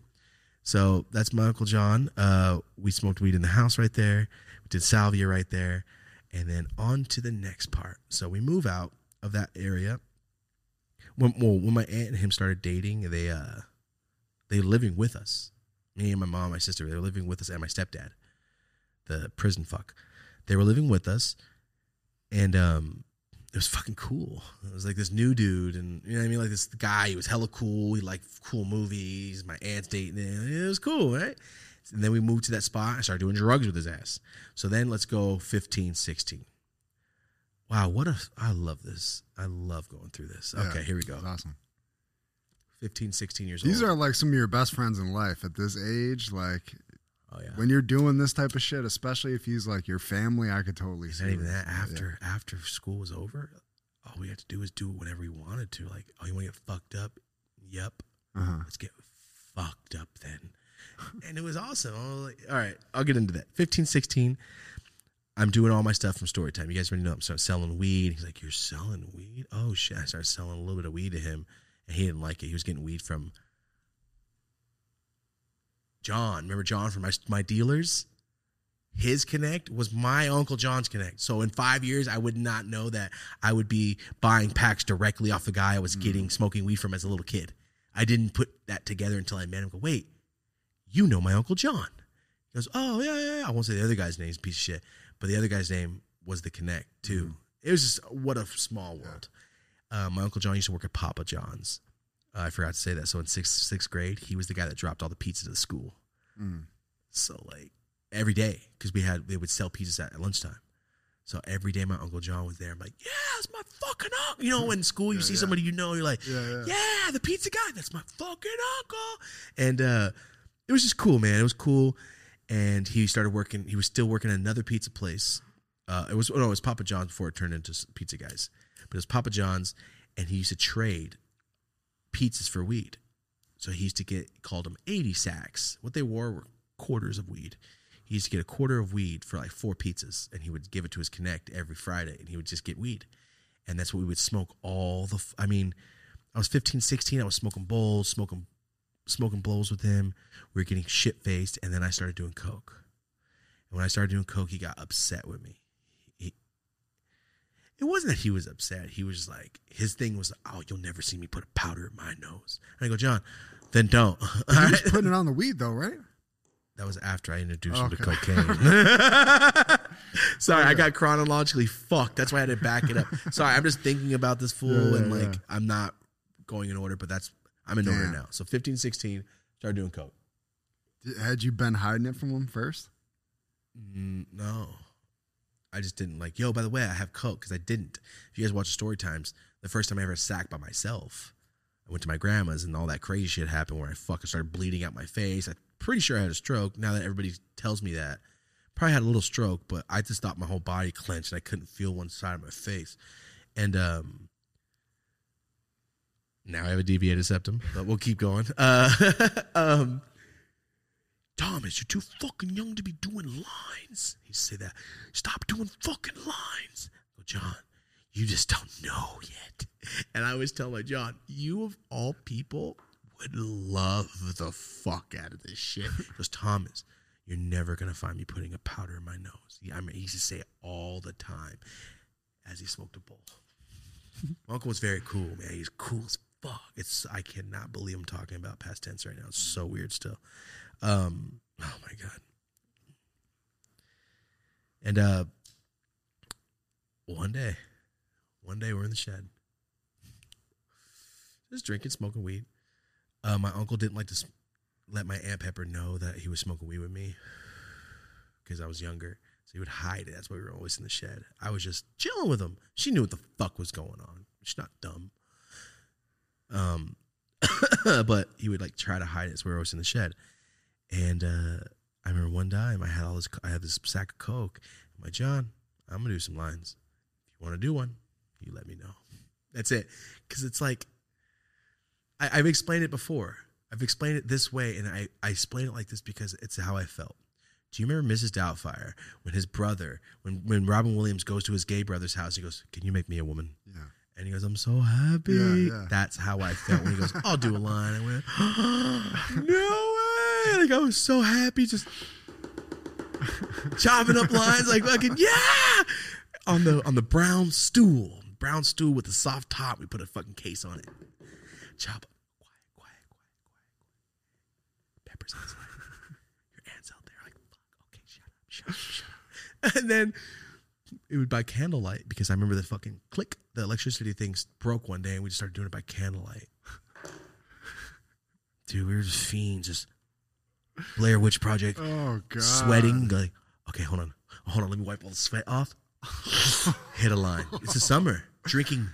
So that's my Uncle John. Uh, we smoked weed in the house right there. We did salvia right there. And then on to the next part. So we move out of that area. When, well, when my aunt and him started dating, they uh, they were living with us. Me and my mom, my sister, they were living with us, and my stepdad the prison fuck. They were living with us, and um, it was fucking cool. It was like this new dude, and you know what I mean, like this guy. He was hella cool. He liked cool movies. My aunt's dating him. It was cool, right? And then we moved to that spot. I started doing drugs with his ass. So then let's go 15, 16. Wow, what a I love this. I love going through this. Okay, yeah, here we go. Awesome. 15, 16 years These old. These are like some of your best friends in life at this age. Like Oh yeah. When you're doing this type of shit, especially if he's like your family, I could totally see. Not even that. After after school was over, all we had to do was do whatever we wanted to. Like, oh, you want to get fucked up? Yep. Uh-huh. Let's get fucked up then. and it was awesome. Was like, all right, I'll get into that. 15, 16. I'm doing all my stuff from story time. You guys already know I'm starting selling weed. He's like, You're selling weed? Oh shit. I started selling a little bit of weed to him and he didn't like it. He was getting weed from John. Remember John from my my dealers? His connect was my uncle John's connect. So in five years, I would not know that I would be buying packs directly off the guy I was getting mm. smoking weed from as a little kid. I didn't put that together until I met him. Go, wait, you know my uncle John? He goes, oh yeah, yeah, yeah. I won't say the other guy's name, piece of shit, but the other guy's name was the connect too. Mm. It was just what a small world. Yeah. Uh, my uncle John used to work at Papa John's. Uh, I forgot to say that. So in sixth sixth grade, he was the guy that dropped all the pizzas to the school. Mm. So like every day, because we had they would sell pizzas at, at, lunchtime. So every day my uncle John was there. I'm like, yeah, it's my fucking uncle. You know, in school you yeah, see yeah. somebody you know, you're like, yeah, yeah, the pizza guy, that's my fucking uncle. And uh, it was just cool, man. It was cool. And he started working. He was still working at another pizza place. Uh, it was oh no, it was Papa John's before it turned into Pizza Guys. But it was Papa John's, and he used to trade pizzas for weed. So he used to get called them 80 sacks. What they wore were quarters of weed. He used to get a quarter of weed for like four pizzas, and he would give it to his connect every Friday, and he would just get weed. And that's what we would smoke all the. F- I mean, I was 15, 16. I was smoking bowls, smoking, smoking bowls with him. We were getting shit faced, and then I started doing coke. And when I started doing coke, he got upset with me. It wasn't that he was upset. He was like, his thing was, oh, you'll never see me put a powder in my nose. And I go, John, then don't. He was putting it on the weed though, right? That was after I introduced okay. him to cocaine. Sorry, I got chronologically fucked. That's why I had to back it up. Sorry, I'm just thinking about this fool yeah, and like yeah. I'm not going in order, but that's I'm in Damn. order now. So 15, 16, started doing coke. Had you been hiding it from him first? Mm, no. I just didn't like, yo, by the way, I have coke because I didn't. If you guys watch story times, the first time I ever sacked by myself, I went to my grandma's and all that crazy shit happened where I fucking started bleeding out my face. I'm pretty sure I had a stroke. Now that everybody tells me that, probably had a little stroke, but I just thought my whole body clenched and I couldn't feel one side of my face. And um, now I have a deviated septum, but we'll keep going. Uh, um, Thomas, you're too fucking young to be doing lines. He say that. Stop doing fucking lines. Go, John, you just don't know yet. And I always tell my John, you of all people would love the fuck out of this shit. Because Thomas, you're never gonna find me putting a powder in my nose. I mean, he used to say it all the time as he smoked a bowl. my uncle was very cool, man. He's cool as fuck. It's I cannot believe I'm talking about past tense right now. It's so weird still. Um, oh my god. And uh, one day One day we're in the shed, just drinking, smoking weed. Uh, my uncle didn't like to let my aunt Pepper know that he was smoking weed with me because I was younger. So he would hide it. That's why we were always in the shed. I was just chilling with him. She knew what the fuck was going on. She's not dumb. Um, but he would like try to hide it. So we were always in the shed. And uh, I remember one time I had all this. I had this sack of coke. I'm like, John, I'm gonna do some lines. If you want to do one, you let me know. That's it. Because it's like I, I've explained it before. I've explained it this way, and I, I explain it like this because it's how I felt. Do you remember Mrs. Doubtfire when his brother, when when Robin Williams goes to his gay brother's house, he goes, "Can you make me a woman?" Yeah. And he goes, "I'm so happy." Yeah, yeah. That's how I felt when he goes, "I'll do a line." I went, "No way!" Like I was so happy, just chopping up lines like fucking yeah on the on the brown stool, brown stool with the soft top. We put a fucking case on it. Chop. Quiet, quiet, quiet, quiet. Pepper's. Your aunt's out there. Like fuck. Okay, shut up, shut up, shut up. And then it would by candlelight because I remember the fucking click, the electricity things broke one day, and we just started doing it by candlelight. Dude, we were just fiends, just Blair Witch Project Oh god. sweating. Like, okay, hold on, hold on. Let me wipe all the sweat off. Hit a line. It's the summer. Drinking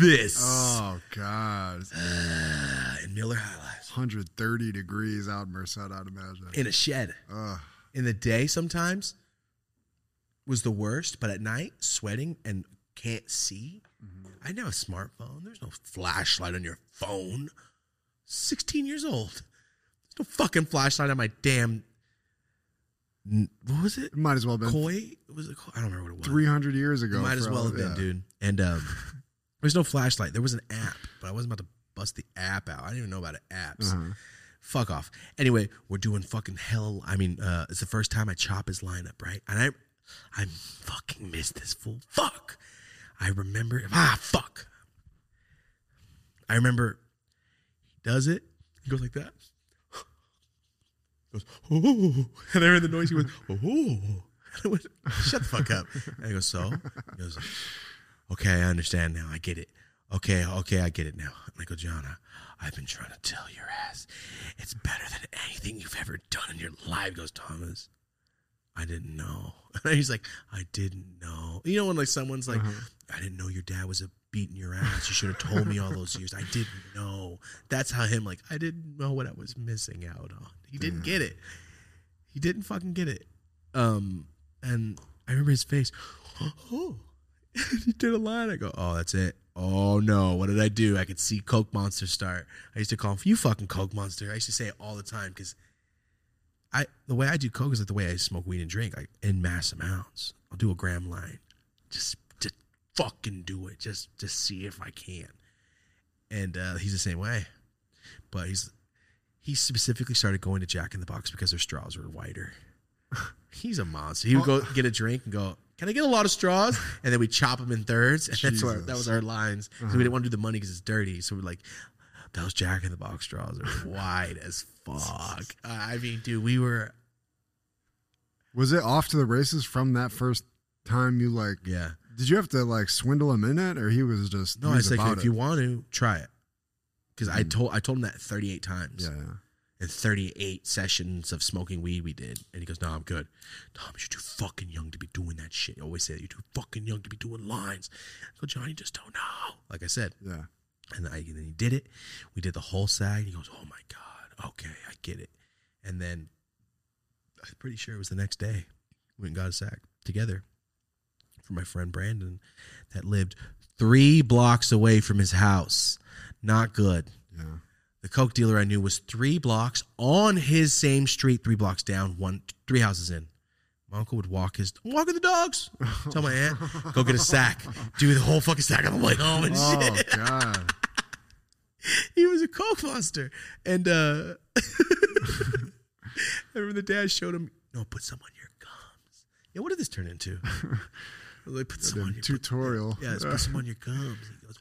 this Oh god. uh, in Miller High Life 130 degrees out in Merced, I'd imagine. in a shed. Ugh. In the day, sometimes was the worst, but at night, sweating and can't see. I didn't have a smartphone. There's no flashlight on your phone. 16 years old. Fucking flashlight on my damn. What was it? Might as well have been Koi? Was it? Koi? I don't remember what it was. 300 years ago. It might as well have been, yeah. dude. And um, there's no flashlight. There was an app, but I wasn't about to bust the app out. I didn't even know about apps. Uh-huh. Fuck off. Anyway, we're doing fucking hell. I mean, uh, it's the first time I chop his lineup, right? And I, I fucking missed this fool. Fuck. I remember. Ah, fuck. I remember. He does it. He goes like that. Goes oh, and I heard the noise. He went oh. And I went, shut the fuck up. And I go so. He goes, okay, I understand now. I get it. Okay, okay, I get it now. And I go, I, I've been trying to tell your ass, it's better than anything you've ever done in your life. Goes Thomas. I didn't know. And he's like, I didn't know. You know when like someone's like, I didn't know your dad was a beating your ass. You should have told me all those years. I didn't know. That's how him like, I didn't know what I was missing out on. He didn't get it. He didn't fucking get it. Um, and I remember his face. Oh, he did a line. I go, oh, that's it. Oh no, what did I do? I could see Coke Monster start. I used to call him you fucking Coke Monster. I used to say it all the time because I the way I do Coke is like the way I smoke weed and drink, like in mass amounts. I'll do a gram line, just just fucking do it, just to see if I can. And uh, he's the same way, but he's he specifically started going to Jack in the Box because their straws were whiter. He's a monster. He would go get a drink and go, "Can I get a lot of straws?" And then we chop them in thirds, and that's what, that was our lines. So we didn't want to do the money because it's dirty. So we're like, "Those Jack in the Box straws are wide as fuck." Uh, I mean, dude, we were Was it off to the races from that first time you like? yeah. Did you have to like swindle him in it, or he was just No, I said about if it? you want to try it, because I told I told him that 38 times. yeah, yeah. and 38 sessions of smoking weed we did. And he goes, No, I'm good. Thomas, you're too fucking young to be doing that shit. You always say that. You're too fucking young to be doing lines. I go, John, you just don't know. Like I said. Yeah. And, I, and then he did it. We did the whole sag. He goes, Oh my God. Okay, I get it. And then I'm pretty sure it was the next day. We went and got a sack together for my friend Brandon that lived three blocks away from his house. Not good. Yeah. The coke dealer I knew was three blocks on his same street, three blocks down, one three houses in. My uncle would walk his walking the dogs. Tell my aunt, go get a sack, do the whole fucking sack on the way home and Oh shit. god. He was a coke monster, and uh, I remember the dad showed him, no, put some on your gums. Yeah, what did this turn into? I like, put some on your tutorial. yeah, let's put some on your gums. He goes,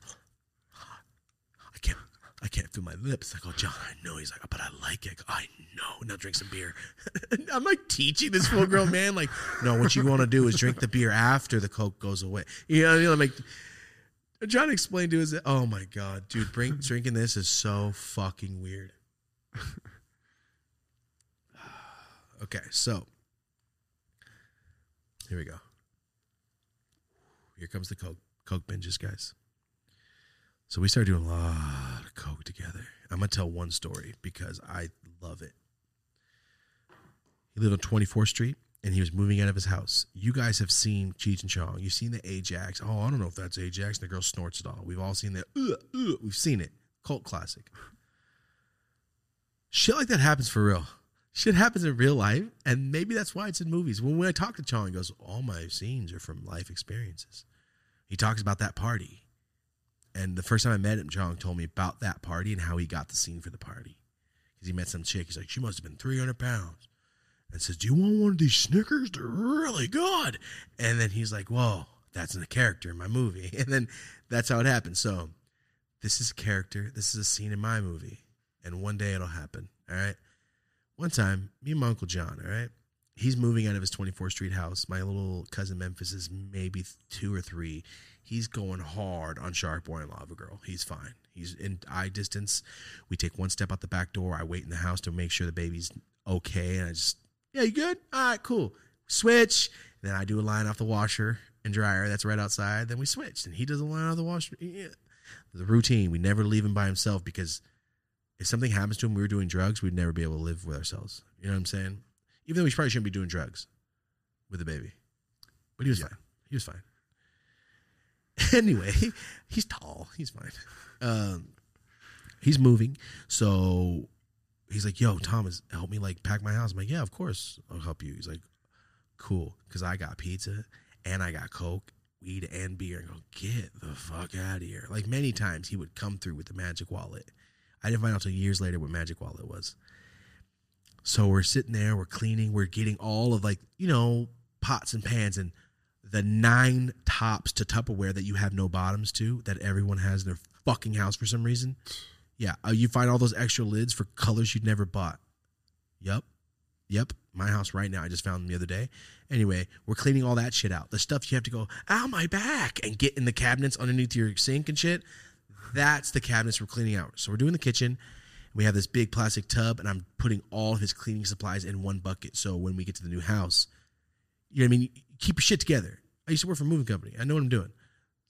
I can't, I can't feel my lips. I go, John, I know. He's like, but I like it. I, go, I know. Now drink some beer. I'm like teaching this full grown man, like, no, what you want to do is drink the beer after the coke goes away. You know, you know, like, And John explained to explain to us, oh my god, dude, bring, drinking this is so fucking weird. okay, so here we go. Here comes the coke coke binges, guys. So we started doing a lot of coke together. I'm gonna tell one story because I love it. He lived on 24th Street and he was moving out of his house. You guys have seen Cheech and Chong. You've seen the Ajax. Oh, I don't know if that's Ajax. The girl snorts it all. We've all seen that. We've seen it. Cult classic. Shit like that happens for real. Shit happens in real life, and maybe that's why it's in movies. When, when I talk to Chong, he goes, "All my scenes are from life experiences." He talks about that party, and the first time I met him, Chong told me about that party and how he got the scene for the party. Because he met some chick. He's like, "She must have been 300 pounds," and says, "Do you want one of these Snickers? They're really good." And then he's like, "Whoa, that's in the character in my movie." And then that's how it happened. So this is a character. This is a scene in my movie, and one day it'll happen. All right. One time, me and my uncle John. All right. He's moving out of his 24th Street house. My little cousin Memphis is maybe two or three. He's going hard on Shark Boy and Lava Girl. He's fine. He's in eye distance. We take one step out the back door. I wait in the house to make sure the baby's okay. And I just, yeah, you good? All right, cool. Switch. then I do a line off the washer and dryer that's right outside. Then we switch. And he does a line off the washer. Yeah. The routine. We never leave him by himself because if something happens to him, we were doing drugs, we'd never be able to live with ourselves. You know what I'm saying? Even though we probably shouldn't be doing drugs with a baby, but he was Yeah. fine. He was fine. Anyway, he's tall. He's fine. Um, he's moving, so he's like, "Yo, Thomas, help me like pack my house." I'm like, "Yeah, of course, I'll help you." He's like, "Cool," because I got pizza and I got coke, weed, and beer. And go get the fuck out of here. Like many times, he would come through with the magic wallet. I didn't find out until years later what magic wallet was. So we're sitting there, we're cleaning, we're getting all of like you know pots and pans and the nine tops to Tupperware that you have no bottoms to that everyone has in their fucking house for some reason. Yeah, uh, you find all those extra lids for colors you'd never bought. Yep, yep. My house right now. I just found them the other day. Anyway, we're cleaning all that shit out. The stuff you have to go, ow, my back, and get in the cabinets underneath your sink and shit. That's the cabinets we're cleaning out. So we're doing the kitchen. We have this big plastic tub, and I'm putting all his cleaning supplies in one bucket. So when we get to the new house, you know what I mean? Keep your shit together. I used to work for a moving company. I know what I'm doing.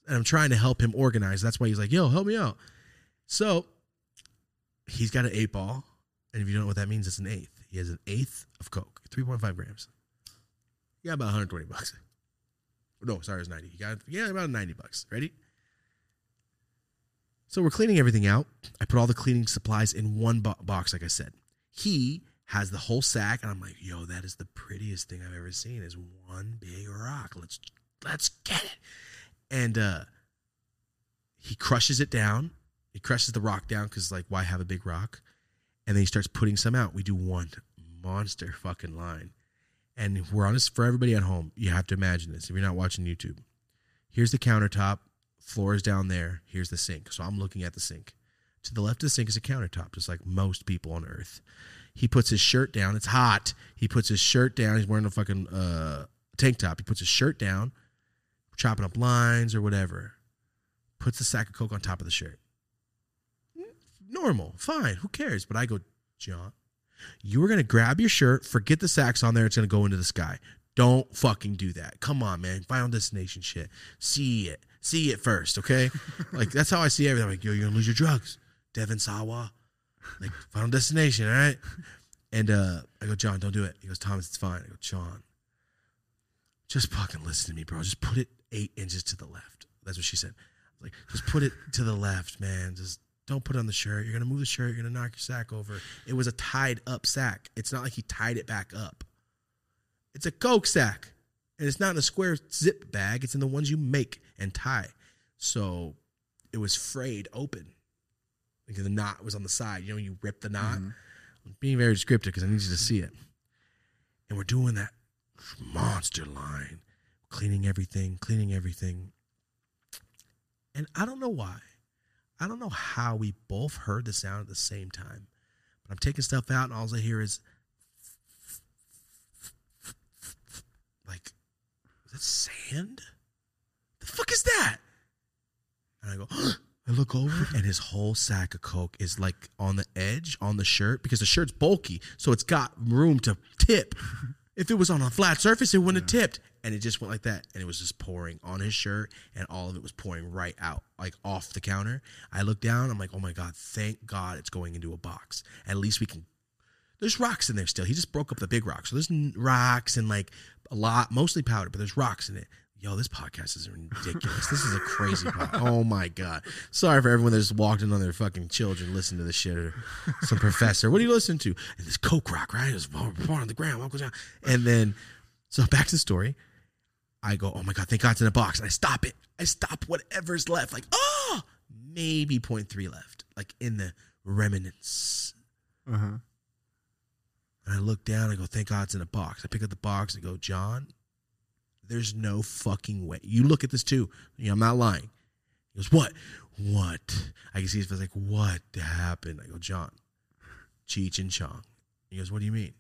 And I'm trying to help him organize. That's why he's like, yo, help me out. So he's got an eight ball. And if you don't know what that means, it's an eighth. He has an eighth of Coke, 3.5 grams. You got about 120 bucks. No, sorry, it's 90. You got, yeah, about 90 bucks. Ready? So we're cleaning everything out. I put all the cleaning supplies in one bo- box, like I said. He has the whole sack, and I'm like, "Yo, that is the prettiest thing I've ever seen. Is one big rock. Let's let's get it." And uh, he crushes it down. He crushes the rock down because, like, why have a big rock? And then he starts putting some out. We do one monster fucking line, and we're honest for everybody at home. You have to imagine this if you're not watching YouTube. Here's the countertop. Floor is down there. Here's the sink. So I'm looking at the sink. To the left of the sink is a countertop, just like most people on earth. He puts his shirt down. It's hot. He puts his shirt down. He's wearing a fucking uh, tank top. He puts his shirt down, chopping up lines or whatever. Puts the sack of Coke on top of the shirt. Normal. Fine. Who cares? But I go, John, you were going to grab your shirt, forget the sacks on there. It's going to go into the sky. Don't fucking do that. Come on, man. Final destination shit. See it. See it first, okay? like, that's how I see everything. I'm like, yo, you're going to lose your drugs. Devon Sawa. Like, final destination, all right? And uh, I go, John, don't do it. He goes, Thomas, it's fine. I go, John, just fucking listen to me, bro. Just put it eight inches to the left. That's what she said. Like, just put it to the left, man. Just don't put on the shirt. You're gonna move the shirt. You're gonna knock your sack over. It was a tied up sack. It's not like he tied it back up. It's a Coke sack, and it's not in a square zip bag. It's in the ones you make and tie. So it was frayed open. Because the knot was on the side. You know, when you rip the knot. Mhm. I'm being very descriptive because I need you to see it. And we're doing that monster line, cleaning everything, cleaning everything. And I don't know why. I don't know how we both heard the sound at the same time. But I'm taking stuff out, and all I hear is like, is that sand? The fuck is that? And I go, I look over and his whole sack of Coke is like on the edge on the shirt because the shirt's bulky. So it's got room to tip. If it was on a flat surface, it wouldn't have tipped. And it just went like that. And it was just pouring on his shirt and all of it was pouring right out, like off the counter. I look down, I'm like, oh my God, thank God it's going into a box. At least we can there's rocks in there still. He just broke up the big rocks. So there's rocks and like a lot, mostly powder, but there's rocks in it. Yo, this podcast is ridiculous. this is a crazy podcast. Oh my god. Sorry for everyone that just walked in on their fucking children listening to this shit or some professor. What are you listening to? And this coke rock, right? It's falling on the ground. And then so back to the story. I go, oh my god, thank God it's in a box. And I stop it. I stop whatever's left. Like, oh, maybe 0.3 left. Like in the remnants. Uh huh. And I look down, I go, thank God it's in a box. I pick up the box and go, John, there's no fucking way. You look at this too. You know, I'm not lying. He goes, What? What? I can see his face like, What happened? I go, John, Cheech and Chong. He goes, What do you mean?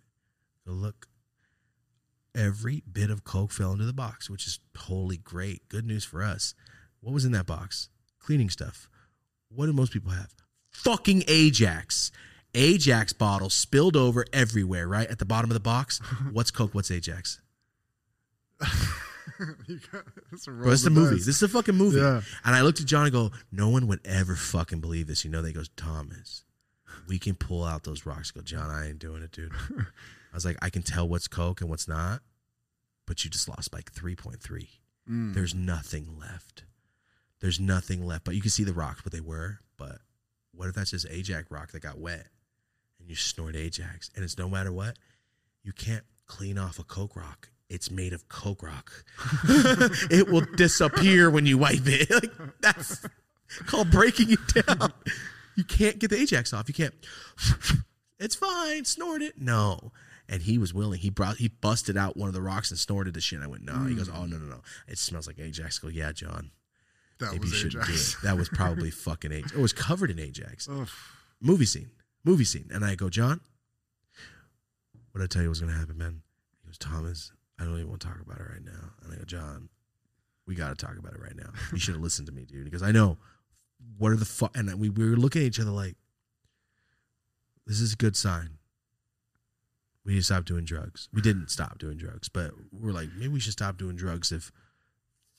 I go, Look, every bit of Coke fell into the box, which is totally great. Good news for us. What was in that box? Cleaning stuff. What do most people have? Fucking Ajax. Ajax bottles spilled over everywhere, right? At the bottom of the box. What's Coke? What's Ajax? you got, that's a Bro, it's a movie. This is a fucking movie. Yeah. And I looked at John and go, no one would ever fucking believe this. You know, they goes, Thomas, we can pull out those rocks. I go, John, I ain't doing it, dude. I was like, I can tell what's Coke and what's not, but you just lost like 3.3. Mm. There's nothing left. There's nothing left. But you can see the rocks, what they were. But what if that's just Ajax rock that got wet and you snort Ajax? And it's no matter what, you can't clean off a Coke rock. It's made of Coke rock. it will disappear when you wipe it. Like that's called breaking it down. You can't get the Ajax off. You can't. It's fine. Snort it. No. And he was willing. He brought. He busted out one of the rocks and snorted the shit. And I went, no. He goes, oh no no no. It smells like Ajax. I go, yeah, John. that Maybe was you shouldn't Ajax. do it. That was probably fucking Ajax. It was covered in Ajax. Movie scene. Movie scene. And I go, John, what did I tell you was going to happen, man? He goes, Thomas, I don't even want to talk about it right now. And I go, John, we got to talk about it right now. You should have listened to me, dude. Because I know what are the fuck. And we, we were looking at each other like, this is a good sign. We need to stop doing drugs. We didn't stop doing drugs, but we're like, maybe we should stop doing drugs if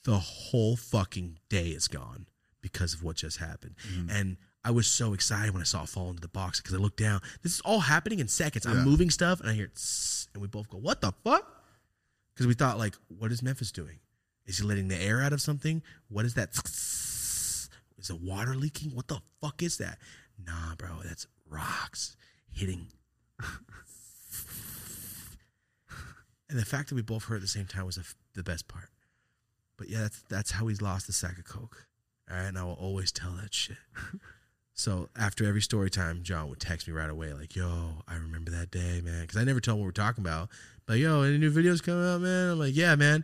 the whole fucking day is gone because of what just happened. Mhm. And I was so excited when I saw it fall into the box because I looked down. This is all happening in seconds. I'm moving stuff and I hear and we both go, "What the fuck?" Because we thought like, "What is Memphis doing? Is he letting the air out of something? What is that? Is the water leaking? What the fuck is that?" Nah, bro, that's rocks hitting. and the fact that we both heard at the same time was the, the best part. But yeah, that's that's how he's lost the sack of coke. All right, and I will always tell that shit. So after every story time, John would text me right away, like, "Yo, I remember that day, man," because I never tell him what we're talking about. But "Yo, any new videos coming out, man?" I'm like, "Yeah, man."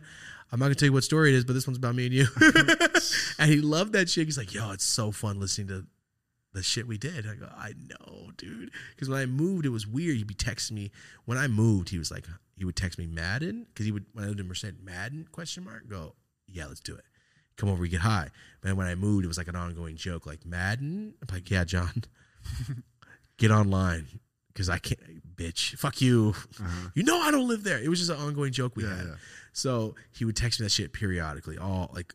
I'm not gonna tell you what story it is, but this one's about me and you. and he loved that shit. He's like, "Yo, it's so fun listening to the shit we did." I go, "I know, dude." Because when I moved, it was weird. He'd be texting me. When I moved, he was like, he would text me Madden because he would when I lived in Merced, Madden question mark. Go, yeah, let's do it. Come over, we get high. But when I moved, it was like an ongoing joke, like Madden. I'm like, yeah, John, get online because I can't, bitch. Fuck you. Uh-huh. You know I don't live there. It was just an ongoing joke we Yeah, had. yeah. So he would text me that shit periodically, all like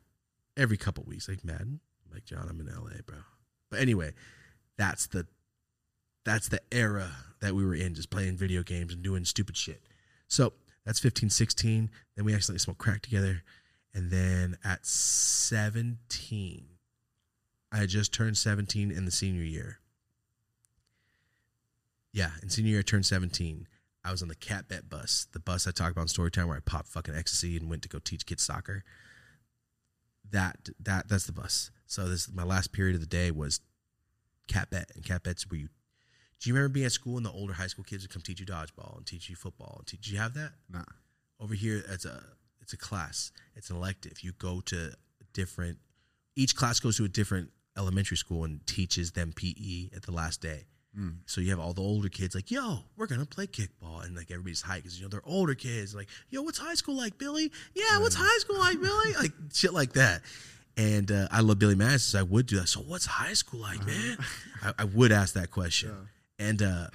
every couple weeks, like Madden. I'm like John, I'm in LA, bro. But anyway, that's the that's the era that we were in, just playing video games and doing stupid shit. So that's 15, 16. Then we accidentally smoked crack together. And then at 17, I had just turned 17 in the senior year. Yeah, in senior year, I turned 17. I was on the Cat Bet bus, the bus I talked about in Storytime where I popped fucking ecstasy and went to go teach kids soccer. That that that's the bus. So this my last period of the day was Cat Bet, and Cat Bet's where you. Do you remember being at school and the older high school kids would come teach you dodgeball and teach you football and teach? Did you have that? Nah. over here it's a it's a class it's an elective you go to different each class goes to a different elementary school and teaches them pe at the last day Mm. so you have all the older kids like yo we're gonna play kickball and like everybody's hyped because you know they're older kids like yo what's high school like billy yeah what's high school like billy like shit like that And uh, I love Billy Madison, so I would do that. So what's high school like, man? I, I would ask that question. And uh,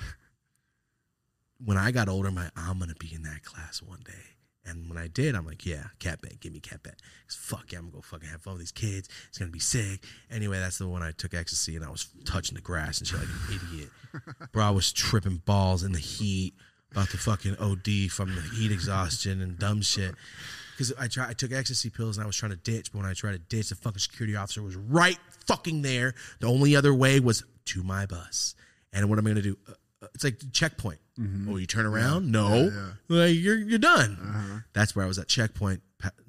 when I got older, I'm I'm gonna be in that class one day. And when I did, I'm like, yeah, cat bet, give me cat bet. 'Cause fuck yeah, I'm gonna go fucking have fun with these kids. It's gonna be sick. Anyway, that's the one I took ecstasy and I was touching the grass and shit like an idiot. Bro, I was tripping balls in the heat, about to fucking OD from the heat exhaustion and dumb shit. Because I tried, I took ecstasy pills and I was trying to ditch, but when I tried to ditch, the fucking security officer was right fucking there. The only other way was to my bus. And what am I gonna do? Uh, It's like checkpoint. Oh, you turn around? No, yeah. Like, you're you're done. Uh-huh. That's where I was at checkpoint.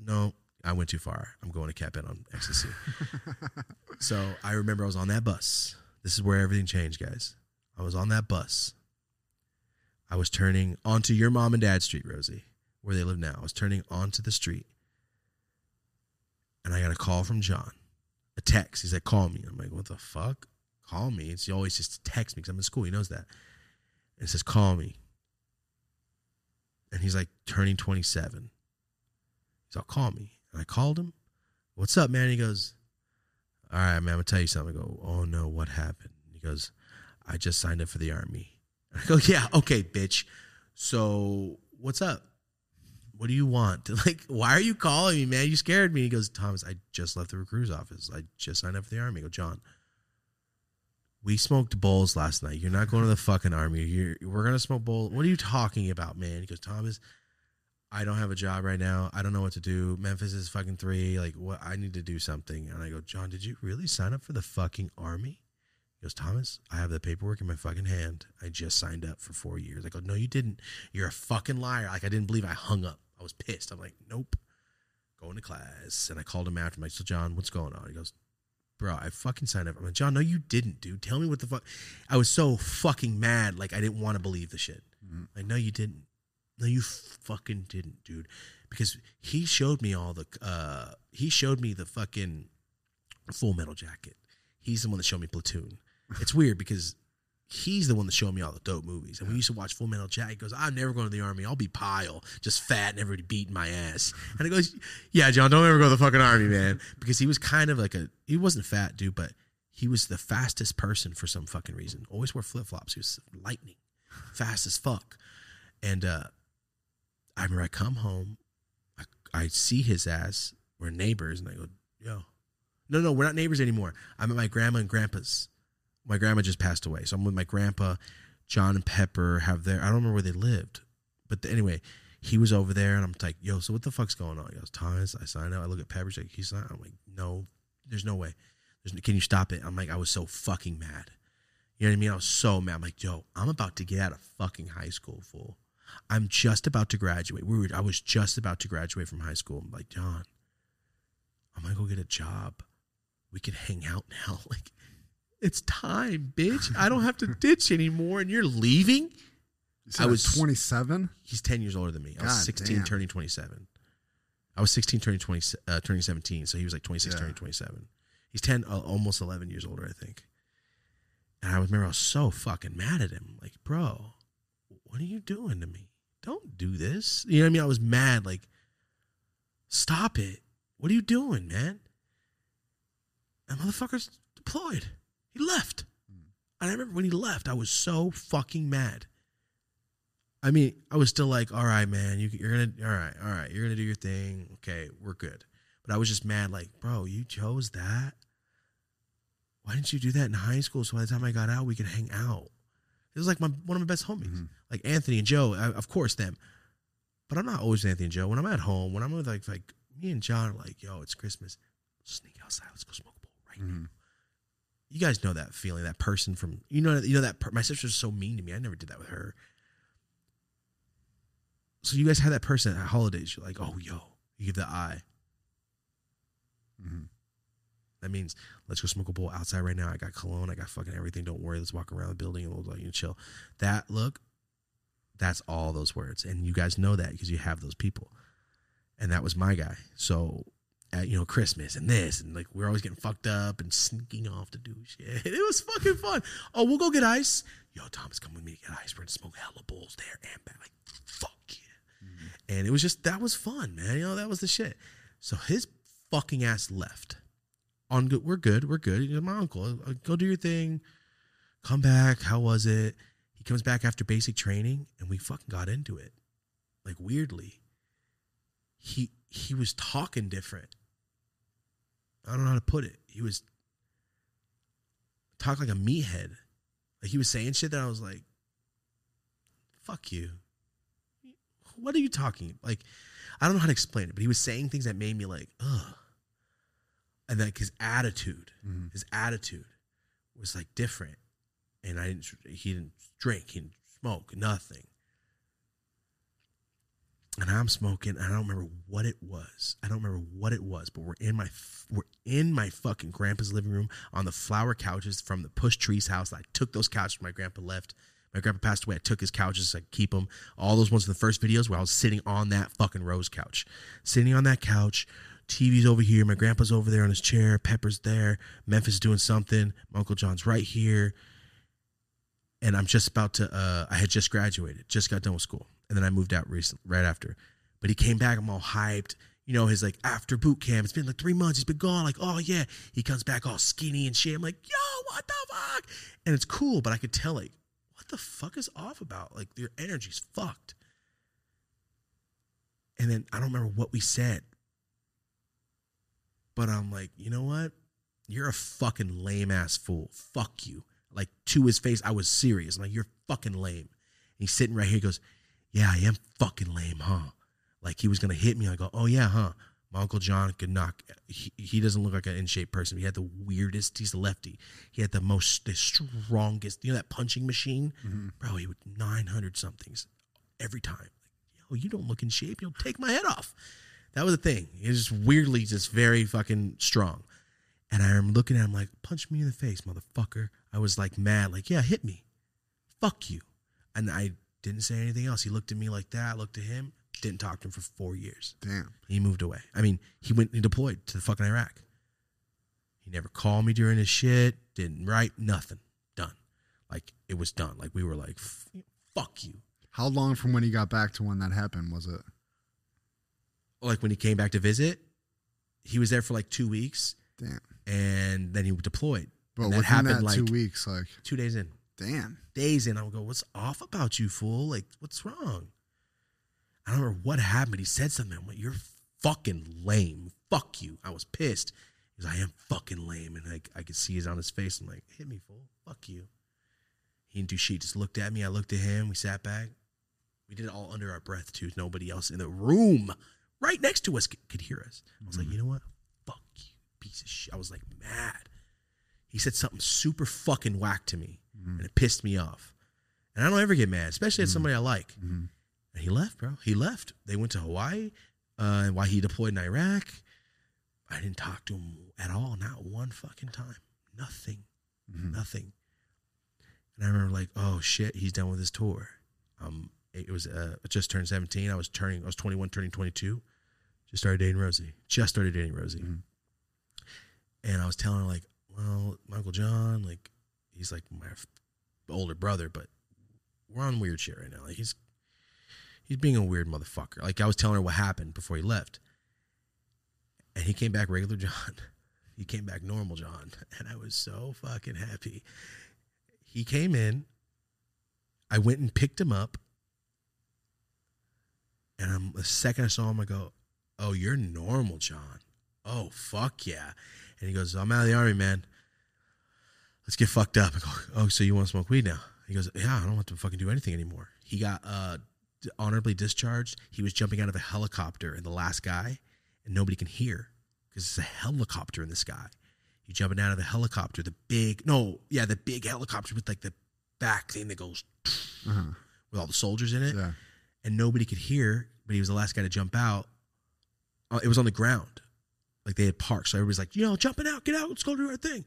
No, I went too far. I'm going to cap in on ecstasy. so I remember I was on that bus. This is where everything changed, guys. I was on that bus. I was turning onto your mom and dad street, Rosie, where they live now. I was turning onto the street. And I got a call from John. A text. He's like, call me. I'm like, what the fuck? Call me. It's he always just text me because I'm in school. He knows that. And says, call me. And he's like turning 27. He's all, call me. And I called him. What's up, man? He goes, all right, man, I'm going to tell you something. I go, oh no, what happened? He goes, I just signed up for the army. I go, yeah, okay, bitch. So what's up? What do you want? Like, why are you calling me, man? You scared me. He goes, Thomas, I just left the recruiter's office. I just signed up for the army. I go, John, we smoked bowls last night. You're not going to the fucking army. You're, we're gonna smoke bowls. What are you talking about, man? He goes, Thomas, I don't have a job right now. I don't know what to do. Memphis is fucking three. Like, what? I need to do something. And I go, John, did you really sign up for the fucking army? He goes, Thomas, I have the paperwork in my fucking hand. I just signed up for four years. I go, No, you didn't. You're a fucking liar. Like, I didn't believe I hung up. I was pissed. I'm like, Nope. Going to class. And I called him after. I'm like, So, John, what's going on? He goes, Bro, I fucking signed up. I'm like, John, no, you didn't, dude. Tell me what the fuck. I was so fucking mad. Like, I didn't want to believe the shit. Like, no, you didn't. No, you fucking didn't, dude. Because he showed me all the, uh, he showed me the fucking full metal jacket. He's the one that showed me Platoon. It's weird because he's the one that showed me all the dope movies. And we used to watch Full Metal Jacket. He goes, I'm never going to the army. I'll be Pyle, just fat and everybody beating my ass. And he goes, Yeah, John, don't ever go to the fucking army, man. Because he was kind of like a, he wasn't fat, dude, but he was the fastest person for some fucking reason. Always wore flip flops. He was lightning, fast as fuck. And uh, I remember I come home, I, I see his ass. We're neighbors, and I go, Yo, no, no, we're not neighbors anymore. I'm at my grandma and grandpa's. My grandma just passed away, so I'm with my grandpa. John and Pepper have their. I don't remember where they lived, but anyway, he was over there, and I'm like, "Yo, so what the fuck's going on?" He goes, "Thomas, I signed out." I look at Pepper, she's like, "He's not." I'm like, "No, there's no way. There's no, can you stop it?" I'm like, I was so fucking mad. You know what I mean? I was so mad. I'm like, "Yo, I'm about to get out of fucking high school, fool. I'm just about to graduate. We were. I was just about to graduate from high school. I'm like, John, I'm gonna go get a job. We can hang out now. Like, it's time, bitch. I don't have to ditch anymore, and you're leaving. I was- 27. He's ten years older than me. I was God 16, damn. turning 27. I was 16, turning 20, uh, turning 17. So he was like 26, Yeah. turning 27. He's 10, uh, almost 11 years older, I think. And I remember I was so fucking mad at him. Like, bro, what are you doing to me? Don't do this. You know what I mean? I was mad. Like, stop it. What are you doing, man? And motherfucker's deployed. He left. And I remember when he left, I was so fucking mad. I mean, I was still like, all right, man, you, you're gonna, all right, all right, you're gonna do your thing. Okay, we're good. But I was just mad, like, bro, you chose that. Why didn't you do that in high school? So by the time I got out, we could hang out. It was like my one of my best homies, Mhm. like Anthony and Joe. I, of course, them. But I'm not always Anthony and Joe. When I'm at home, when I'm with like like me and John are like, yo, it's Christmas. Sneak outside. Let's go smoke a bowl right now. You guys know that feeling, that person from you know you know that per- my sister's so mean to me. I never did that with her. So you guys have that person at holidays. You're like, oh yo, you give the eye. Mhm. That means let's go smoke a bowl outside right now. I got cologne. I got fucking everything. Don't worry. Let's walk around the building and we'll like you chill. That look, that's all those words, and you guys know that because you have those people, and that was my guy. So at you know Christmas and this and like we're always getting fucked up and sneaking off to do shit. It was fucking fun. Oh, we'll go get ice. Yo, Thomas, come with me to get ice. We're gonna smoke hella bowls there and back. Like fuck yeah. And it was just that was fun, man. You know that was the shit. So his fucking ass left. on good. We're good. We're good. You're my uncle. Uh, Go do your thing. Come back. How was it? He comes back after basic training, and we fucking got into it. Like weirdly, he he was talking different. I don't know how to put it. He was talk like a meathead. Like he was saying shit that I was like, "Fuck you." What are you talking? Like, I don't know how to explain it, but he was saying things that made me like, ugh. And like his attitude, Mhm. his attitude was like different. And I didn't. He didn't drink. He didn't smoke. Nothing. And I'm smoking. And I don't remember what it was. I don't remember what it was. But we're in my we're in my fucking grandpa's living room on the flower couches from the Push Trees house. I took those couches my grandpa left. My grandpa passed away. I took his couches. I keep them. All those ones in the first videos where I was sitting on that fucking rose couch, sitting on that couch. TV's over here. My grandpa's over there on his chair. Pepper's there. Memphis is doing something. My Uncle John's right here. And I'm just about to. Uh, I had just graduated. Just got done with school, and then I moved out recent right after. But he came back. I'm all hyped. You know, his like after boot camp. It's been like three months. He's been gone. Like, oh yeah. He comes back all skinny and shit. I'm like, yo, what the fuck? And it's cool, but I could tell like, what the fuck is off about? Like your energy's fucked. And then I don't remember what we said. But I'm like, you know what? You're a fucking lame ass fool. Fuck you. Like to his face, I was serious. I'm like, you're fucking lame. And he's sitting right here. He goes, Yeah, I am fucking lame, huh? Like he was gonna hit me. I go, Oh yeah, huh? My uncle John could knock. He, he doesn't look like an in shape person. He had the weirdest. He's a lefty. He had the most, the strongest. You know that punching machine, mm-hmm. bro. He would nine hundred somethings every time. Like, yo, you don't look in shape. You'll take my head off. That was the thing. He was just weirdly just very fucking strong. And I am looking at him like, punch me in the face, motherfucker. I was like mad, like, yeah, hit me. Fuck you. And I didn't say anything else. He looked at me like that, looked at him, didn't talk to him for four years. Damn. He moved away. I mean, he went he deployed to the fucking Iraq. He never called me during his shit, didn't write, nothing. Done. Like it was done. Like we were like, fuck you. How long from when he got back to when that happened was it? Like when he came back to visit, he was there for like two weeks Damn. and then he deployed. But that happened that like two weeks, like, two days in. Damn. days in. I would go, "What's off about you, fool? Like, what's wrong?" I don't remember what happened, he said something. I'm like, "You're fucking lame. Fuck you." I was pissed. He goes, "I am fucking lame," and like I could see it on his face. I'm like, "Hit me, fool. Fuck you." He didn't do shit. Just looked at me. I looked at him. We sat back. We did it all under our breath too. Nobody else in the room, right next to us, could, could hear us. I was like, mm-hmm. "You know what? Fuck you, piece of shit." I was like mad. He said something super fucking whack to me and it pissed me off. And I don't ever get mad, especially at somebody I like. Mhm. And he left, bro. He left. They went to Hawaii, uh, and while he deployed in Iraq, I didn't talk to him at all, not one fucking time. Nothing, Mhm. nothing. And I remember like, oh shit, he's done with his tour. Um, it was uh, I just turned seventeen. I was turning, I was twenty one, turning twenty two. Just started dating Rosie. Just started dating Rosie. Mhm. And I was telling her like, well, Michael John, like, he's like my older brother, but we're on weird shit right now. Like he's he's being a weird motherfucker. Like I was telling her what happened before he left, and he came back regular John. He came back normal John, and I was so fucking happy. He came in. I went and picked him up, and I'm the second I saw him, I go, "Oh, you're normal, John. Oh, fuck yeah." And he goes, "I'm out of the army, man. Let's get fucked up." I go, "Oh, so you want to smoke weed now?" He goes, "Yeah, I don't have to fucking do anything anymore." He got uh honorably discharged. He was jumping out of a helicopter, and the last guy, and nobody can hear because it's a helicopter in the sky. He jumping out of the helicopter, the big no, yeah, the big helicopter with like the back thing that goes Uh-huh. with all the soldiers in it Yeah. and nobody could hear, but he was the last guy to jump out. Uh, it was on the ground, like they had parked, so everybody's like, you know, jumping out, get out, let's go do our thing.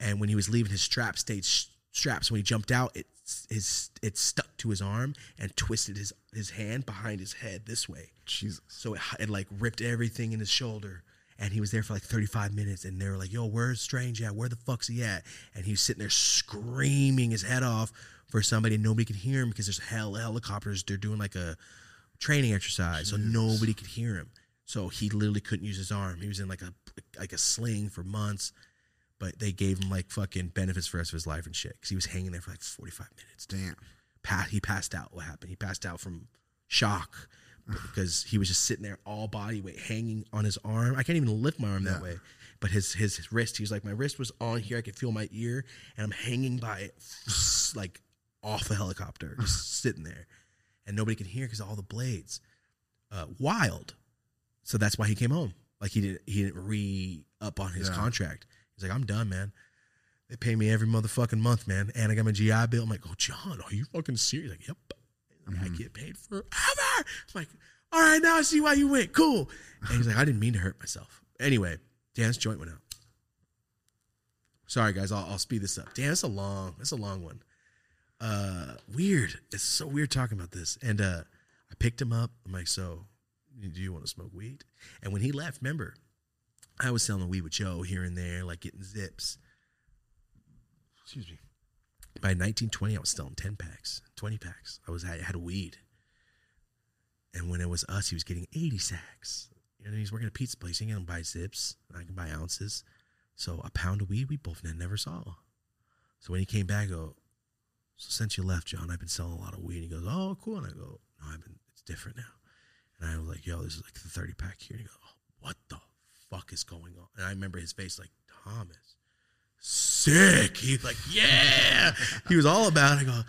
And when he was leaving, his strap stayed sh- straps. When he jumped out, it his it stuck to his arm and twisted his his hand behind his head this way. Jesus. So it, it like ripped everything in his shoulder. And he was there for like 35 minutes. And they were like, yo, where's Strange at? Where the fuck's he at? And he was sitting there screaming his head off for somebody. And nobody could hear him because there's hell helicopters. They're doing like a training exercise. So nobody could hear him. So he literally couldn't use his arm. He was in like a like a sling for months. But they gave him like fucking benefits for the rest of his life and shit because he was hanging there for like 45 minutes. Damn. Pa- he passed out. What happened? He passed out from shock because he was just sitting there all body weight hanging on his arm. I can't even lift my arm that Yeah. way. But his, his his wrist, he was like, my wrist was on here. I could feel my ear, and I'm hanging by it, like off a helicopter, just sitting there, and nobody could hear because all the blades. Uh, wild. So that's why he came home. Like he didn't he didn't re up on his Yeah. contract. He's like, I'm done, man. They pay me every motherfucking month, man. And I got my GI Bill. I'm like, oh, John, are you fucking serious? Like, yep. Like, I get paid forever. I'm like, all right, now I see why you went. Cool. And he's like, I didn't mean to hurt myself. Anyway, Dan's joint went out. Sorry, guys. I'll, I'll speed this up. Dan, it's a long, it's a long one. Uh, weird. It's so weird talking about this. And uh, I picked him up. I'm like, so, do you want to smoke weed? And when he left, remember, I was selling the weed with Joe here and there, like getting zips. Excuse me. By 1920, I was selling 10 packs, 20 packs. I was I had weed. And when it was us, he was getting 80 sacks. You know, he's working at a pizza place. He can buy zips. I can buy ounces. So a pound of weed, we both never saw. So when he came back, I go, so since you left, John, I've been selling a lot of weed. And He goes, oh, cool. And I go, no, I've been, it's different now. And I was like, yo, this is like the 30 pack here. And he goes, oh, what the fuck is going on? And I remember his face like, Thomas, sick. He's like, yeah. he was all about it. I go,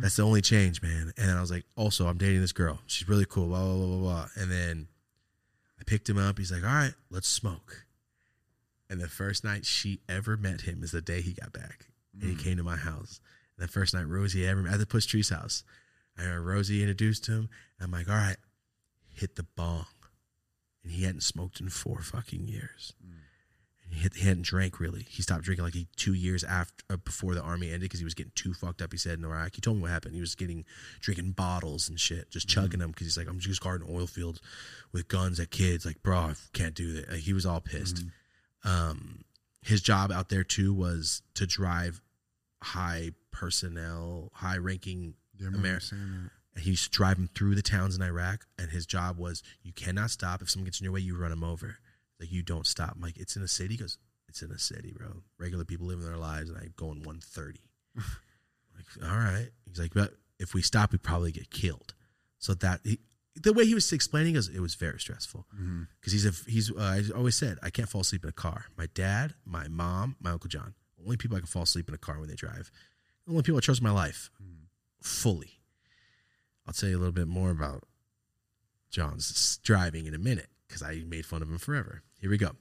that's the only change, man. And then I was like, also, I'm dating this girl. She's really cool, blah, blah, blah, blah, blah. And then I picked him up. He's like, all right, let's smoke. And the first night she ever met him is the day he got back. And he mm. came to my house. And the first night Rosie ever met at the Push Tree's house. I remember Rosie introduced him. I'm like, all right, hit the bong. And he hadn't smoked in four fucking years. And he, he hadn't drank really. He stopped drinking like he, two years after uh, before the army ended because he was getting too fucked up. He said in Iraq. He told me what happened. He was getting drinking bottles and shit, just chugging them because he's like, I'm just guarding oil fields with guns at kids. Like, bro, I can't do that. Like, he was all pissed. Um, his job out there too was to drive high personnel, high ranking Yeah, I remember Amer- you saying that. and he used to drive him through the towns in Iraq. And his job was you cannot stop. If someone gets in your way, you run them over. Like you don't stop. I'm like, it's in a city. He goes, it's in a city, bro. Regular people living their lives, and I go in 130. like, all right. He's like, but if we stop, we probably get killed. So that he, the way he was explaining is, it was very stressful Mhm. because he's a he's. Uh, I always said I can't fall asleep in a car. My dad, my mom, my uncle John, only people I can fall asleep in a car when they drive. The only people I trust in my life fully. I'll tell you a little bit more about John's driving in a minute because I made fun of him forever. Here we go.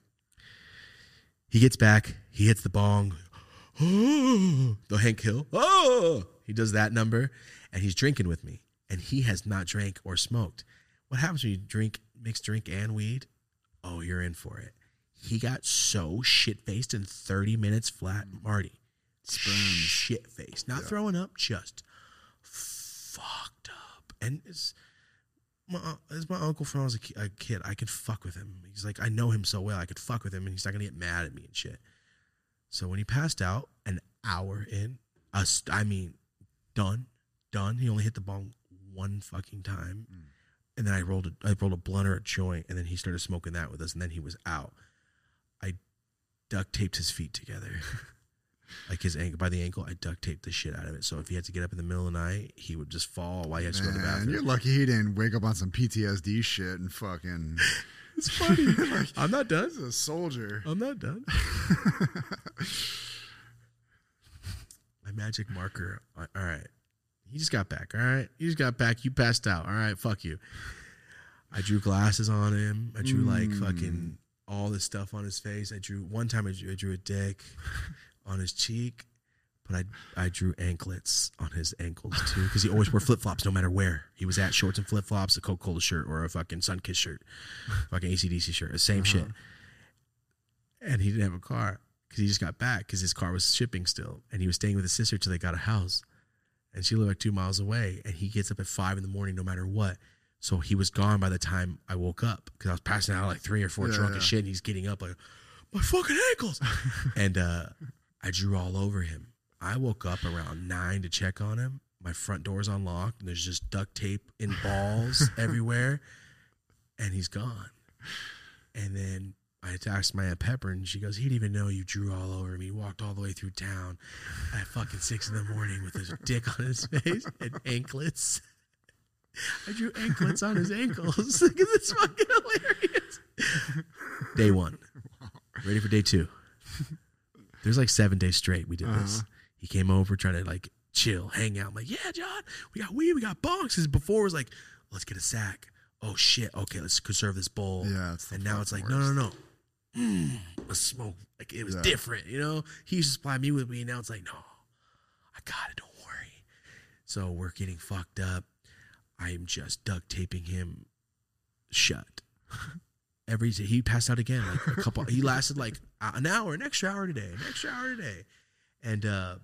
He gets back. He hits the bong. the Hank Hill. Oh, he does that number, and he's drinking with me, and he has not drank or smoked. What happens when you drink mixed drink and weed? Oh, you're in for it. He got so shit faced in 30 minutes flat, mm. Marty. Shit faced, not throwing up, just fucked up. And it's my it's my uncle from when I was a a kid. I could fuck with him. He's like I know him so well. I could fuck with him, and he's not gonna get mad at me and shit. So when he passed out, an hour in, us, I mean, done, done. He only hit the bong one fucking time, mm. and then I rolled a, I rolled a blunt or a joint, and then he started smoking that with us, and then he was out. I duct taped his feet together. Like his ankle by the ankle, I duct taped the shit out of it. So if he had to get up in the middle of the night, he would just fall while he had to go to the Man, bathroom. you're lucky he didn't wake up on some PTSD shit and fucking. It's funny. like, I'm not done. he's a soldier. I'm not done. My magic marker. All right. He just got back. All right. He just got back. You passed out. All right. Fuck you. I drew glasses on him. I drew like Mm. fucking all this stuff on his face. I drew one time. I drew, I drew a dick on his cheek, but I I drew anklets on his ankles too because he always wore flip flops no matter where he was at. Shorts and flip flops, a Coca Cola shirt or a fucking Sunkist shirt, fucking ACDC shirt, the same shit. And he didn't have a car because he just got back because his car was shipping still, and he was staying with his sister till they got a house, and she lived like two miles away. And he gets up at five in the morning no matter what. So he was gone by the time I woke up because I was passing out like three or four Yeah, drunk yeah. as shit, and he's getting up like my fucking ankles, and uh, I drew all over him. I woke up around nine to check on him. My front door's unlocked, and there's just duct tape in balls everywhere, and he's gone. And then I asked my Aunt Pepper, and she goes, He didn't even know you drew all over me. He walked all the way through town at fucking six in the morning with his dick on his face and anklets. I drew anklets on his ankles. Look at this fucking hilarious. Day one. Ready for day two. There's like seven days straight we did this. Uh-huh. He came over trying to like chill, hang out. I'm like, yeah, John, we got weed, we got bonks. Because before it was like, let's get a sack. Oh shit, okay, let's conserve this bowl. Yeah, and now it's like, fucking no, no, no. Mm, let's smoke. Like it was Yeah. different, you know? He used to supply me with weed. Now it's like, no, I got it, don't worry. So we're getting fucked up. I'm just duct taping him shut. Every he passed out again like a couple. he lasted like an hour, an extra hour today, an extra hour today, and uh,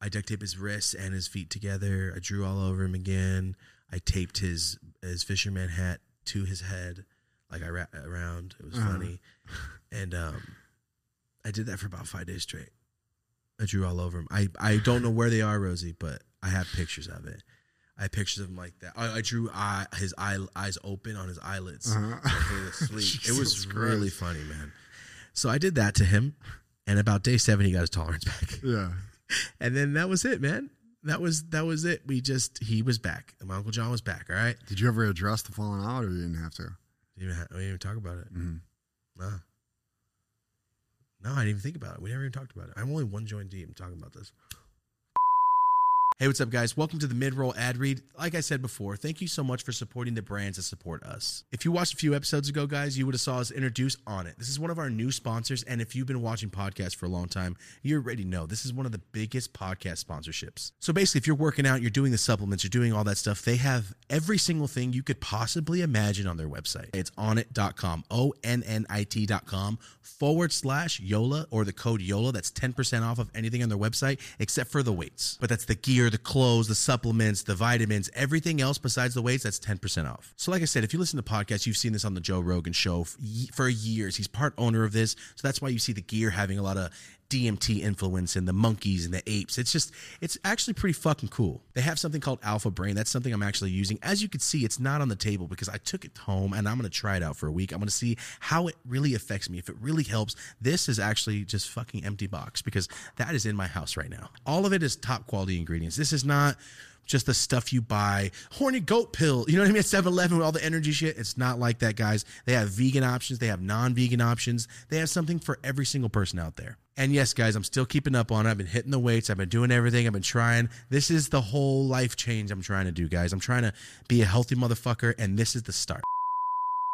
I duct taped his wrists and his feet together. I drew all over him again. I taped his his fisherman hat to his head, like I wrapped around. It was Uh-huh. funny, and um, I did that for about five days straight. I drew all over him. I I don't know where they are, Rosie, but I have pictures of it. I have pictures of him like that. I, I drew eye, his eye, eyes open on his eyelids Uh-huh. so he was asleep. it was Jesus really funny, man. So I did that to him, and about day seven, he got his tolerance back, Yeah. and then that was it, man. That was that was it. We just he was back. My uncle John was back. All right. Did you ever address the falling out, or you didn't have to? Didn't even, ha- we didn't even talk about it. Mhm. No. No, I didn't even think about it. We never even talked about it. I'm only one joint deep. I'm talking about this. Hey, what's up, guys? Welcome to the mid roll ad read. Like I said before, thank you so much for supporting the brands that support us. If you watched a few episodes ago, guys, you would have saw us introduce Onnit. This is one of our new sponsors, and if you've been watching podcasts for a long time, you already know this is one of the biggest podcast sponsorships. So basically, if you're working out, you're doing the supplements, you're doing all that stuff, they have every single thing you could possibly imagine on their website. It's onnit.com, O N N I T.com forward slash YOLA or the code YOLA. That's 10% off of anything on their website except for the weights. But that's the gear, the clothes, the supplements, the vitamins, everything else besides the weights, that's 10% off. So, like I said, if you listen to podcasts, you've seen this on the Joe Rogan show for years. He's part owner of this. So that's why you see the gear having a lot of DMT influence and the monkeys and the apes. It's just, it's actually pretty fucking cool. They have something called Alpha Brain. That's something I'm actually using. As you can see, it's not on the table because I took it home and I'm going to try it out for a week. I'm going to see how it really affects me. If it really helps, this is actually just fucking empty box because that is in my house right now. All of it is top quality ingredients. This is not just the stuff you buy. Horny goat pill. You know what I mean? At 7 Eleven with all the energy shit. It's not like that, guys. They have vegan options, they have non vegan options. They have something for every single person out there. And yes, guys, I'm still keeping up on it. I've been hitting the weights. I've been doing everything. I've been trying. This is the whole life change I'm trying to do, guys. I'm trying to be a healthy motherfucker, and this is the start.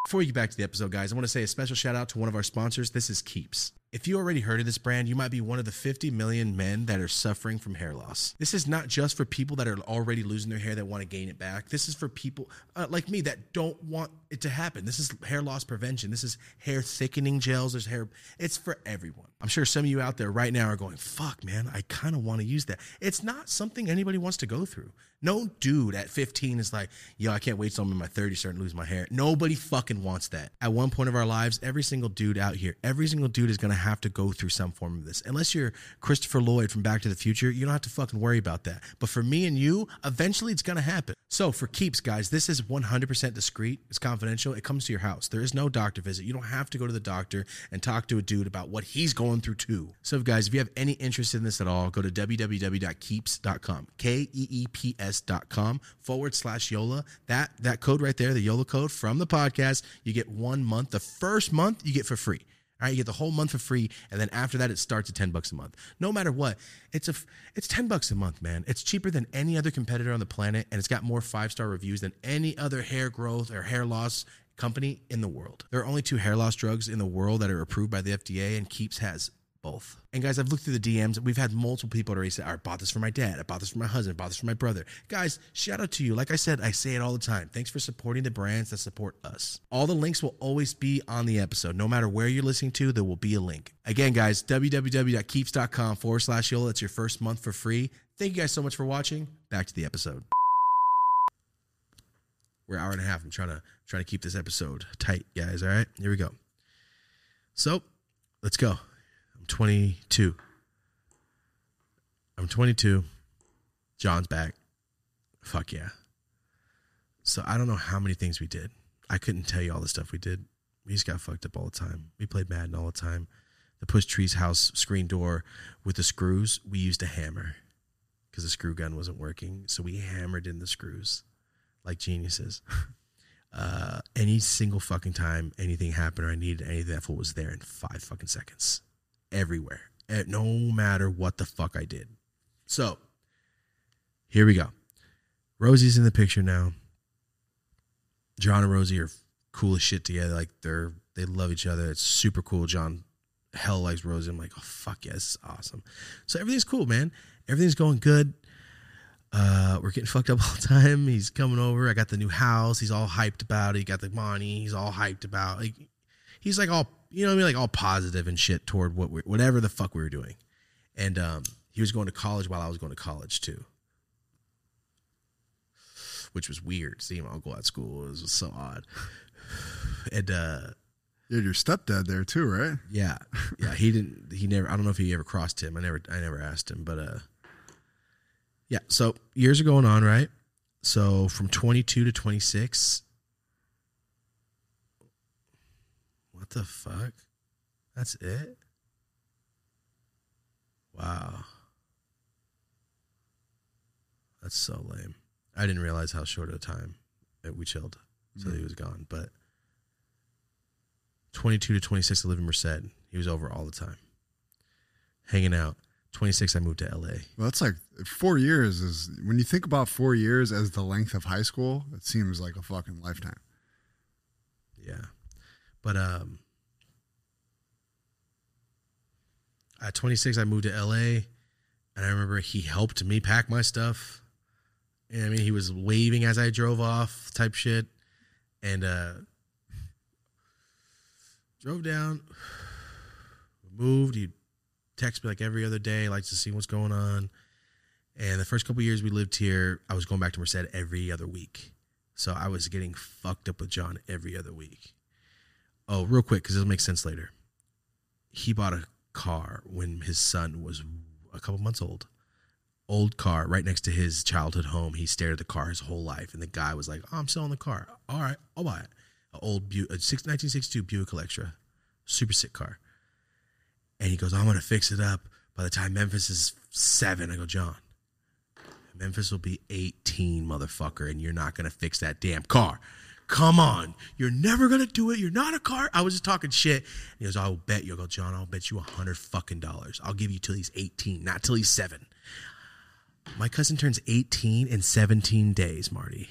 Before we get back to the episode, guys, I want to say a special shout out to one of our sponsors. This is Keeps. If you already heard of this brand, you might be one of the 50 million men that are suffering from hair loss. This is not just for people that are already losing their hair that want to gain it back. This is for people uh, like me that don't want it to happen. This is hair loss prevention. This is hair thickening gels. There's hair. It's for everyone. I'm sure some of you out there right now are going, fuck, man, I kind of want to use that. It's not something anybody wants to go through. No dude at 15 is like, yo, I can't wait till I'm in my 30s starting to lose my hair. Nobody fucking wants that. At one point of our lives, every single dude out here, every single dude is going to have to go through some form of this. Unless you're Christopher Lloyd from Back to the Future, you don't have to fucking worry about that. But for me and you, eventually it's going to happen. So for keeps, guys, this is 100% discreet. It's confidential. It comes to your house. There is no doctor visit. You don't have to go to the doctor and talk to a dude about what he's going through too. So guys, if you have any interest in this at all, go to www.keeps.com. K E E P S dot com forward slash YOLA. That that code right there, the YOLA code from the podcast, you get one month. The first month you get for free. All right, you get the whole month for free, and then after that, it starts at ten bucks a month. No matter what, it's a it's ten bucks a month, man. It's cheaper than any other competitor on the planet, and it's got more five star reviews than any other hair growth or hair loss company in the world. There are only two hair loss drugs in the world that are approved by the FDA, and Keeps has both. And guys, I've looked through the DMs. We've had multiple people already say, I bought this for my dad. I bought this for my husband. I bought this for my brother. Guys, shout out to you. Like I said, I say it all the time. Thanks for supporting the brands that support us. All the links will always be on the episode. No matter where you're listening to, there will be a link. Again, guys, www.keeps.com forward slash YOLA. That's your first month for free. Thank you guys so much for watching. Back to the episode. We're an hour and a half. I'm trying to trying to keep this episode tight, guys. All right, here we go. So, let's go. I'm 22. I'm 22. John's back. Fuck yeah. So I don't know how many things we did. I couldn't tell you all the stuff we did. We just got fucked up all the time. We played Madden all the time. The Push Tree's house screen door with the screws, we used a hammer because the screw gun wasn't working. So we hammered in the screws like geniuses. Uh, any single fucking time anything happened or I needed anything, that fool was there in five fucking seconds. Everywhere. No matter what the fuck I did. So, here we go. Rosie's in the picture now. John and Rosie are cool as shit together. Like they're they love each other. It's super cool. John hell likes Rosie. I'm like, oh fuck yeah, this awesome. So everything's cool, man. Everything's going good. Uh, we're getting fucked up all the time. He's coming over. I got the new house. He's all hyped about it. He got the money. He's all hyped about. Like, he's like all you know what I mean, like all positive and shit toward what we whatever the fuck we were doing. And um, he was going to college while I was going to college too, which was weird. Seeing my uncle at school it was so odd. And uh, You had your stepdad there too, right? yeah, yeah. He didn't. He never. I don't know if he ever crossed him. I never. I never asked him. But uh, yeah. So years are going on, right? So from 22 to 26. What the fuck? That's it. Wow. That's so lame. I didn't realize how short of a time we chilled. So he mm. was gone. But 22 to 26, I live in Merced. He was over all the time, hanging out. 26, I moved to LA. Well, that's like four years is when you think about four years as the length of high school, it seems like a fucking lifetime. Yeah. But um at 26 I moved to LA and I remember he helped me pack my stuff. And I mean he was waving as I drove off type shit and uh drove down moved he text me like every other day likes to see what's going on. And the first couple years we lived here, I was going back to Merced every other week. So I was getting fucked up with John every other week. Oh, real quick, because it'll make sense later. He bought a car when his son was a couple months old. Old car right next to his childhood home. He stared at the car his whole life, and the guy was like, oh, "I'm selling the car. All right, I'll buy it." An old Bu- a 1962 Buick Electra, super sick car. And he goes, "I'm gonna fix it up by the time Memphis is seven. I go, John, Memphis will be 18, motherfucker, and you're not gonna fix that damn car. Come on, you're never gonna do it. You're not a car. I was just talking shit. And he goes, I'll bet you. I go, John, I'll bet you a hundred fucking dollars. I'll give you till he's 18, not till he's seven. My cousin turns 18 in 17 days, Marty.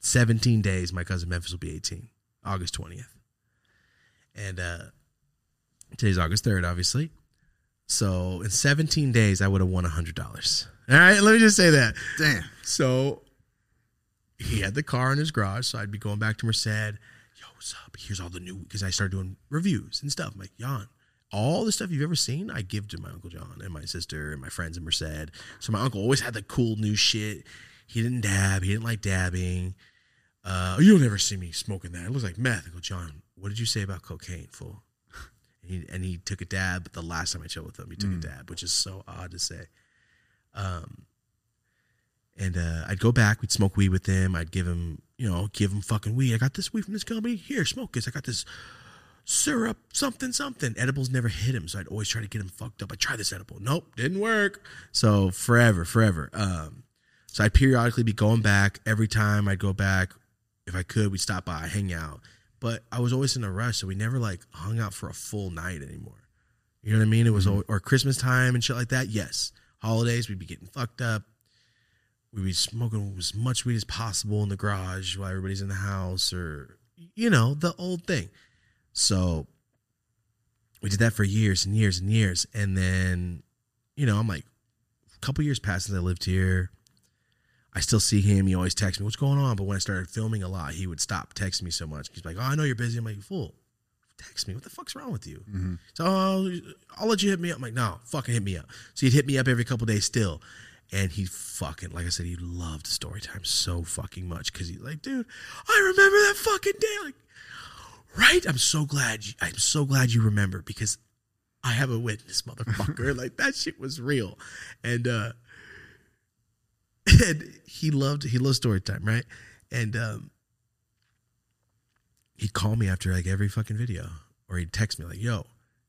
17 days, my cousin Memphis will be 18, August 20th. And uh today's August 3rd, obviously. So in 17 days, I would have won a $100. All right, let me just say that. Damn. So he had the car in his garage, so I'd be going back to Merced. Yo, what's up? Here's all the new because I started doing reviews and stuff. I'm like, Jan, all the stuff you've ever seen, I give to my uncle John and my sister and my friends in Merced. So my uncle always had the cool new shit. He didn't dab. He didn't like dabbing. Uh, you'll never see me smoking that. It looks like meth. I go, John, what did you say about cocaine, fool? And he, and he took a dab. But the last time I chilled with him, he took a dab, which is so odd to say. Um, and uh, I'd go back. We'd smoke weed with him. I'd give him, you know, give him fucking weed. I got this weed from this company. Here, smoke this. I got this syrup, something, something. Edibles never hit him, so I'd always try to get him fucked up. I try this edible. Nope, didn't work. So forever, forever. Um, so I'd periodically be going back. Every time I'd go back, if I could, we'd stop by, hang out. But I was always in a rush, so we never like hung out for a full night anymore. You know what I mean? It was al- or Christmas time and shit like that. Yes, holidays we'd be getting fucked up. We'd be smoking as much weed as possible in the garage while everybody's in the house, or you know the old thing. So we did that for years and years and years, and then you know I'm like, a couple years passed since I lived here. I still see him. He always texts me, "What's going on?" But when I started filming a lot, he would stop texting me so much. He's like, "Oh, I know you're busy." I'm like, "Fool, text me. What the fuck's wrong with you?" Mm-hmm. So oh, I'll let you hit me up. I'm like, "No, fucking hit me up." So he'd hit me up every couple days still, and he fucking like I said, he loved story time so fucking much because he's like, "Dude, I remember that fucking day." Like, right? I'm so glad. You, I'm so glad you remember because I have a witness, motherfucker. like that shit was real, and uh and he loved he loved story time, right? And um he'd call me after like every fucking video, or he'd text me like, "Yo,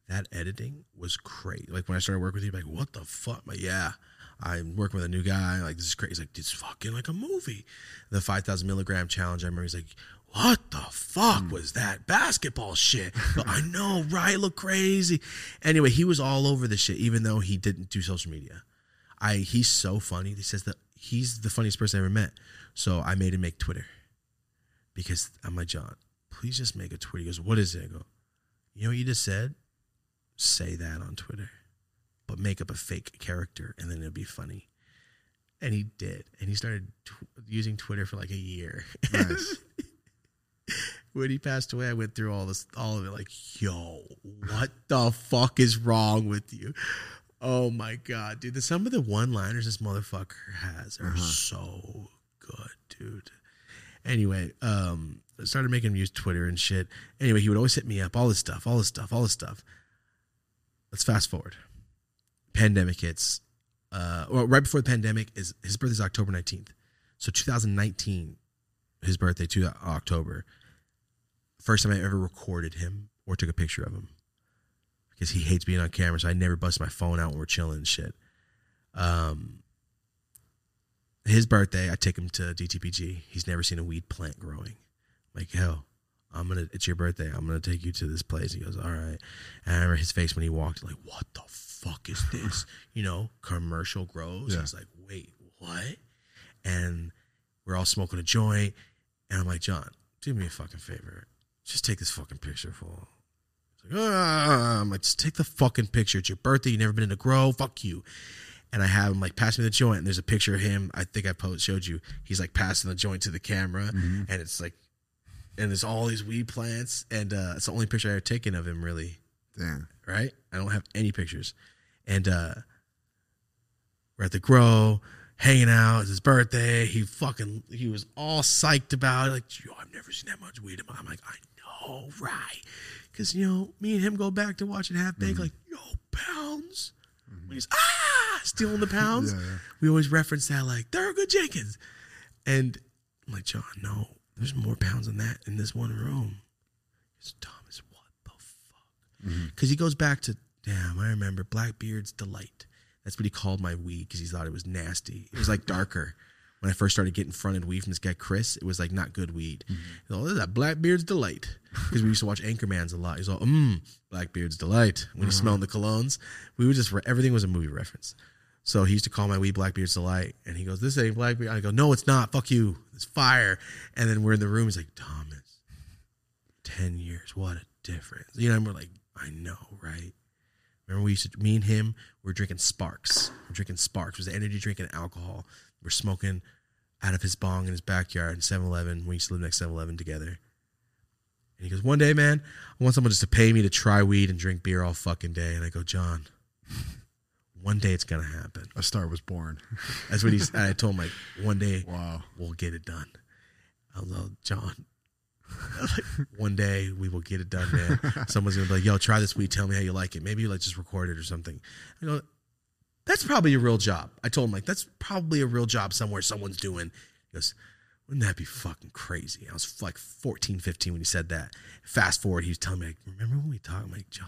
that editing was crazy. Like when I started working with you, like, "What the fuck?" Like, yeah, I'm working with a new guy. Like this is crazy. He's like, "It's fucking like a movie." The five thousand milligram challenge. I remember he's like, "What the fuck hmm. was that basketball shit?" But I know, right? Look crazy. Anyway, he was all over the shit, even though he didn't do social media. I he's so funny. He says that he's the funniest person I ever met. So I made him make Twitter because I'm like, John, please just make a Twitter. He goes, What is it? I go, You know what you just said? Say that on Twitter, but make up a fake character and then it'd be funny. And he did. And he started tw- using Twitter for like a year. Nice. when he passed away, I went through all this, all of it. Like, yo, what the fuck is wrong with you? Oh my god, dude! The, some of the one-liners this motherfucker has are Uh-huh. so good, dude. Anyway, um, I started making him use Twitter and shit. Anyway, he would always hit me up, all this stuff, all this stuff, all this stuff. Let's fast forward. Pandemic hits. Uh, well, right before the pandemic is his birthday is October nineteenth, so 2019, his birthday to October. First time I ever recorded him or took a picture of him because he hates being on camera. So I never bust my phone out when we're chilling and shit. Um, his birthday, I take him to DTPG. He's never seen a weed plant growing. like, hell, I'm gonna. It's your birthday. I'm gonna take you to this place. He goes, all right. And I remember his face when he walked. Like, what the is this? you know, commercial grows. Yeah. He's like, wait, what? And we're all smoking a joint. And I'm like, John, do me a fucking favor. Just take this fucking picture, for like, ah. I'm like, just take the fucking picture. It's your birthday. You've never been in a grow. Fuck you. And I have him like pass me the joint. And there's a picture of him. I think I post showed you. He's like passing the joint to the camera, Mhm. and it's like, and there's all these weed plants, and uh, it's the only picture I ever taken of him. Really, Damn. right? I don't have any pictures. And uh we're at the grow, hanging out. It's his birthday. He fucking he was all psyched about it. Like, yo, I've never seen that much weed in my I'm like, I know, right? Cause you know, me and him go back to watching half baked, like, yo, pounds. When he's ah stealing the pounds. Yeah, yeah. We always reference that like Thurgood Jenkins. And I'm like, John, no, there's more pounds than that in this one room. It's the Mhm. because he goes back to damn i remember blackbeard's delight. That's what he called my weed because he thought it was nasty. It was like darker. When i first started getting fronted weed from this guy chris it was like not good weed. Mm-hmm. Like, oh that blackbeard's delight. Because we used to watch anchorman's a lot. He's all mmm blackbeard's delight. When he uh-huh. smelled the colognes we would just re- everything was a movie reference. So he used to call my weed blackbeard's delight and he goes this ain't blackbeard i go no it's not. Fuck you. It's fire. And then we're in the room. He's like thomas 10 years. What a difference. You know, and we're like, I know, right? Remember, we used to, me and him, we are drinking Sparks. We're drinking Sparks. It was the energy drink and alcohol. We're smoking out of his bong in his backyard in 7 Eleven. We used to live next 7 Eleven together. And he goes, One day, man, I want someone just to pay me to try weed and drink beer all fucking day. And I go, John, one day it's going to happen. A star was born. That's what he's, I told him, like, one day Wow. we'll get it done. I was like, one day we will get it done, man. Someone's gonna be like, yo, try this weed, tell me how you like it. Maybe you like just record it or something. I go, that's probably a real job. I told him, like, that's probably a real job somewhere someone's doing. He goes, wouldn't that be fucking crazy? I was like 14, 15 when he said that. Fast forward, he was telling me, like, remember when we talked? I'm like, John,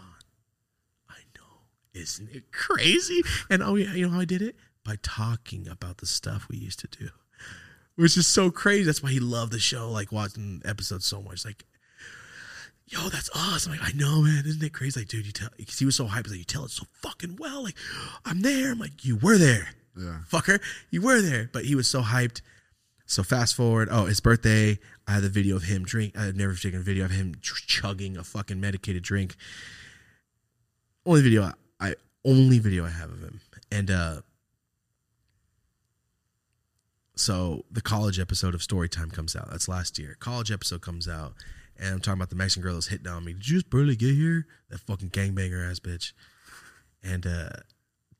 I know. Isn't it crazy? And oh yeah, you know how I did it? By talking about the stuff we used to do which is so crazy. That's why he loved the show, like watching episodes so much. Like, yo, that's us. I'm like, I know, man. Isn't it crazy? Like, dude, you tell, because he was so hyped. He's like, you tell it so fucking well. Like, I'm there. I'm like, you were there, Yeah. fucker. You were there. But he was so hyped. So fast forward. Oh, his birthday. I had the video of him drink. I had never taken a video of him chugging a fucking medicated drink. Only video I, I only video I have of him. And uh so the college episode of Storytime comes out. That's last year. College episode comes out, and I'm talking about the Mexican girl that's hitting on me. Did you just barely get here? That fucking gangbanger ass bitch. And uh,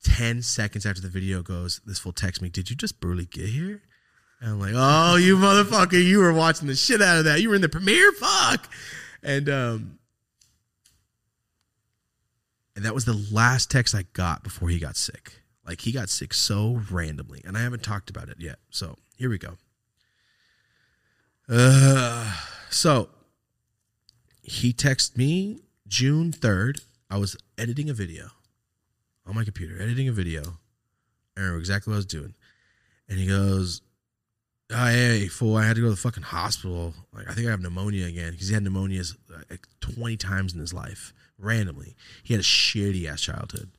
ten seconds after the video goes, this fool texts me, "Did you just barely get here?" And I'm like, "Oh, you motherfucker! You were watching the shit out of that. You were in the premiere. Fuck!" And um, and that was the last text I got before he got sick. Like he got sick so randomly, and I haven't talked about it yet. So here we go. Uh, so he texted me June 3rd. I was editing a video on my computer, editing a video. I remember exactly what I was doing. And he goes, oh, Hey, fool, I had to go to the fucking hospital. Like, I think I have pneumonia again because he had pneumonia like 20 times in his life randomly. He had a shitty ass childhood.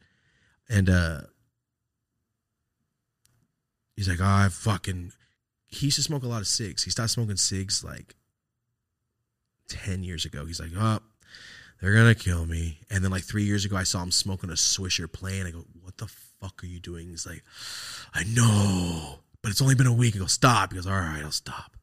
And, uh, he's like, Oh, I fucking, he used to smoke a lot of cigs. He stopped smoking cigs like 10 years ago. He's like, Oh, they're gonna kill me. And then like three years ago, I saw him smoking a Swisher plain. I go, what the fuck are you doing? He's like, I know, but it's only been a week. I go, stop. He goes, all right, I'll stop.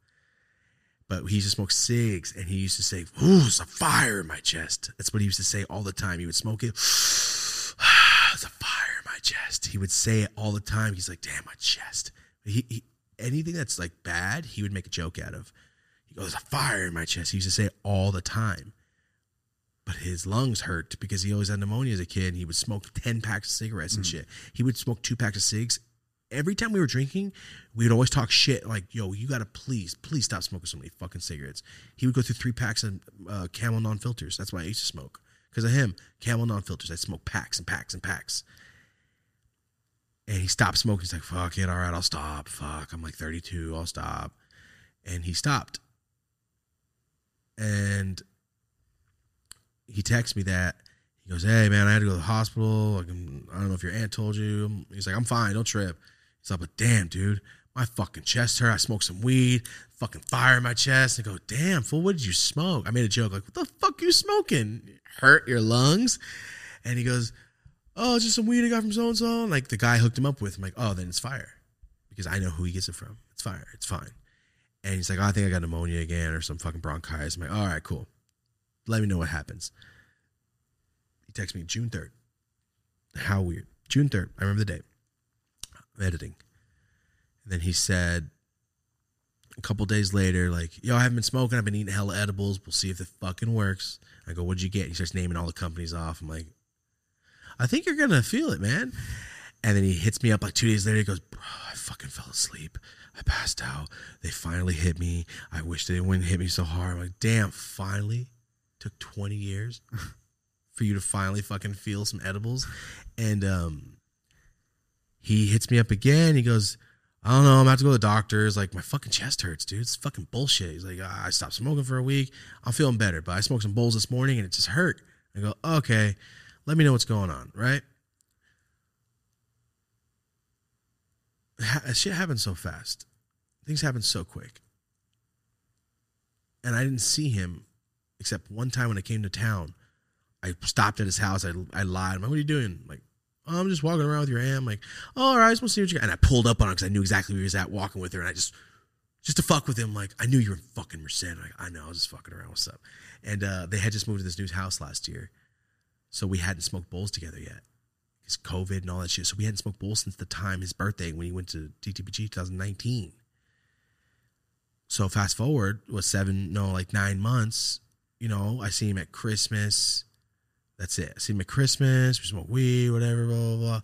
But he used to smoke cigs, and he used to say, "Ooh, it's a fire in my chest." That's what he used to say all the time. He would smoke it. it's a fire in my chest. He would say it all the time. He's like, "Damn, my chest." He, he anything that's like bad, he would make a joke out of. He goes, "There's a fire in my chest." He used to say it all the time but his lungs hurt because he always had pneumonia as a kid. And he would smoke 10 packs of cigarettes and shit. He would smoke two packs of cigs. Every time we were drinking, we would always talk shit like, yo, you got to please, please stop smoking so many fucking cigarettes. He would go through three packs of uh, camel non filters. That's why I used to smoke. Because of him, camel non filters. I'd smoke packs and packs and packs. And he stopped smoking. He's like, fuck it. All right, I'll stop. Fuck. I'm like 32. I'll stop. And he stopped. And he texts me that. He goes, "Hey man, I had to go to the hospital. I don't know if your aunt told you." He's like, "I'm fine. Don't trip." He's like, "But damn, dude, my fucking chest hurt. I smoked some weed. Fucking fire in my chest." And I go, "Damn, fool, what did you smoke?" I made a joke like, "What the fuck you smoking? Hurt your lungs?" And he goes, "Oh, it's just some weed I got from so and so." Like the guy hooked him up with. I'm like, "Oh, then it's fire," because I know who he gets it from. It's fire. It's fine. And he's like, oh, "I think I got pneumonia again or some fucking bronchitis." I'm like, "All right, cool." let me know what happens. He texts me June 3rd. How weird. June 3rd. I remember the date. I'm editing. And then he said a couple days later, like, yo, I haven't been smoking. I've been eating hella edibles. We'll see if it fucking works. I go, what'd you get? He starts naming all the companies off. I'm like, I think you're to feel it, man. And then he hits me up like two days later. He goes, bro, I fucking fell asleep. I passed out. They finally hit me. I wish they wouldn't hit me so hard. I'm like, damn, finally? took 20 years for you to finally fucking feel some edibles and um he hits me up again he goes i don't know i'm about to go to the doctors like my fucking chest hurts dude it's fucking bullshit he's like i stopped smoking for a week i'm feeling better but i smoked some bowls this morning and it just hurt i go okay let me know what's going on right ha- shit happens so fast things happen so quick and i didn't see him except one time when I came to town, I stopped at his house. I, I lied. I'm like, what are you doing? I'm like, oh, I'm just walking around with your aunt. I'm like, oh, all right, I just want to see what you got. And I pulled up on him because I knew exactly where he was at walking with her. And I just, just to fuck with him, like, I knew you were in fucking Merced. Like, I know, I was just fucking around. What's up? And uh, they had just moved to this new house last year. So we hadn't smoked bowls together yet. Because COVID and all that shit. So we hadn't smoked bowls since the time his birthday when he went to DTPG 2019. So fast forward was seven, no, like nine months you know, I see him at Christmas. That's it. I see him at Christmas. We smoke weed, whatever, blah, blah, blah.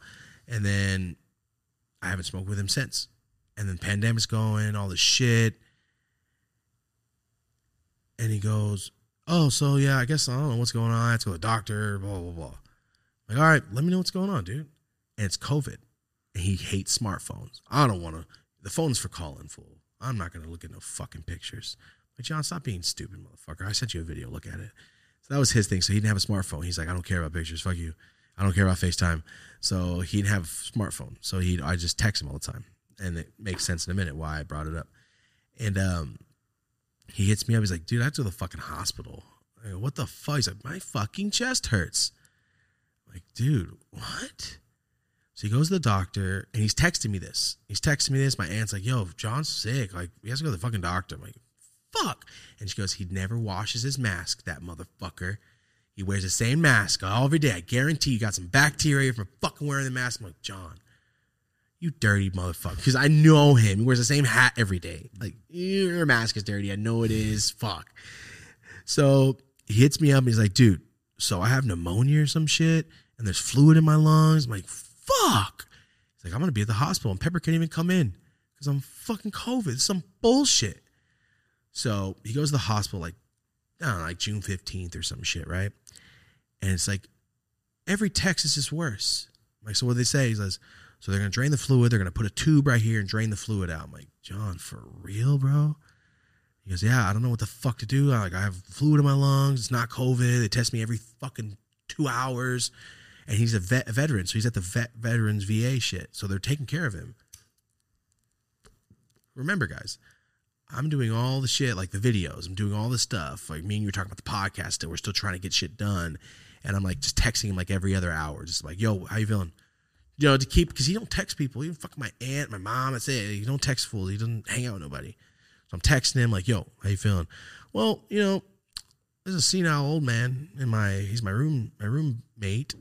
And then I haven't smoked with him since. And then pandemic's going, all this shit. And he goes, Oh, so yeah, I guess I don't know what's going on. I have to go to the doctor, blah, blah, blah. Like, all right, let me know what's going on, dude. And it's COVID. And he hates smartphones. I don't want to. The phone's for calling, fool. I'm not going to look at no fucking pictures. Like, John, stop being stupid, motherfucker. I sent you a video. Look at it. So that was his thing. So he didn't have a smartphone. He's like, I don't care about pictures. Fuck you. I don't care about FaceTime. So he didn't have a smartphone. So he, I just text him all the time, and it makes sense in a minute why I brought it up. And um, he hits me up. He's like, dude, I have to go to the fucking hospital. I go, what the fuck? He's like, my fucking chest hurts. I'm like, dude, what? So he goes to the doctor and he's texting me this. He's texting me this. My aunt's like, yo, John's sick. Like, he has to go to the fucking doctor. I'm like, fuck? And she goes, he never washes his mask, that motherfucker. He wears the same mask all every day. I guarantee you got some bacteria from fucking wearing the mask. I'm like, John, you dirty motherfucker. Because I know him. He wears the same hat every day. Like, your mask is dirty. I know it is. Fuck. So he hits me up and he's like, dude, so I have pneumonia or some shit and there's fluid in my lungs. I'm like, fuck. He's like, I'm to be at the hospital and Pepper can't even come in because I'm fucking COVID. It's some bullshit. So he goes to the hospital like I don't know, like June 15th or some shit, right? And it's like every text is just worse. I'm like, so what do they say? He says, so they're gonna drain the fluid, they're gonna put a tube right here and drain the fluid out. I'm like, John, for real, bro? He goes, Yeah, I don't know what the fuck to do. I like I have fluid in my lungs, it's not COVID. They test me every fucking two hours. And he's a vet a veteran, so he's at the vet veterans VA shit. So they're taking care of him. Remember, guys, I'm doing all the shit, like the videos. I'm doing all the stuff. Like me and you were talking about the podcast still. We're still trying to get shit done. And I'm like just texting him like every other hour. Just like, yo, how you feeling? You know, to keep because he don't text people. Even fuck my aunt, my mom. I say he don't text fools. He doesn't hang out with nobody. So I'm texting him like, yo, how you feeling? Well, you know, there's a senile old man in my he's my room my roommate,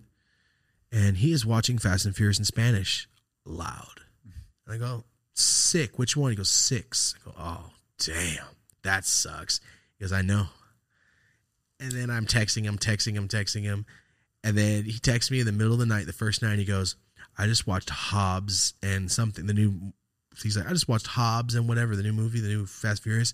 and he is watching Fast and Furious in Spanish loud. And I go, sick. Which one? He goes, six. I go, oh, damn. That sucks. Goes, I know. And then I'm texting him, texting him, texting him. And then he texts me in the middle of the night, the first night, he goes, I just watched Hobbs and something, the new, he's like, I just watched Hobbs and whatever, the new movie, the new Fast Furious.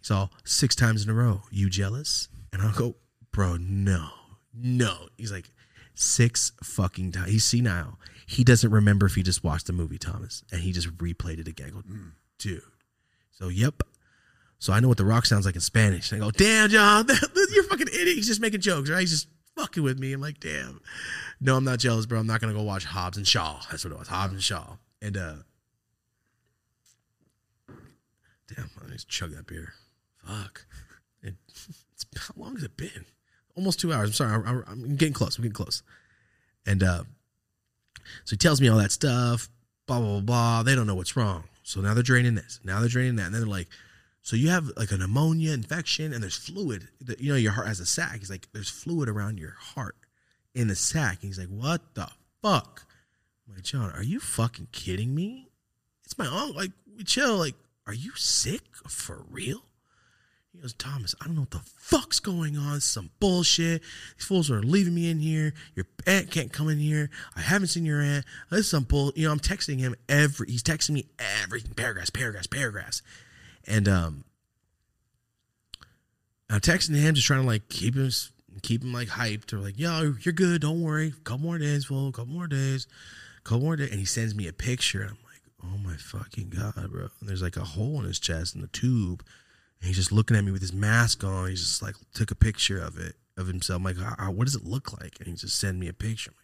He's all six times in a row. You jealous? And I'll go, bro, no, no. He's like, six fucking times. He's senile. He doesn't remember if he just watched the movie, Thomas, and he just replayed it again. I go, mm, dude. So, yep. So I know what The Rock sounds like in Spanish. And I go, damn, John, you're fucking idiot. He's just making jokes, right? He's just fucking with me. I'm like, damn. No, I'm not jealous, bro. I'm not gonna go watch Hobbs and Shaw. That's what it was. Hobbs and Shaw. And uh damn, I just chug that beer. Fuck. It, how long has it been? Almost two hours. I'm sorry. I, I'm getting close. I'm getting close. And uh so he tells me all that stuff. Blah blah blah. blah. They don't know what's wrong. So now they're draining this. Now they're draining that. And then they're like, so you have like a pneumonia infection and there's fluid. that- You know, your heart has a sac. He's like, there's fluid around your heart in the sac. And he's like, what the fuck? I'm like, John, are you fucking kidding me? It's my uncle. Like, we chill. Like, are you sick for real? He goes, Thomas, I don't know what the fuck's going on. Some bullshit. These fools are leaving me in here. Your aunt can't come in here. I haven't seen your aunt. This is some bull. You know, I'm texting him every. He's texting me every paragraphs, paragraphs, paragraphs, and um, I'm texting him, just trying to like keep him, keep him like hyped or like, yo, you're good. Don't worry. Couple more days, fool. Couple more days. Couple more days. And he sends me a picture, and I'm like, oh my fucking god, bro. And there's like a hole in his chest in the tube. And he's just looking at me with his mask on. He's just like took a picture of it of himself. I'm like, "Ah, what does it look like? And he just sent me a picture. I'm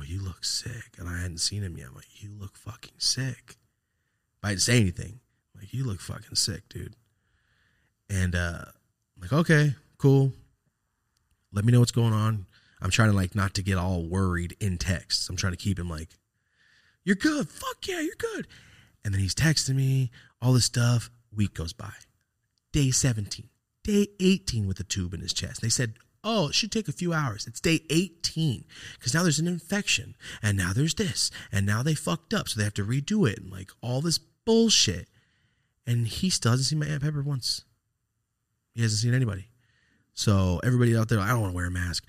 like, bro, you look sick. And I hadn't seen him yet. I'm like, you look fucking sick. But I didn't say anything. Like, you look fucking sick, dude. And uh, I'm like, okay, cool. Let me know what's going on. I'm trying to like not to get all worried in texts. I'm trying to keep him like, you're good. Fuck yeah, you're good. And then he's texting me all this stuff. Week goes by. Day 17, day 18 with a tube in his chest. They said, oh, it should take a few hours. It's day 18 because now there's an infection and now there's this and now they fucked up. So they have to redo it and like all this bullshit. And he still hasn't seen my Aunt Pepper once. He hasn't seen anybody. So everybody out there, I don't want to wear a mask.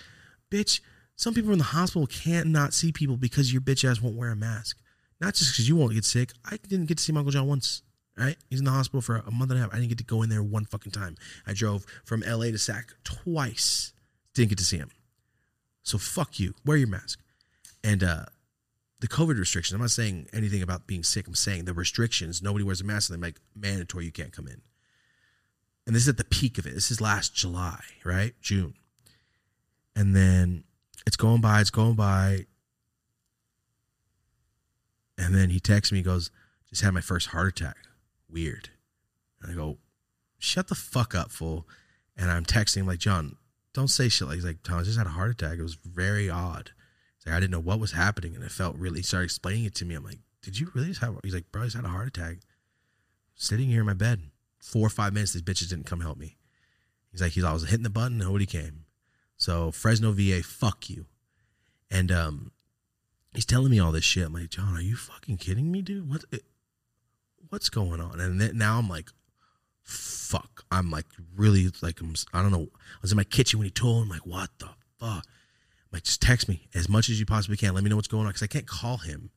Bitch, some people in the hospital can't not see people because your bitch ass won't wear a mask. Not just because you won't get sick. I didn't get to see my Uncle John once. Right? He's in the hospital for a month and a half. I didn't get to go in there one fucking time. I drove from LA to SAC twice. Didn't get to see him. So fuck you. Wear your mask. And uh the COVID restrictions, I'm not saying anything about being sick. I'm saying the restrictions, nobody wears a mask and they make mandatory you can't come in. And this is at the peak of it. This is last July, right? June. And then it's going by, it's going by. And then he texts me, he goes, just had my first heart attack. Weird. And I go, shut the fuck up, fool. And I'm texting him like, John, don't say shit like he's like, Tom, just had a heart attack. It was very odd. He's like, I didn't know what was happening. And it felt really, he started explaining it to me. I'm like, did you really just have, he's like, bro, just had a heart attack. Sitting here in my bed. Four or five minutes, these bitches didn't come help me. He's like, he's always hitting the button, nobody came. So Fresno VA, fuck you. And um, he's telling me all this shit. I'm like, John, are you fucking kidding me, dude? What, what's going on? And then now I'm like, fuck. I'm like really like I'm, I don't know. I was in my kitchen when he told him like, what the fuck? Like, just text me as much as you possibly can. Let me know what's going on because I can't call him.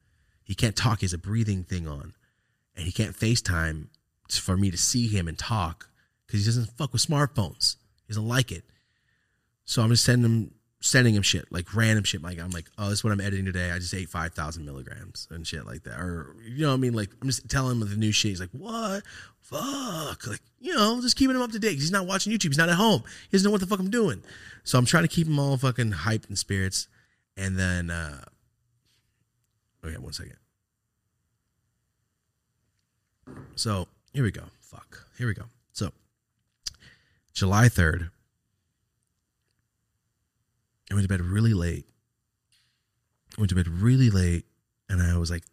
He can't talk. He has a breathing thing on, and he can't FaceTime for me to see him and talk because he doesn't fuck with smartphones. He doesn't like it. So I'm just sending him sending him shit like random shit. Like I'm like, oh, this is what I'm editing today. I just ate five thousand milligrams and shit like that. Or you know what I mean? Like I'm just telling him the new shit. He's like, what? Fuck. Like you know, just keeping him up to date. He's not watching YouTube. He's not at home. He doesn't know what the fuck I'm doing. So I'm trying to keep him all fucking hyped and spirits. And then, uh okay, one second. So here we go. Fuck. Here we go. So July 3rd, I went to bed really late. I went to bed really late, and I was like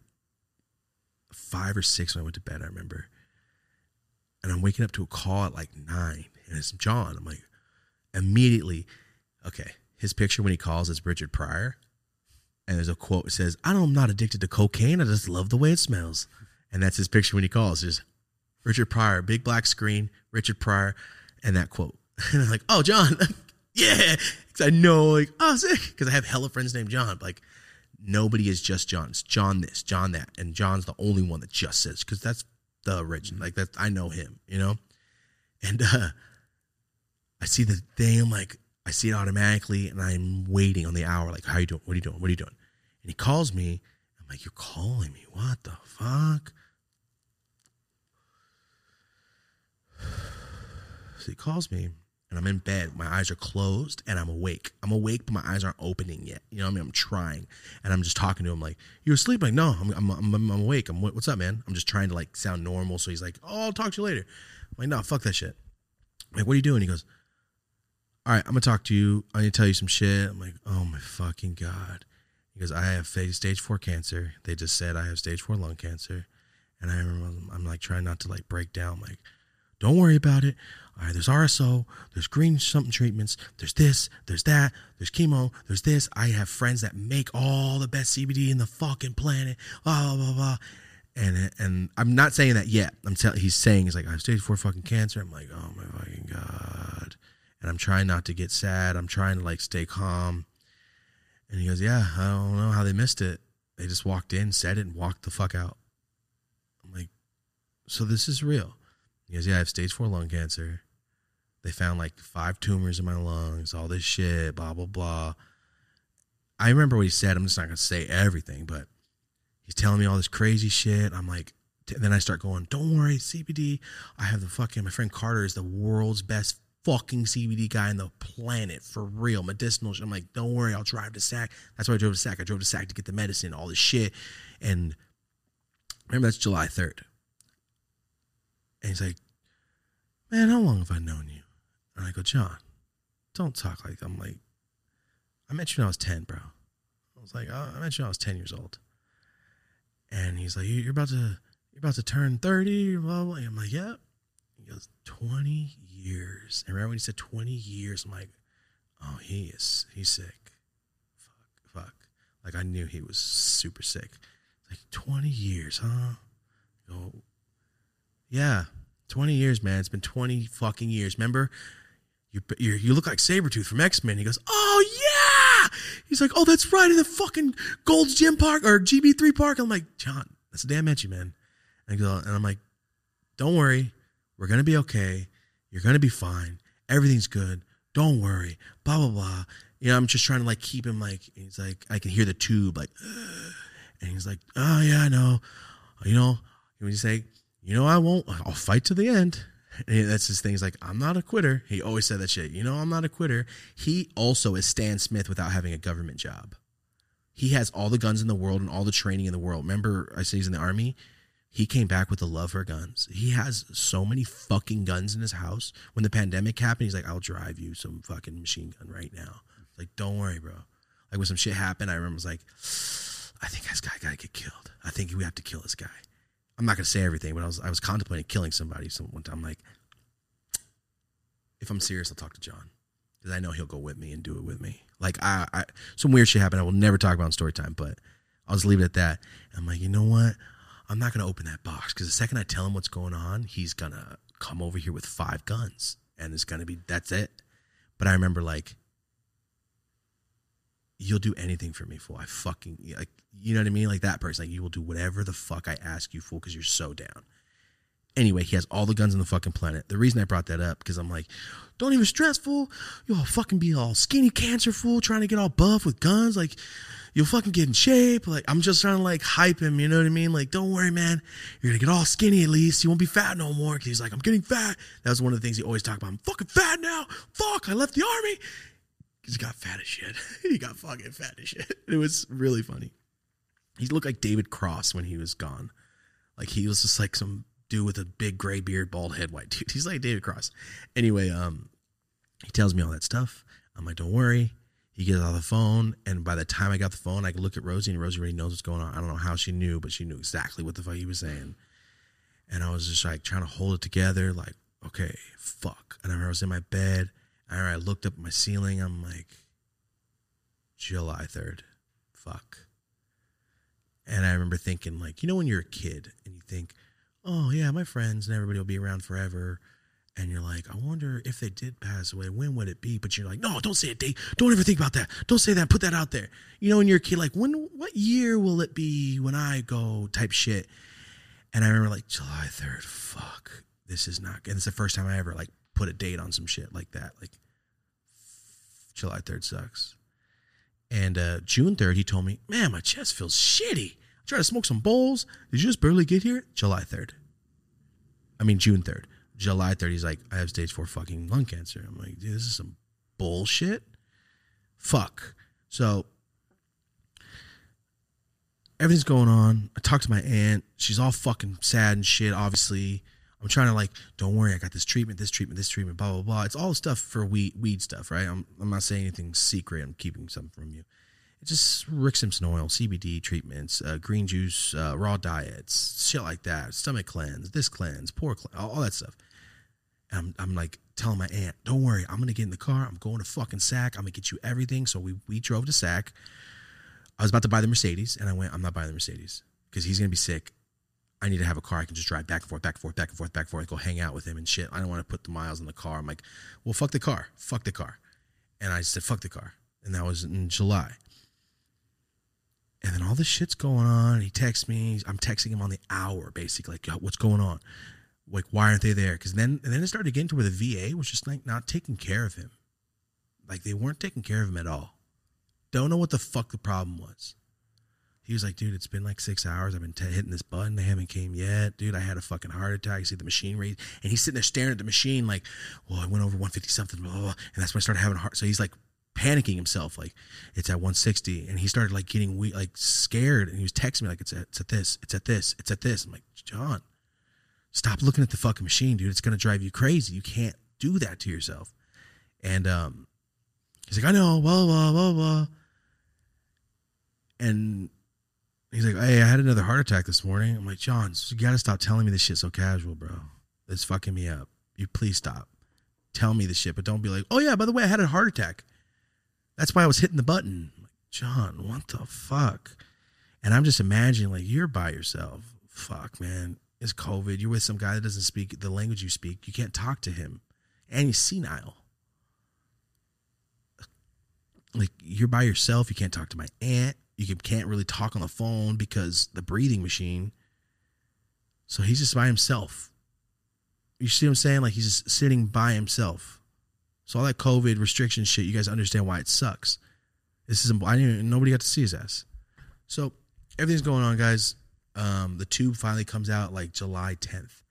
five or six when I went to bed, I remember. And I'm waking up to a call at like nine, and it's John. I'm like, immediately, okay, his picture when he calls is Richard Pryor. And there's a quote that says, I don't, I'm not addicted to cocaine. I just love the way it smells. And that's his picture when he calls. Just Richard Pryor, big black screen, Richard Pryor, and that quote. And I'm like, oh, John, yeah. Because I know, like, oh, sick. Because I have hella friends named John. Like, nobody is just John. It's John this, John that. And John's the only one that just says, because that's the original. Like, that I know him, you know? And uh I see the thing. I'm like, I see it automatically, and I'm waiting on the hour. Like, how you doing? What are you doing? What are you doing? And he calls me. I'm like, you're calling me? What the fuck? So he calls me, and I'm in bed. My eyes are closed, and I'm awake. I'm awake, but my eyes aren't opening yet. You know what I mean? I'm trying, and I'm just talking to him like, you're asleep?" Like, no, I'm, I'm, I'm, I'm awake. I'm what's up, man? I'm just trying to like sound normal. So he's like, "Oh, I'll talk to you later." I'm like, no, fuck that shit. I'm like, what are you doing? He goes, all right, I'm gonna talk to you. I'm gonna tell you some shit. I'm like, oh my fucking god. He goes, I have stage four cancer. They just said I have stage four lung cancer, and I remember I'm like trying not to like break down. I'm like, don't worry about it. All right, there's RSO, there's green something treatments, there's this, there's that, there's chemo, there's this. I have friends that make all the best CBD in the fucking planet. Blah blah blah. blah. And and I'm not saying that yet. I'm telling. He's saying he's like I have stage four fucking cancer. I'm like, oh my fucking god and I'm trying not to get sad. I'm trying to like stay calm. And he goes, Yeah, I don't know how they missed it. They just walked in, said it, and walked the fuck out. I'm like, So this is real. He goes, Yeah, I have stage four lung cancer. They found like five tumors in my lungs, all this shit, blah, blah, blah. I remember what he said. I'm just not going to say everything, but he's telling me all this crazy shit. I'm like, then I start going, Don't worry, CBD. I have the fucking, my friend Carter is the world's best fucking CBD guy in the planet for real, medicinal. I'm like, don't worry, I'll drive to SAC. That's why I drove to SAC. I drove to SAC to get the medicine, all this shit. And remember, that's July 3rd. And he's like, man, how long have I known you? And I go, John, don't talk like I'm like, I met you when I was 10, bro. I was like, I met you when I was 10 years old. And he's like, you're about to, you're about to turn 30, blah, blah. I'm like, yep. He goes, 20 years. And remember when he said 20 years? I'm like, oh, he is, he's sick. Fuck, fuck. Like I knew he was super sick. Like 20 years, huh? Go, yeah, 20 years, man. It's been 20 fucking years. Remember? You, you, you look like Sabretooth from X Men. He goes, Oh, yeah. He's like, Oh, that's right. In the fucking Gold's Gym Park or GB3 Park. I'm like, John, that's damn etchy, man. And, go, and I'm like, Don't worry. We're going to be okay. You're going to be fine. Everything's good. Don't worry. Blah, blah, blah. You know, I'm just trying to like keep him like, he's like, I can hear the tube like, and he's like, Oh, yeah, I know. You know, when you say, You know, I won't, I'll fight to the end. That's his thing. He's like, I'm not a quitter. He always said that shit. You know, I'm not a quitter. He also is Stan Smith without having a government job. He has all the guns in the world and all the training in the world. Remember, I said he's in the army. He came back with a love for guns. He has so many fucking guns in his house. When the pandemic happened, he's like, I'll drive you some fucking machine gun right now. Like, don't worry, bro. Like when some shit happened, I remember I was like, I think this guy gotta get killed. I think we have to kill this guy. I'm not gonna say everything, but I was I was contemplating killing somebody. So one time, I'm like, if I'm serious, I'll talk to John because I know he'll go with me and do it with me. Like I, I some weird shit happened. I will never talk about in story time, but I'll just leave it at that. I'm like, you know what? I'm not gonna open that box because the second I tell him what's going on, he's gonna come over here with five guns, and it's gonna be that's it. But I remember like, you'll do anything for me, fool. I fucking like, you know what I mean? Like that person, like you will do whatever the fuck I ask you, fool, because you're so down. Anyway, he has all the guns on the fucking planet. The reason I brought that up because I'm like, don't even stress, fool. You'll fucking be all skinny cancer, fool, trying to get all buff with guns. Like, you'll fucking get in shape. Like, I'm just trying to like hype him. You know what I mean? Like, don't worry, man. You're gonna get all skinny at least. You won't be fat no more. Cause he's like, I'm getting fat. That was one of the things he always talked about. I'm fucking fat now. Fuck, I left the army. He got fat as shit. he got fucking fat as shit. It was really funny. He looked like David Cross when he was gone. Like he was just like some dude with a big gray beard, bald head, white dude. He's like David Cross. Anyway, um, he tells me all that stuff. I'm like, don't worry. He gets off the phone, and by the time I got the phone, I could look at Rosie, and Rosie already knows what's going on. I don't know how she knew, but she knew exactly what the fuck he was saying. And I was just like trying to hold it together, like, okay, fuck. And I remember I was in my bed. I looked up my ceiling. I'm like, July 3rd. Fuck. And I remember thinking, like, you know, when you're a kid and you think, oh, yeah, my friends and everybody will be around forever. And you're like, I wonder if they did pass away, when would it be? But you're like, no, don't say a date. Don't ever think about that. Don't say that. Put that out there. You know, when you're a kid, like, when, what year will it be when I go type shit? And I remember, like, July 3rd. Fuck. This is not. And it's the first time I ever, like, put a date on some shit like that. Like, July 3rd sucks. And uh, June 3rd, he told me, man, my chest feels shitty. I tried to smoke some bowls. Did you just barely get here? July 3rd. I mean, June 3rd. July 3rd, he's like, I have stage four fucking lung cancer. I'm like, dude, this is some bullshit. Fuck. So everything's going on. I talked to my aunt. She's all fucking sad and shit, obviously. I'm trying to like, don't worry, I got this treatment, this treatment, this treatment, blah blah blah. It's all stuff for weed, weed stuff, right? I'm, I'm not saying anything secret. I'm keeping something from you. It's just Rick Simpson oil, CBD treatments, uh, green juice, uh, raw diets, shit like that, stomach cleanse, this cleanse, poor cleanse, all, all that stuff. And I'm, I'm like telling my aunt, don't worry, I'm gonna get in the car. I'm going to fucking Sac. I'm gonna get you everything. So we we drove to Sac. I was about to buy the Mercedes, and I went, I'm not buying the Mercedes because he's gonna be sick I need to have a car I can just drive back and forth, back and forth, back and forth, back and forth, go hang out with him and shit. I don't want to put the miles in the car. I'm like, well, fuck the car, fuck the car. And I said, fuck the car. And that was in July. And then all this shit's going on. He texts me. I'm texting him on the hour, basically, like, what's going on? Like, why aren't they there? Because then, and then it started getting to where the VA was just like not taking care of him. Like they weren't taking care of him at all. Don't know what the fuck the problem was. He was like, dude, it's been like six hours. I've been t- hitting this button. They haven't came yet. Dude, I had a fucking heart attack. You see the machine rate. And he's sitting there staring at the machine like, well, I went over 150 something, blah, blah, blah. And that's when I started having a heart. So he's like panicking himself. Like, it's at 160. And he started like getting we like scared. And he was texting me like, it's at, it's at this, it's at this, it's at this. I'm like, John, stop looking at the fucking machine, dude. It's going to drive you crazy. You can't do that to yourself. And um, he's like, I know, blah, blah, blah, blah. And He's like, hey, I had another heart attack this morning. I'm like, John, you got to stop telling me this shit so casual, bro. It's fucking me up. You please stop. Tell me the shit, but don't be like, oh yeah, by the way, I had a heart attack. That's why I was hitting the button. Like, John, what the fuck? And I'm just imagining like you're by yourself. Fuck, man. It's COVID. You're with some guy that doesn't speak the language you speak. You can't talk to him. And he's senile. Like you're by yourself. You can't talk to my aunt you can't really talk on the phone because the breathing machine. So he's just by himself. You see what I'm saying? Like he's just sitting by himself. So all that COVID restriction shit, you guys understand why it sucks. This is I didn't nobody got to see his ass. So everything's going on, guys. Um, the tube finally comes out like July 10th.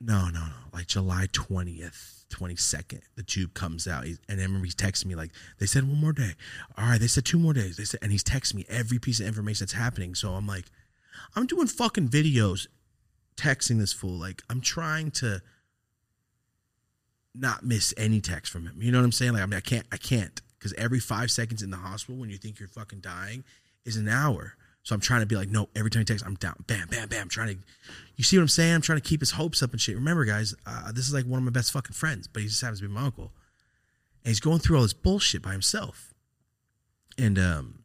No, no, no, like July 20th. 22nd, the tube comes out. and I remember he's texting me like, they said one more day. All right, they said two more days. They said, and he's texting me every piece of information that's happening. So I'm like, I'm doing fucking videos, texting this fool. Like, I'm trying to not miss any text from him. You know what I'm saying? Like, I mean, I can't, I can't. Because every five seconds in the hospital when you think you're fucking dying is an hour. So I'm trying to be like, no, every time he texts, I'm down. Bam, bam, bam. I'm trying to, you see what I'm saying? I'm trying to keep his hopes up and shit. Remember, guys, uh, this is like one of my best fucking friends, but he just happens to be my uncle. And he's going through all this bullshit by himself. And um,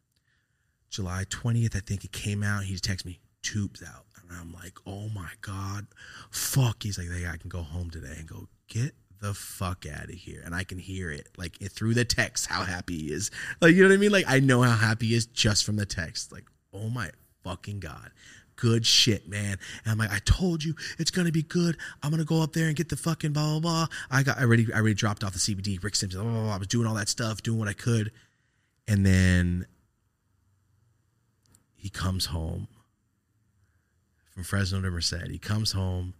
July 20th, I think it came out. He texts me, tubes out. And I'm like, oh my God, fuck. He's like, hey, I can go home today and go, get the fuck out of here. And I can hear it like it, through the text how happy he is. Like, you know what I mean? Like, I know how happy he is just from the text. Like, oh my fucking God. good shit, man. And I'm like, I told you it's gonna be good. I'm gonna go up there and get the fucking blah blah blah. I got I already I already dropped off the CBD. Rick Simpson. Blah, blah, blah. I was doing all that stuff, doing what I could, and then he comes home from Fresno to Merced. He comes home,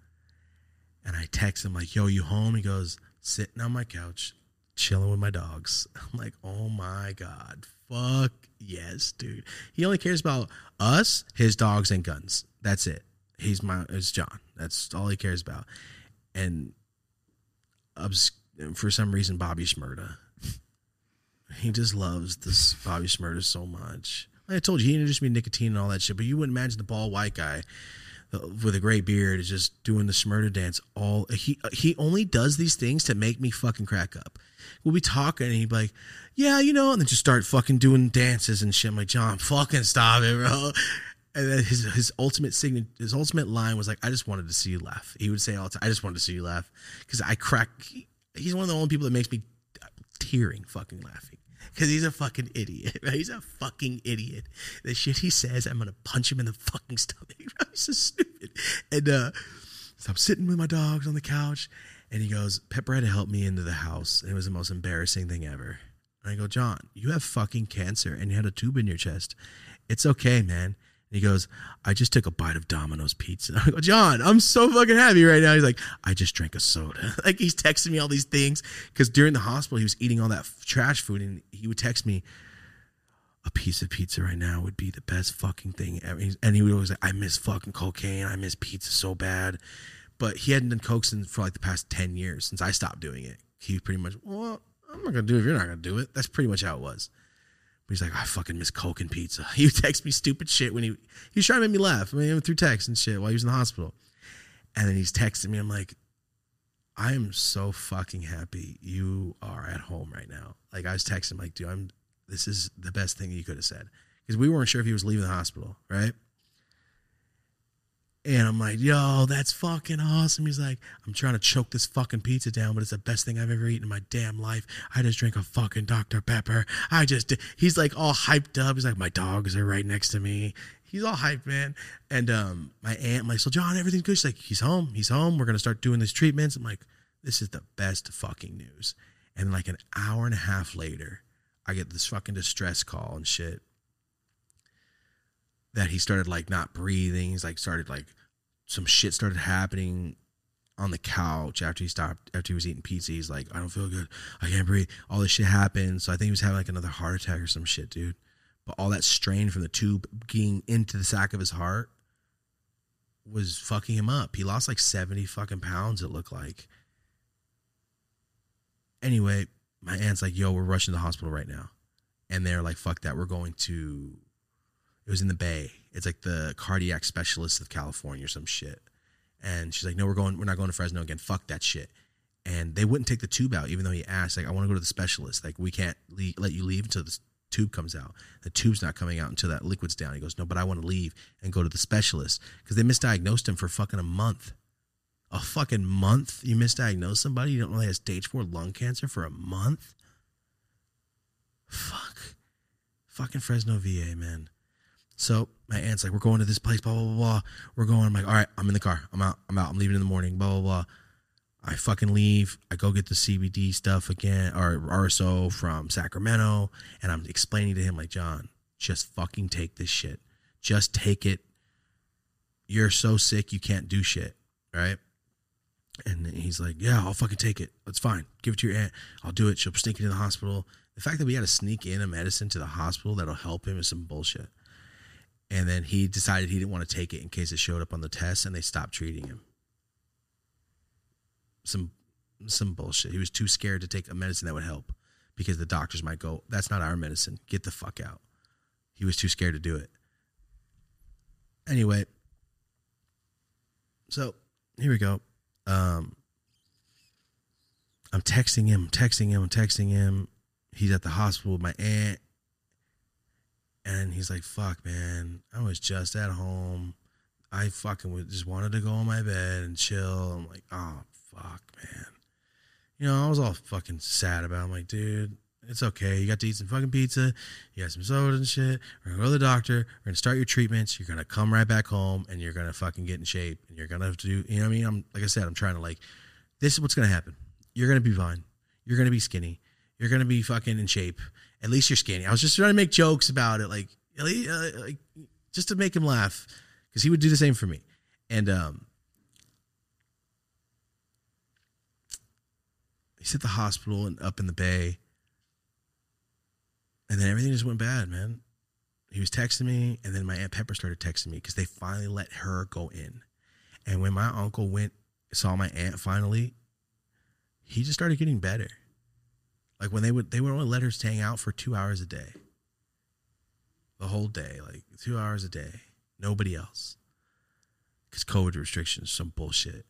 and I text him like, "Yo, you home?" He goes, "Sitting on my couch, chilling with my dogs." I'm like, "Oh my god, fuck yes, dude." He only cares about us, his dogs, and guns. That's it. He's my it's John. That's all he cares about. And obs- for some reason, Bobby Shmurda. He just loves this Bobby Shmurda so much. Like I told you, he introduced me to nicotine and all that shit, but you wouldn't imagine the bald white guy with a gray beard is just doing the Shmurda dance. All he he only does these things to make me fucking crack up. We'll be talking and he'd be like, "Yeah, you know," and then just start fucking doing dances and shit. I'm like, John, fucking stop it, bro. And then his his ultimate sign his ultimate line was like, "I just wanted to see you laugh." He would say all the time, "I just wanted to see you laugh," because I crack. He, he's one of the only people that makes me tearing, fucking laughing. Because he's a fucking idiot. Right? He's a fucking idiot. The shit he says, I'm gonna punch him in the fucking stomach. He's so stupid. And uh, so I'm sitting with my dogs on the couch, and he goes, Pepper had to help me into the house. And it was the most embarrassing thing ever. And I go, John, you have fucking cancer, and you had a tube in your chest. It's okay, man. He goes, I just took a bite of Domino's pizza. I go, John, I'm so fucking happy right now. He's like, I just drank a soda. like he's texting me all these things because during the hospital he was eating all that f- trash food, and he would text me, a piece of pizza right now would be the best fucking thing ever. And he would always like, I miss fucking cocaine. I miss pizza so bad. But he hadn't done coke since for like the past 10 years since I stopped doing it. He pretty much, well, I'm not to do it if you're not to do it. That's pretty much how it was. He's like, I fucking miss Coke and pizza. He would text me stupid shit when he he was trying to make me laugh. I mean, through text and shit while he was in the hospital. And then he's texting me. I'm like, I am so fucking happy you are at home right now. Like I was texting him, like, dude, I'm. This is the best thing you could have said because we weren't sure if he was leaving the hospital, right? And I'm like, yo, that's fucking awesome. He's like, I'm trying to choke this fucking pizza down, but it's the best thing I've ever eaten in my damn life. I just drank a fucking Dr. Pepper. I just did. He's like all hyped up. He's like, my dogs are right next to me. He's all hyped, man. And um, my aunt, I'm like, so John, everything's good. She's like, he's home. He's home. We're gonna start doing these treatments. I'm like, this is the best fucking news. And like an hour and a half later, I get this fucking distress call and shit that he started like not breathing. He's like started like some shit started happening on the couch after he stopped after he was eating pizza. He's like, I don't feel good. I can't breathe. All this shit happened. So I think he was having like another heart attack or some shit, dude. But all that strain from the tube getting into the sack of his heart was fucking him up. He lost like 70 fucking pounds, it looked like. Anyway, my aunt's like, yo, we're rushing to the hospital right now. And they're like, fuck that. We're going to it was in the Bay. It's like the cardiac specialist of California or some shit. And she's like, no, we're going, we're not going to Fresno again. Fuck that shit. And they wouldn't take the tube out, even though he asked, like, I want to go to the specialist. Like, we can't le- let you leave until the tube comes out. The tube's not coming out until that liquid's down. He goes, no, but I want to leave and go to the specialist because they misdiagnosed him for fucking a month. A fucking month? You misdiagnose somebody? You don't know they have stage four lung cancer for a month? Fuck. Fucking Fresno VA, man. So my aunt's like, we're going to this place, blah, blah, blah, blah. We're going. I'm like, all right, I'm in the car. I'm out. I'm out. I'm leaving in the morning, blah, blah, blah. I fucking leave. I go get the CBD stuff again, or RSO from Sacramento. And I'm explaining to him, like, John, just fucking take this shit. Just take it. You're so sick, you can't do shit. Right. And he's like, yeah, I'll fucking take it. It's fine. Give it to your aunt. I'll do it. She'll sneak it in the hospital. The fact that we had to sneak in a medicine to the hospital that'll help him is some bullshit and then he decided he didn't want to take it in case it showed up on the test and they stopped treating him. Some some bullshit. He was too scared to take a medicine that would help because the doctors might go that's not our medicine. Get the fuck out. He was too scared to do it. Anyway so here we go. Um i'm texting him texting him texting him. He's at the hospital with my aunt and he's like, fuck, man, I was just at home. I fucking just wanted to go on my bed and chill. I'm like, oh, fuck, man. You know, I was all fucking sad about it. I'm like, dude, It's okay. You got to eat some fucking pizza. You got some soda and shit. We're gonna go to the doctor. We're gonna start your treatments. You're gonna come right back home, and you're gonna fucking get in shape. And you're gonna have to do. You know what I mean? I'm like I said. I'm trying to like. This is what's gonna happen. You're gonna be fine. You're gonna be skinny. You're gonna be fucking in shape. At least you're skinny. I was just trying to make jokes about it, like, uh, like just to make him laugh, because he would do the same for me. And um, he's at the hospital and up in the bay. And then everything just went bad, man. He was texting me, and then my Aunt Pepper started texting me because they finally let her go in. And when my uncle went, saw my aunt finally, he just started getting better. Like when they would, they would only let her hang out for two hours a day, the whole day, like two hours a day, nobody else, because COVID restrictions, some bullshit.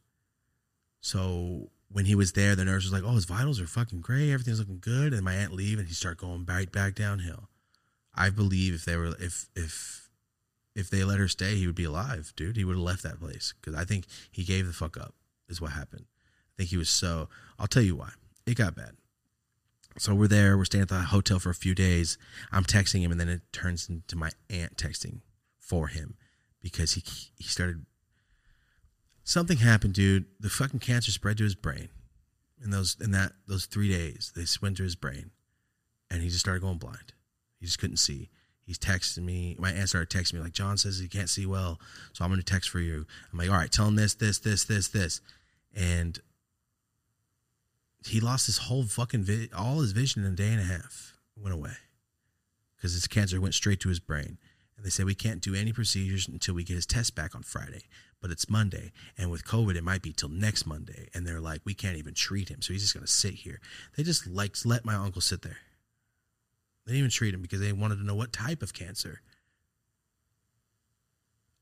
So when he was there, the nurse was like, "Oh, his vitals are fucking great. Everything's looking good." And my aunt leave, and he started going right back downhill. I believe if they were if if if they let her stay, he would be alive, dude. He would have left that place because I think he gave the fuck up. Is what happened. I think he was so. I'll tell you why. It got bad. So we're there. We're staying at the hotel for a few days. I'm texting him, and then it turns into my aunt texting for him because he he started something happened, dude. The fucking cancer spread to his brain in those in that those three days. They went to his brain, and he just started going blind. He just couldn't see. He's texting me. My aunt started texting me like, "John says he can't see well, so I'm going to text for you." I'm like, "All right, tell him this, this, this, this, this," and he lost his whole fucking vi- all his vision in a day and a half. Went away because his cancer went straight to his brain. And they said we can't do any procedures until we get his test back on Friday. But it's Monday, and with COVID, it might be till next Monday. And they're like, we can't even treat him, so he's just gonna sit here. They just like let my uncle sit there. They didn't even treat him because they wanted to know what type of cancer.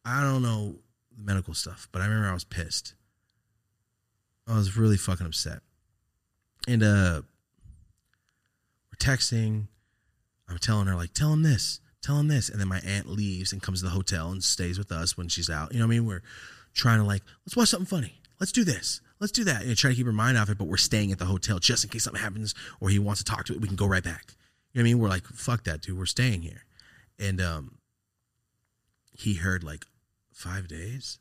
I don't know the medical stuff, but I remember I was pissed. I was really fucking upset. And uh we're texting. I'm telling her, like, tell him this, tell him this. And then my aunt leaves and comes to the hotel and stays with us when she's out. You know what I mean? We're trying to like, let's watch something funny. Let's do this. Let's do that. And try to keep her mind off it, but we're staying at the hotel just in case something happens or he wants to talk to it. We can go right back. You know what I mean? We're like, fuck that, dude. We're staying here. And um he heard like five days.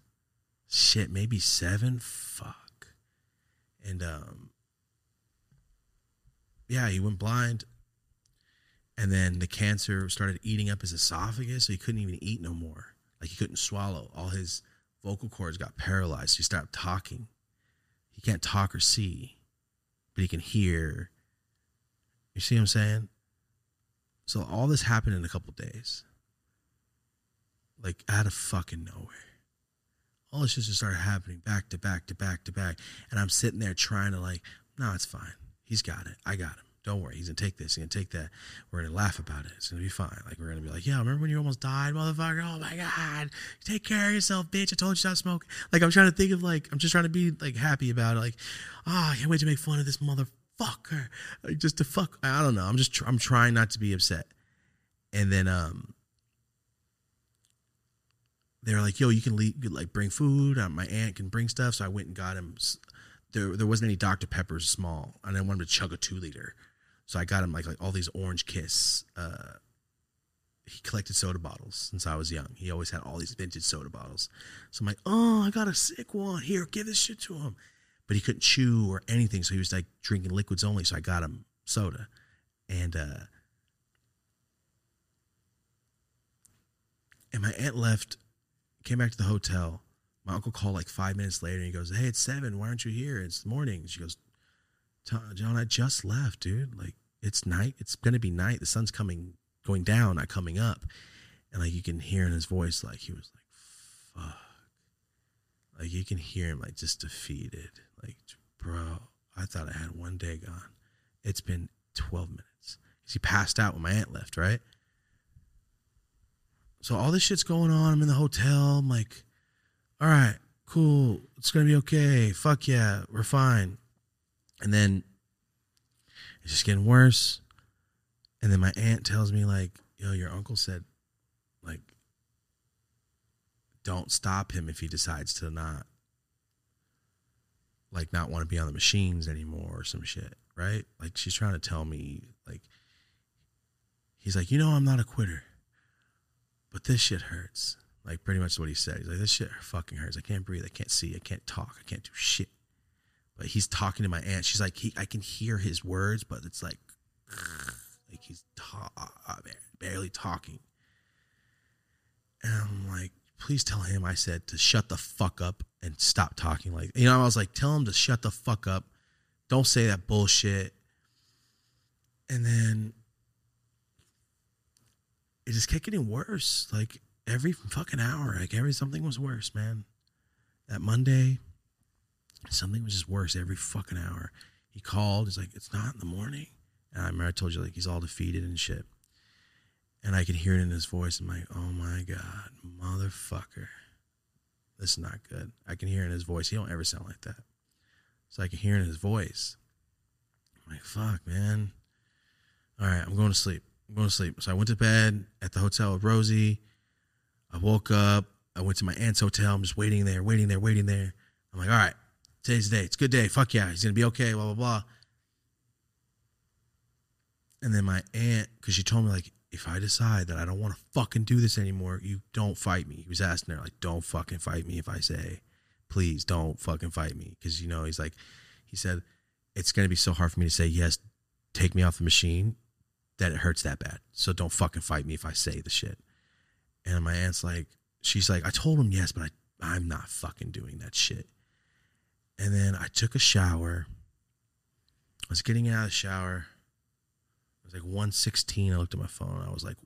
Shit, maybe seven. Fuck. And um yeah, he went blind. And then the cancer started eating up his esophagus, so he couldn't even eat no more. Like he couldn't swallow. All his vocal cords got paralyzed. So he stopped talking. He can't talk or see, but he can hear. You see what I'm saying? So all this happened in a couple days. Like out of fucking nowhere. All this shit just started happening back to back to back to back. And I'm sitting there trying to like, no, it's fine. He's got it. I got him. Don't worry. He's gonna take this. He's gonna take that. We're gonna laugh about it. It's gonna be fine. Like we're gonna be like, yeah, remember when you almost died, motherfucker? Oh my god. Take care of yourself, bitch. I told you stop smoking. Like I'm trying to think of like I'm just trying to be like happy about it. Like, ah, oh, I can't wait to make fun of this motherfucker. Like just to fuck. I don't know. I'm just tr- I'm trying not to be upset. And then um they were like, "Yo, you can leave, like bring food. Uh, my aunt can bring stuff." So I went and got him. There, there wasn't any Dr Peppers small, and I wanted to chug a two liter, so I got him like like all these Orange Kiss. Uh, he collected soda bottles since I was young. He always had all these vintage soda bottles. So I'm like, "Oh, I got a sick one. Here, give this shit to him." But he couldn't chew or anything, so he was like drinking liquids only. So I got him soda, and uh, and my aunt left came back to the hotel. My uncle called like five minutes later and he goes, Hey, it's seven. Why aren't you here? It's morning. She goes, John, I just left, dude. Like, it's night. It's going to be night. The sun's coming, going down, not coming up. And like, you can hear in his voice, like, he was like, fuck. Like, you can hear him, like, just defeated. Like, bro, I thought I had one day gone. It's been 12 minutes. He passed out when my aunt left, right? So all this shit's going on. I'm in the hotel. I'm like, all right, cool. It's gonna be okay. Fuck yeah, we're fine. And then it's just getting worse. And then my aunt tells me like, yo, your uncle said, like, don't stop him if he decides to not like not want to be on the machines anymore or some shit, right? Like she's trying to tell me like he's like, you know, I'm not a quitter, but this shit hurts. Like pretty much what he said. He's like, this shit fucking hurts. I can't breathe. I can't see. I can't talk. I can't do shit. But he's talking to my aunt. She's like, he, I can hear his words, but it's like, like he's ta- ah, barely talking. And I'm like, please tell him I said to shut the fuck up and stop talking like you know, I was like, tell him to shut the fuck up. Don't say that bullshit. And then it just kept getting worse. Like every fucking hour. Like every something was worse, man. That Monday, something was just worse every fucking hour. He called, he's like, It's not in the morning. And I remember I told you like he's all defeated and shit. And I could hear it in his voice. I'm like, oh my God, motherfucker. This is not good. I can hear it in his voice. He don't ever sound like that. So I can hear it in his voice. I'm like, fuck, man. All right, I'm going to sleep. I'm going to sleep. So I went to bed at the hotel with Rosie. I woke up. I went to my aunt's hotel. I'm just waiting there, waiting there, waiting there. I'm like, all right, today's the day. It's a good day. Fuck yeah. He's to be okay, blah, blah, blah. And then my aunt, because she told me, like, if I decide that I don't want to fucking do this anymore, you don't fight me. He was asking her, like, don't fucking fight me if I say, please don't fucking fight me. Because, you know, he's like, he said, it's to be so hard for me to say, yes, take me off the machine that it hurts that bad. So don't fucking fight me if I say the shit. And my aunt's like, she's like, I told him yes, but I, I'm not fucking doing that shit. And then I took a shower. I was getting out of the shower It was like 116. I looked at my phone. I was like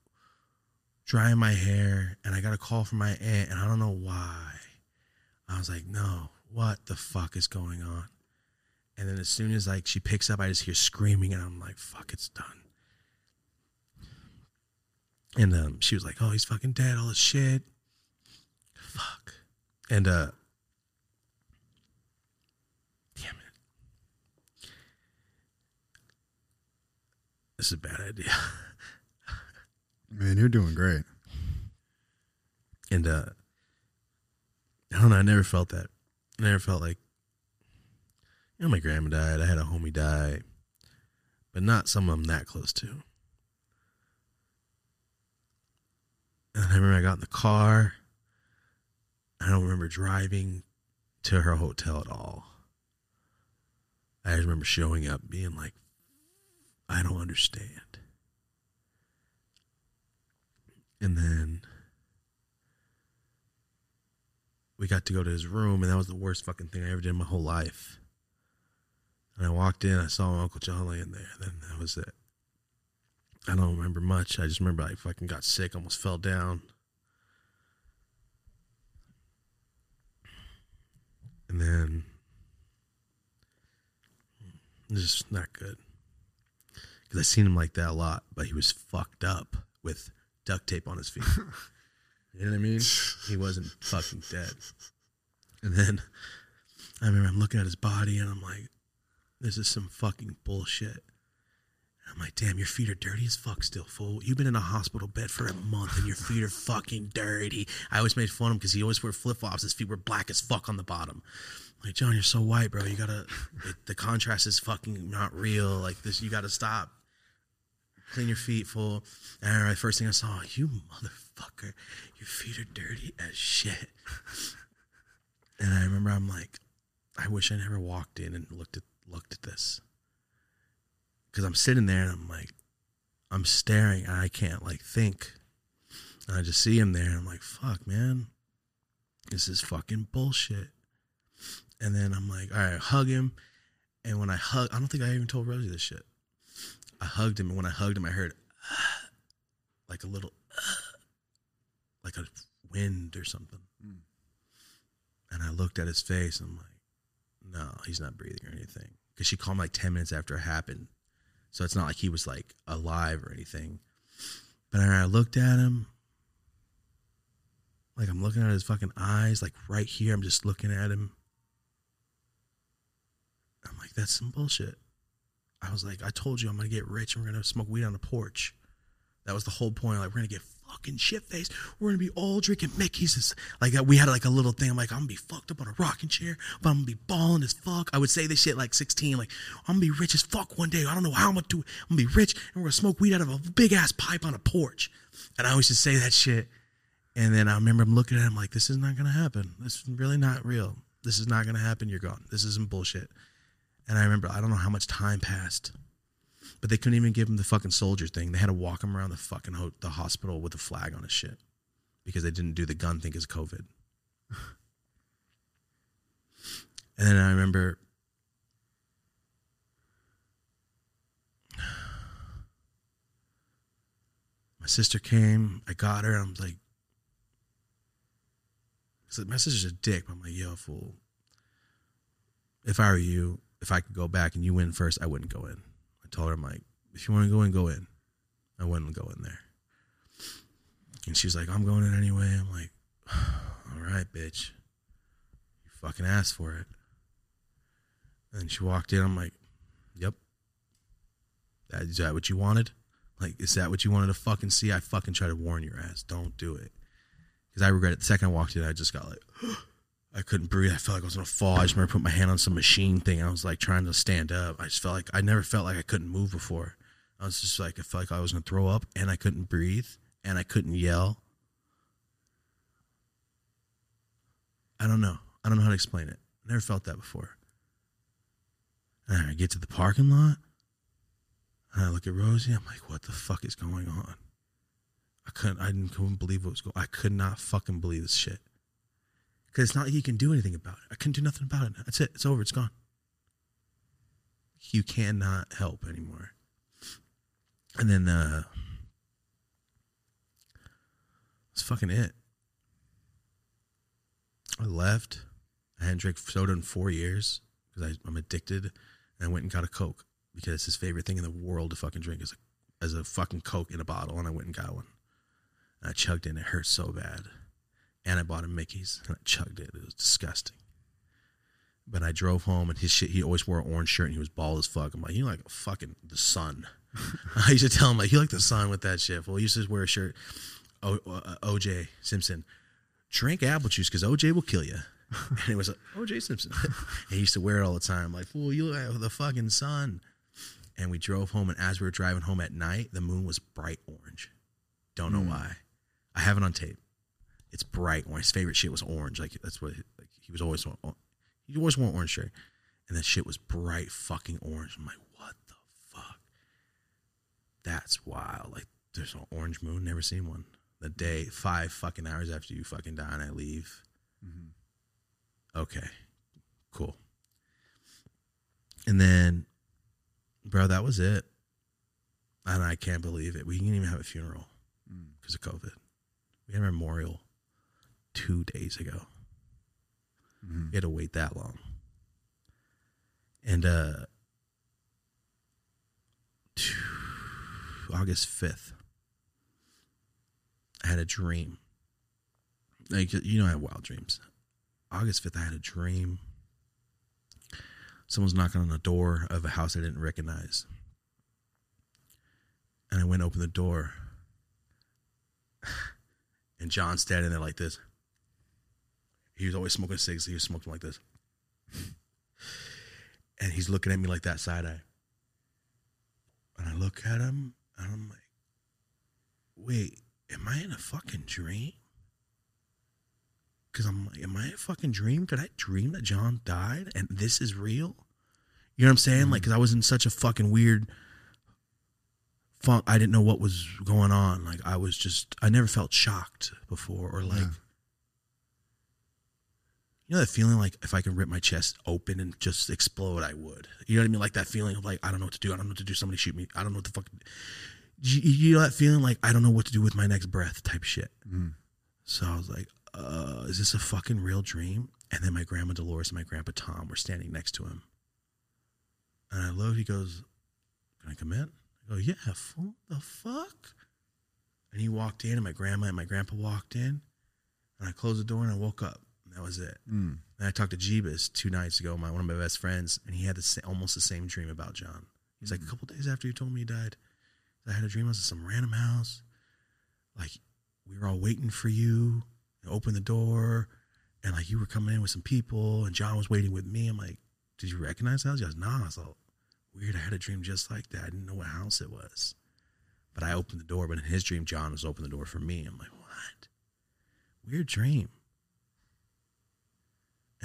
drying my hair and I got a call from my aunt and I don't know why. I was like, no, what the fuck is going on? And then as soon as like she picks up, I just hear screaming and I'm like, fuck, it's done. And um, she was like, oh, he's fucking dead, all this shit. Fuck. And uh damn it, This is a bad idea. Man, you're doing great. And uh I don't know, I never felt that. I never felt like you know, my grandma died, I had a homie die, but not some I'm that close to. And I remember I got in the car. I don't remember driving to her hotel at all. I just remember showing up being like, I don't understand. And then we got to go to his room, and that was the worst fucking thing I ever did in my whole life. And I walked in, I saw Uncle John laying there. Then that was it. I don't remember much. I just remember I fucking got sick, almost fell down. And then it's just not good because I seen him like that a lot, but he was fucked up with duct tape on his feet. you know what I mean? He wasn't fucking dead. And then I remember I'm looking at his body and I'm like, this is some fucking bullshit. I'm like, damn, your feet are dirty as fuck still, fool. You've been in a hospital bed for a month and your feet are fucking dirty. I always made fun of him because he always wore flip flops. His feet were black as fuck on the bottom. I'm like, John, you're so white, bro. You gotta, it, the contrast is fucking not real. Like this, you gotta stop clean your feet fool. And the first thing I saw, you motherfucker, your feet are dirty as shit. and I remember I'm like, I wish I never walked in and looked at looked at this. Cause I'm sitting there and I'm like, I'm staring and I can't like think. And I just see him there and I'm like, fuck, man. This is fucking bullshit. And then I'm like, all right, hug him. And when I hug, I don't think I even told Rosie this shit. I hugged him, and when I hugged him, I heard like a little, like a wind or something. Mm. And I looked at his face, and I'm like, no, he's not breathing or anything. Because she called me like 10 minutes after it happened. So it's not like he was like alive or anything. But I looked at him, like I'm looking at his fucking eyes, like right here. I'm just looking at him. I'm like, that's some bullshit. I was like, I told you I'm gonna get rich and we're gonna smoke weed on the porch. That was the whole point. Like, we're gonna get fucking shit face. We're gonna be all drinking Mickey's. Like we had like a little thing. I'm like, I'm gonna be fucked up on a rocking chair, but I'm gonna be balling as fuck. I would say this shit like 16. Like I'm gonna be rich as fuck one day. I don't know how I'm gonna do it. I'm gonna be rich and we're gonna smoke weed out of a big ass pipe on a porch. And I always just say that shit. And then I remember I'm looking at him like, this is not gonna happen. This is really not real. This is not gonna happen. You're gone. This isn't bullshit. And I remember I don't know how much time passed but they couldn't even give him the fucking soldier thing. They had to walk him around the fucking ho- the hospital with a flag on his shit because they didn't do the gun thing as COVID. and then I remember my sister came. I got her. I'm like, so my sister's a dick. But I'm like, yo, fool. If I were you, if I could go back and you win first, I wouldn't go in. Told her, I'm like, if you want to go in, go in. I wouldn't go in there. And she's like, I'm going in anyway. I'm like, all right, bitch. You fucking asked for it. And she walked in. I'm like, yep. That, is that what you wanted? Like, is that what you wanted to fucking see? I fucking try to warn your ass. Don't do it. Because I regret it. The second I walked in, I just got like, I couldn't breathe. I felt like I was gonna fall. I just remember putting my hand on some machine thing. I was like trying to stand up. I just felt like I never felt like I couldn't move before. I was just like I felt like I was gonna throw up, and I couldn't breathe, and I couldn't yell. I don't know. I don't know how to explain it. Never felt that before. And I get to the parking lot, and I look at Rosie. I'm like, "What the fuck is going on?" I couldn't. I didn't couldn't believe what was going. I could not fucking believe this shit because it's not like you can do anything about it. I couldn't do nothing about it. That's it. It's over. It's gone. You cannot help anymore. And then uh that's fucking it. I left. I hadn't drank soda in four years because I'm addicted. And I went and got a Coke because it's his favorite thing in the world to fucking drink is a, as a fucking Coke in a bottle. And I went and got one. And I chugged it it hurt so bad and I bought him Mickey's and I chugged it. It was disgusting. But I drove home and his shit, he always wore an orange shirt and he was bald as fuck. I'm like, you like fucking the sun. I used to tell him, like, you like the sun with that shit. Well, he used to wear a shirt, o, uh, OJ Simpson, drink apple juice because OJ will kill you. And it was like, OJ Simpson. and he used to wear it all the time. Like, fool, you look like the fucking sun. And we drove home, and as we were driving home at night, the moon was bright orange. Don't know Mm. why. I have it on tape it's bright orange. His favorite shit was orange. Like that's what like he was always. He always wore orange shirt, and that shit was bright fucking orange. I'm like, what the fuck? That's wild. Like there's an orange moon. Never seen one. The day five fucking hours after you fucking die and I leave. Mm-hmm. Okay, cool. And then, bro, that was it. And I can't believe it. We didn't even have a funeral mm. because of COVID. We had a memorial two days ago. Mhm. We had to wait that long. And uh August 5th, I had a dream. Like you know I have wild dreams. August 5th, I had a dream. Someone's knocking on the door of a house I didn't recognize. And I went open the door. And John's standing there like this. He was always smoking cigs. He was smoking like this. And he's looking at me like that side eye. And I look at him and I'm like, wait, am I in a fucking dream? Because I'm like, am I in a fucking dream? Did I dream that John died and this is real? You know what I'm saying? Like, mm. because I was in such a fucking weird funk. I didn't know what was going on. Like, I was just, I never felt shocked before or like, Yeah. You know that feeling like if I could rip my chest open and just explode, I would. You know what I mean? Like that feeling of like I don't know what to do. I don't know what to do. Somebody shoot me. I don't know what the fuck. You, you know that feeling like I don't know what to do with my next breath type shit. Mm. So I was like, uh, is this a fucking real dream? And then my grandma Dolores and my grandpa Tom were standing next to him. And I looked, he goes, Can I come in? I go, Yeah, fool, the fuck? And he walked in, and my grandma and my grandpa walked in. And I closed the door and I woke up. That was it. Mm. And I talked to Jeebus two nights ago, my one of my best friends, and he had the sa- almost the same dream about John. He's like, a couple days after you told me he died, I had a dream I was in some random house. Like, we were all waiting for you. And open the door, and like you were coming in with some people, and John was waiting with me. I'm like, did you recognize the house? He goes, nah. I was like, weird. I had a dream just like that. I didn't know what house it was, but I opened the door. But in his dream, John was opening the door for me. I'm like, what? Weird dream.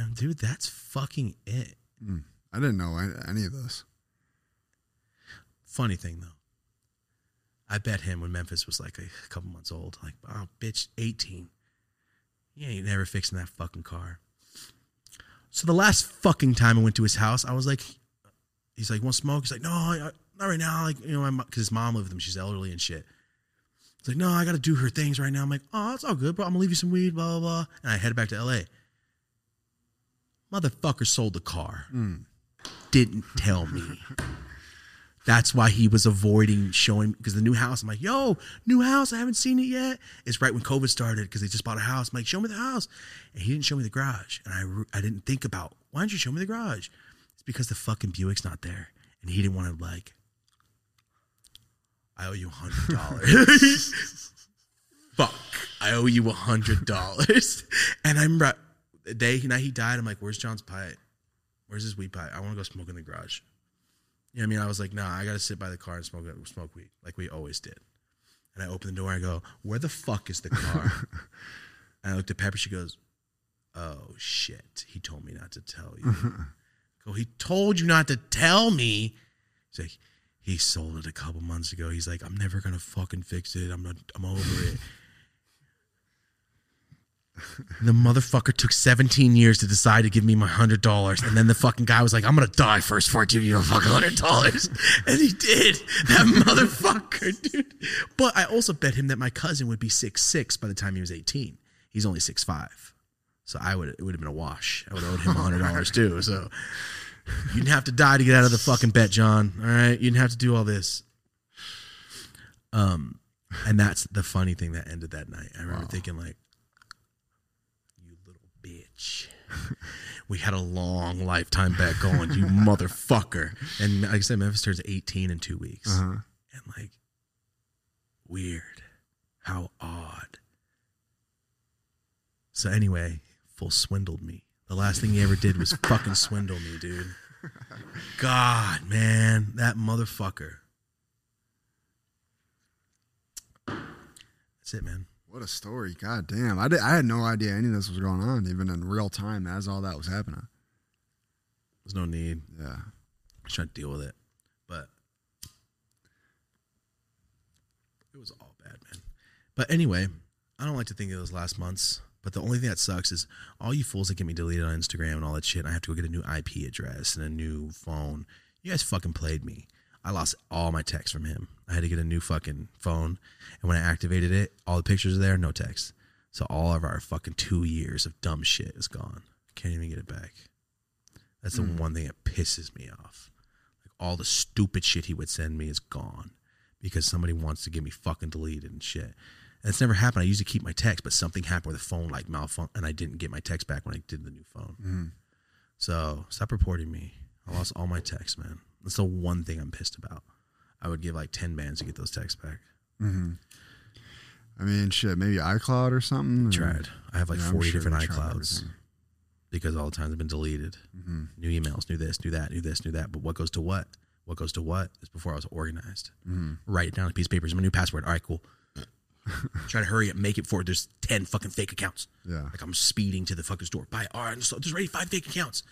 And dude, that's fucking it. Mm. I didn't know any, of this. Funny thing though, I bet him when Memphis was like a couple months old, like, oh, bitch, 18. You ain't never fixing that fucking car. So the last fucking time I went to his house, I was like, he's like, want smoke? He's like, no, I, not right now. Like, you know, because his mom lived with him. She's elderly and shit. He's like, no, I got to do her things right now. I'm like, oh, it's all good, bro. I'm gonna leave you some weed, blah, blah, blah. And I headed back to LA. Motherfucker sold the car. Mm. Didn't tell me. That's why he was avoiding showing because the new house. I'm like, yo, new house. I haven't seen it yet. It's right when COVID started because they just bought a house. I'm like, show me the house, and he didn't show me the garage. And I, I didn't think about why didn't you show me the garage? It's because the fucking Buick's not there, and he didn't want to like. I owe you a hundred dollars. Fuck, I owe you a hundred dollars. And I remember the day night he died. I'm like, where's John's pipe? Where's his weed pipe? I want to go smoke in the garage. You know what I mean? I was like, nah, I got to sit by the car and smoke smoke weed like we always did. And I open the door and I go, where the fuck is the car? and I looked at Pepper. She goes, oh shit. He told me not to tell you. go, he told you not to tell me. He's like, he sold it a couple months ago. He's like, I'm never gonna fucking fix it. I'm not. I'm over it. The motherfucker took 17 years to decide to give me my hundred dollars, and then the fucking guy was like, "I'm gonna die first before I give you a fucking hundred dollars," and he did. That motherfucker, dude. But I also bet him that my cousin would be six six by the time he was 18. He's only six five, so I would it would have been a wash. I would have owed him hundred dollars too. So you didn't have to die to get out of the fucking bet, John. All right, you didn't have to do all this. Um, and that's the funny thing that ended that night. I remember Wow. thinking like, bitch. we had a long lifetime bet going, you motherfucker. And like I said, Memphis turns 18 in two weeks. Uh-huh. And like, weird. How odd. So anyway, full swindled me. The last thing he ever did was fucking swindle me, dude. God, man, that motherfucker. That's it, man. What a story. God damn. I, did, I had no idea any of this was going on, even in real time as all that was happening. There's no need. Yeah. I was trying to deal with it, but it was all bad, man. But anyway, I don't like to think of those last months. But the only thing that sucks is all you fools that get me deleted on Instagram and all that shit. And I have to go get a new IP address and a new phone. You guys fucking played me. I lost all my texts from him. I had to get a new fucking phone, and when I activated it, all the pictures are there, no text. So all of our fucking two years of dumb shit is gone. Can't even get it back. That's the Mm. one thing that pisses me off. Like all the stupid shit he would send me is gone because somebody wants to get me fucking deleted and shit. And it's never happened. I usually keep my text, but something happened with the phone like malfunction, and I didn't get my text back when I did the new phone. Mhm. So stop reporting me. I lost all my texts, man. That's the one thing I'm pissed about. I would give like ten bands to get those texts back. Mm-hmm. I mean, shit, maybe iCloud or something. or- Tried. I have like Yeah, forty sure different iClouds because all the times have been deleted. Mhm. New emails, new this, new that, new this, new that. But what goes to what? What goes to what is before I was organized. Mhm. Write it down on a piece of paper. Is my new password. All right, cool. Try to hurry up, make it for there's ten fucking fake accounts. Yeah. Like I'm speeding to the fucking store. Buy all right, so there's already five fake accounts.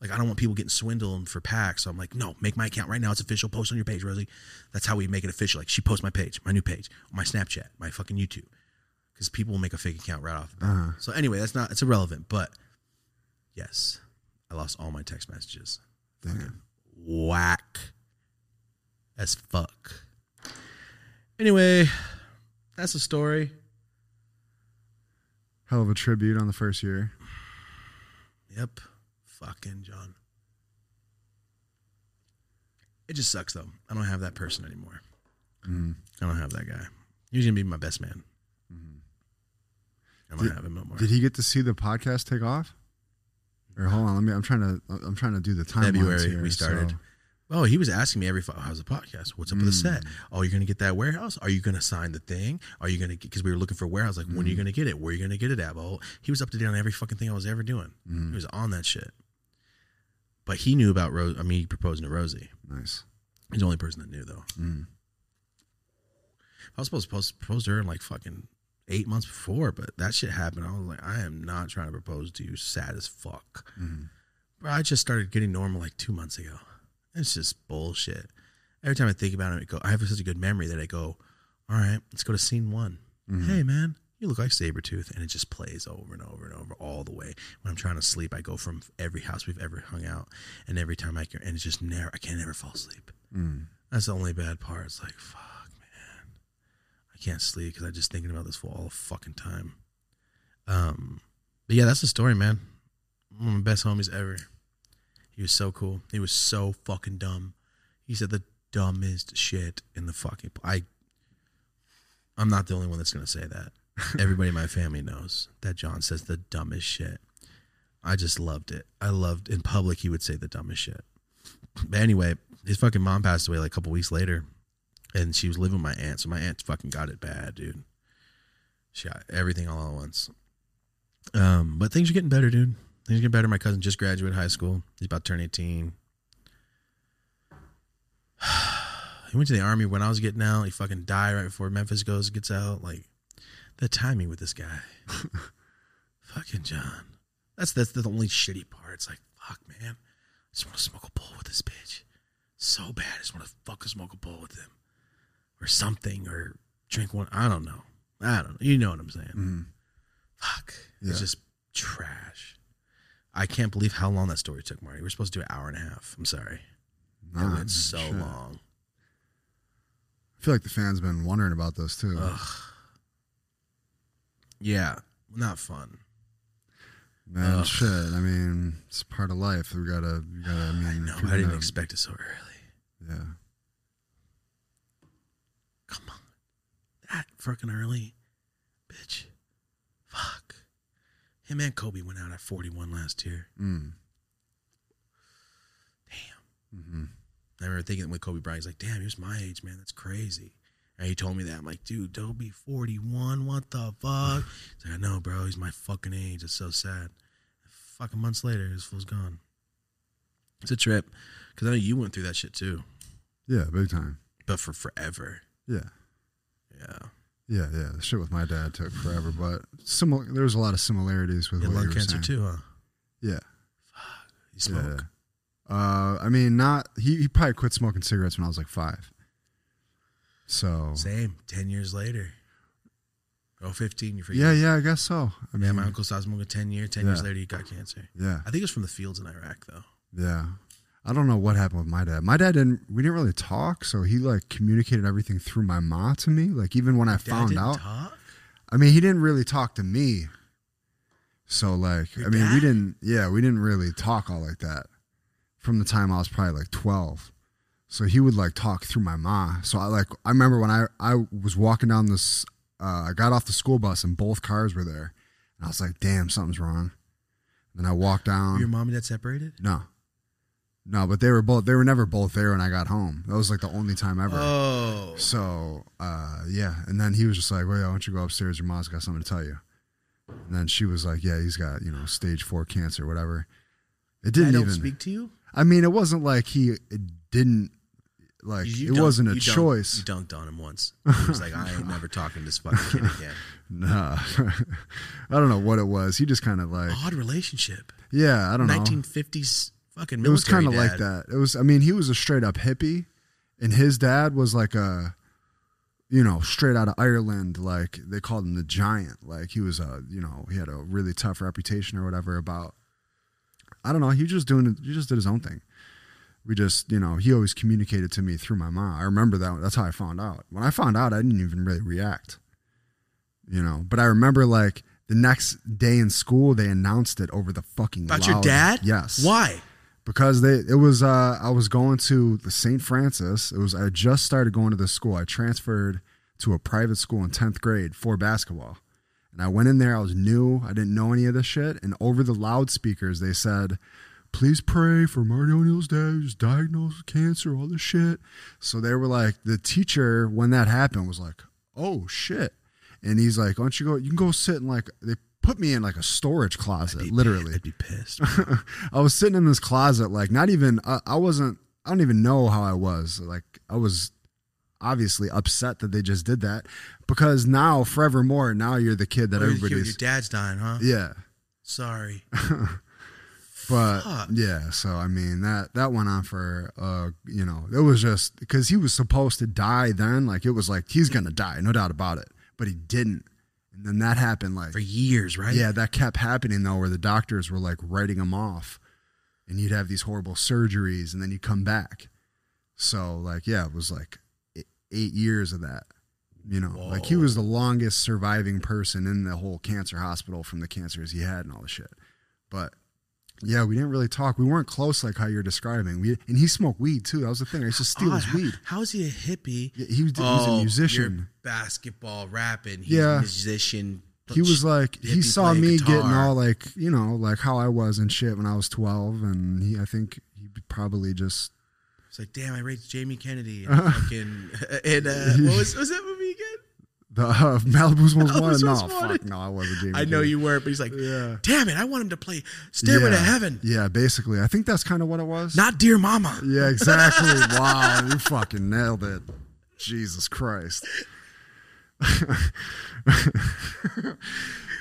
Like I don't want people getting swindled for packs. So I'm like, no, make my account right now. It's official. Post on your page, Rosie. That's how we make it official. Like she posts my page, my new page, my Snapchat, my fucking YouTube. Because people will make a fake account right off the bat. Uh-huh. So anyway, that's not it's irrelevant. But yes, I lost all my text messages. Damn. Whack as fuck. Anyway, that's the story. Hell of a tribute on the first year. Yep. Fucking John. It just sucks though. I don't have that person anymore. Mhm. I don't have that guy. He was gonna be my best man. I don't Did- have him no more. Did he get to see the podcast take off? Or hold on, let me. I'm trying to. I'm trying to do the timeline. February, here, we started. so- Oh, he was asking me every. fu- How's the podcast? What's up with the set? Mm. Oh, you're gonna get that warehouse? Are you gonna sign the thing? Are you gonna? Because we were looking for a warehouse. Like, when Mm. are you gonna get it? Where are you gonna get it at? Well, he was up to date on every fucking thing I was ever doing. Mm. He was on that shit. But he knew about Rose. I mean, he proposed to Rosie. Nice. He's the only person that knew, though. Mm. I was supposed to propose, propose to her in like fucking eight months before, but that shit happened. I was like, I am not trying to propose to you. Sad as fuck. Mhm. Bro, I just started getting normal like two months ago. It's just bullshit. Every time I think about it, I go, I have such a good memory that I go, all right, let's go to scene one. Mhm. Hey, man, you look like Sabretooth. And it just plays over and over and over all the way. When I'm trying to sleep, I go from every house we've ever hung out. And every time I can, and it's just never, I can't ever fall asleep. Mm. That's the only bad part. It's like, fuck, man. I can't sleep because I'm just thinking about this for all the fucking time. Um, but yeah, that's the story, man. One of my best homies ever. He was so cool. He was so fucking dumb. He said the dumbest shit in the fucking. I. I'm not the only one that's gonna say that. Everybody in my family knows that John says the dumbest shit. I just loved it. I loved in public. He would say the dumbest shit. But anyway, his fucking mom passed away like a couple weeks later, and she was living with my aunt. So my aunt fucking got it bad, dude. She got everything all at once. Um, but things are getting better, dude. Things are getting better. My cousin just graduated high school. He's about to turn eighteen. he went to the army when I was getting out. He fucking died right before Memphis goes gets out. Like the timing with this guy. fucking John. That's that's the only shitty part. It's like, fuck, man. I just want to smoke a bowl with this bitch. So bad. I just want to fucking smoke a bowl with him. Or something. Or drink one. I don't know. I don't know. You know what I'm saying. Mm. Fuck. Yeah. It's just trash. I can't believe how long that story took, Marty. We are supposed to do an hour and a half. I'm sorry. It went so shit. long. I feel like the fans been wondering about this too. Ugh. Yeah. Not fun. Man, Ugh. shit. I mean, it's part of life. We gotta, we gotta. I mean, I know. if but you're I didn't expect it so early. Yeah. Come on. That fucking early. Bitch. Fuck. Him and Kobe went out at 41 last year. Mm. Damn. hmm I remember thinking when Kobe Bryant's like, damn, he was my age, man. That's crazy. And he told me that. I'm like, dude, don't be 41. What the fuck? He's like, I know, bro. He's my fucking age. It's so sad. Fucking months later, his fool's gone. It's a trip. Because I know you went through that shit too. Yeah, big time. But for forever. Yeah. Yeah. Yeah, yeah. The shit with my dad took forever, but similar. There's a lot of similarities with what lung cancer saying. too, huh? Yeah. You smoke. Yeah. Uh, I mean, not he. He probably quit smoking cigarettes when I was like five. So Same. 10 years later. Oh, 15, you forget. yeah, yeah, I guess so. I mean, Yeah, my uncle stopped smoking 10 years. 10 years later, he got cancer. yeah, I think it was from the fields in Iraq, though. yeah. I don't know what happened with my dad. My dad didn't. We didn't really talk, so he like communicated everything through my mom to me. Like even when I found didn't out, talk? I mean, he didn't really talk to me. So like, Your I mean, dad? we didn't. Yeah, we didn't really talk all like that from the time I was probably like twelve. So he would like talk through my mom. So I like, I remember when I I was walking down this. Uh, I got off the school bus and both cars were there, and I was like, "Damn, something's wrong." And I walked down. Your mom and dad separated? no, no, but they were both. They were never both there when I got home. That was like the only time ever. Oh. So uh, yeah, and then he was just like, "Well, why don't you go upstairs? Your mom's got something to tell you." And then she was like, "Yeah, he's got you know stage four cancer, whatever." It didn't don't even. speak to you? I mean, it wasn't like he it didn't like You- it dunked- wasn't a you choice. You dunked on him once. He was like, I ain't never talking to this fucking kid again. Nah, I don't know what it was. He just kind of like, Odd relationship. yeah, I don't know. 1950s fucking Military it was kind of like that. It was. I mean, he was a straight up hippie, and his dad was like a, you know, straight out of Ireland. Like they called him the giant. Like he was a, you know, he had a really tough reputation or whatever about. I don't know. He was just doing. He just did his own thing. We just, you know, he always communicated to me through my mom. I remember that. That's how I found out. When I found out, I didn't even really react. You know, but I remember like the next day in school, they announced it over the fucking. About your dad? Yes Why? because they it was uh I was going to the St. Francis. It was I just started going to this school. I transferred to a private school in 10th grade for basketball. And I went in there, I was new, I didn't know any of this shit, and over the loudspeakers they said, please pray for Marty O'Neill's dad who's diagnosed with cancer, all this shit. So they were like, the teacher, when that happened, was like, oh shit. And he's like, why don't you go, you can go sit in like, they put me in like a storage closet, Be literally. I'd be pissed. I was sitting in this closet, like not even I, I wasn't I don't even know how I was. Like I was obviously upset that they just did that because now forevermore now you're the kid that Oh, your- your everybody's dad's dying, huh? yeah. Sorry. But Fuck. yeah, so I mean that that went on for uh you know it was just because he was supposed to die then like it was like he's gonna die no doubt about it but he didn't and then that happened like For years, right? Yeah, that kept happening though, where the doctors were like writing him off, and you'd have these horrible surgeries, and then you'd come back. So like, yeah, it was like eight years of that. You know, like he was the longest surviving person in the whole cancer hospital from the cancers he had and all the shit. But yeah, we didn't really talk. We weren't close like how you're describing. We and he smoked weed too. That was the thing. I used to steal Oh, his weed. How, is he a hippie? Yeah, he was, he was Oh, a you're musician. basketball, rapping. He's Yeah. a musician. he was like he saw me guitar. getting all like you know like how I was and shit when I was 12 and he I think he probably just It's like, damn, I raped Jamie Kennedy. And fucking, and uh, what was, was that movie again? The uh, Malibu's most Malibu's wanted? No fuck Wanted. no I wasn't Jamie I know you weren't, but he's like, yeah. Damn it, I want him to play Stairway to Heaven, yeah basically. I think that's kind of what it was. Not Dear Mama. yeah exactly. Wow you fucking nailed it. Jesus Christ.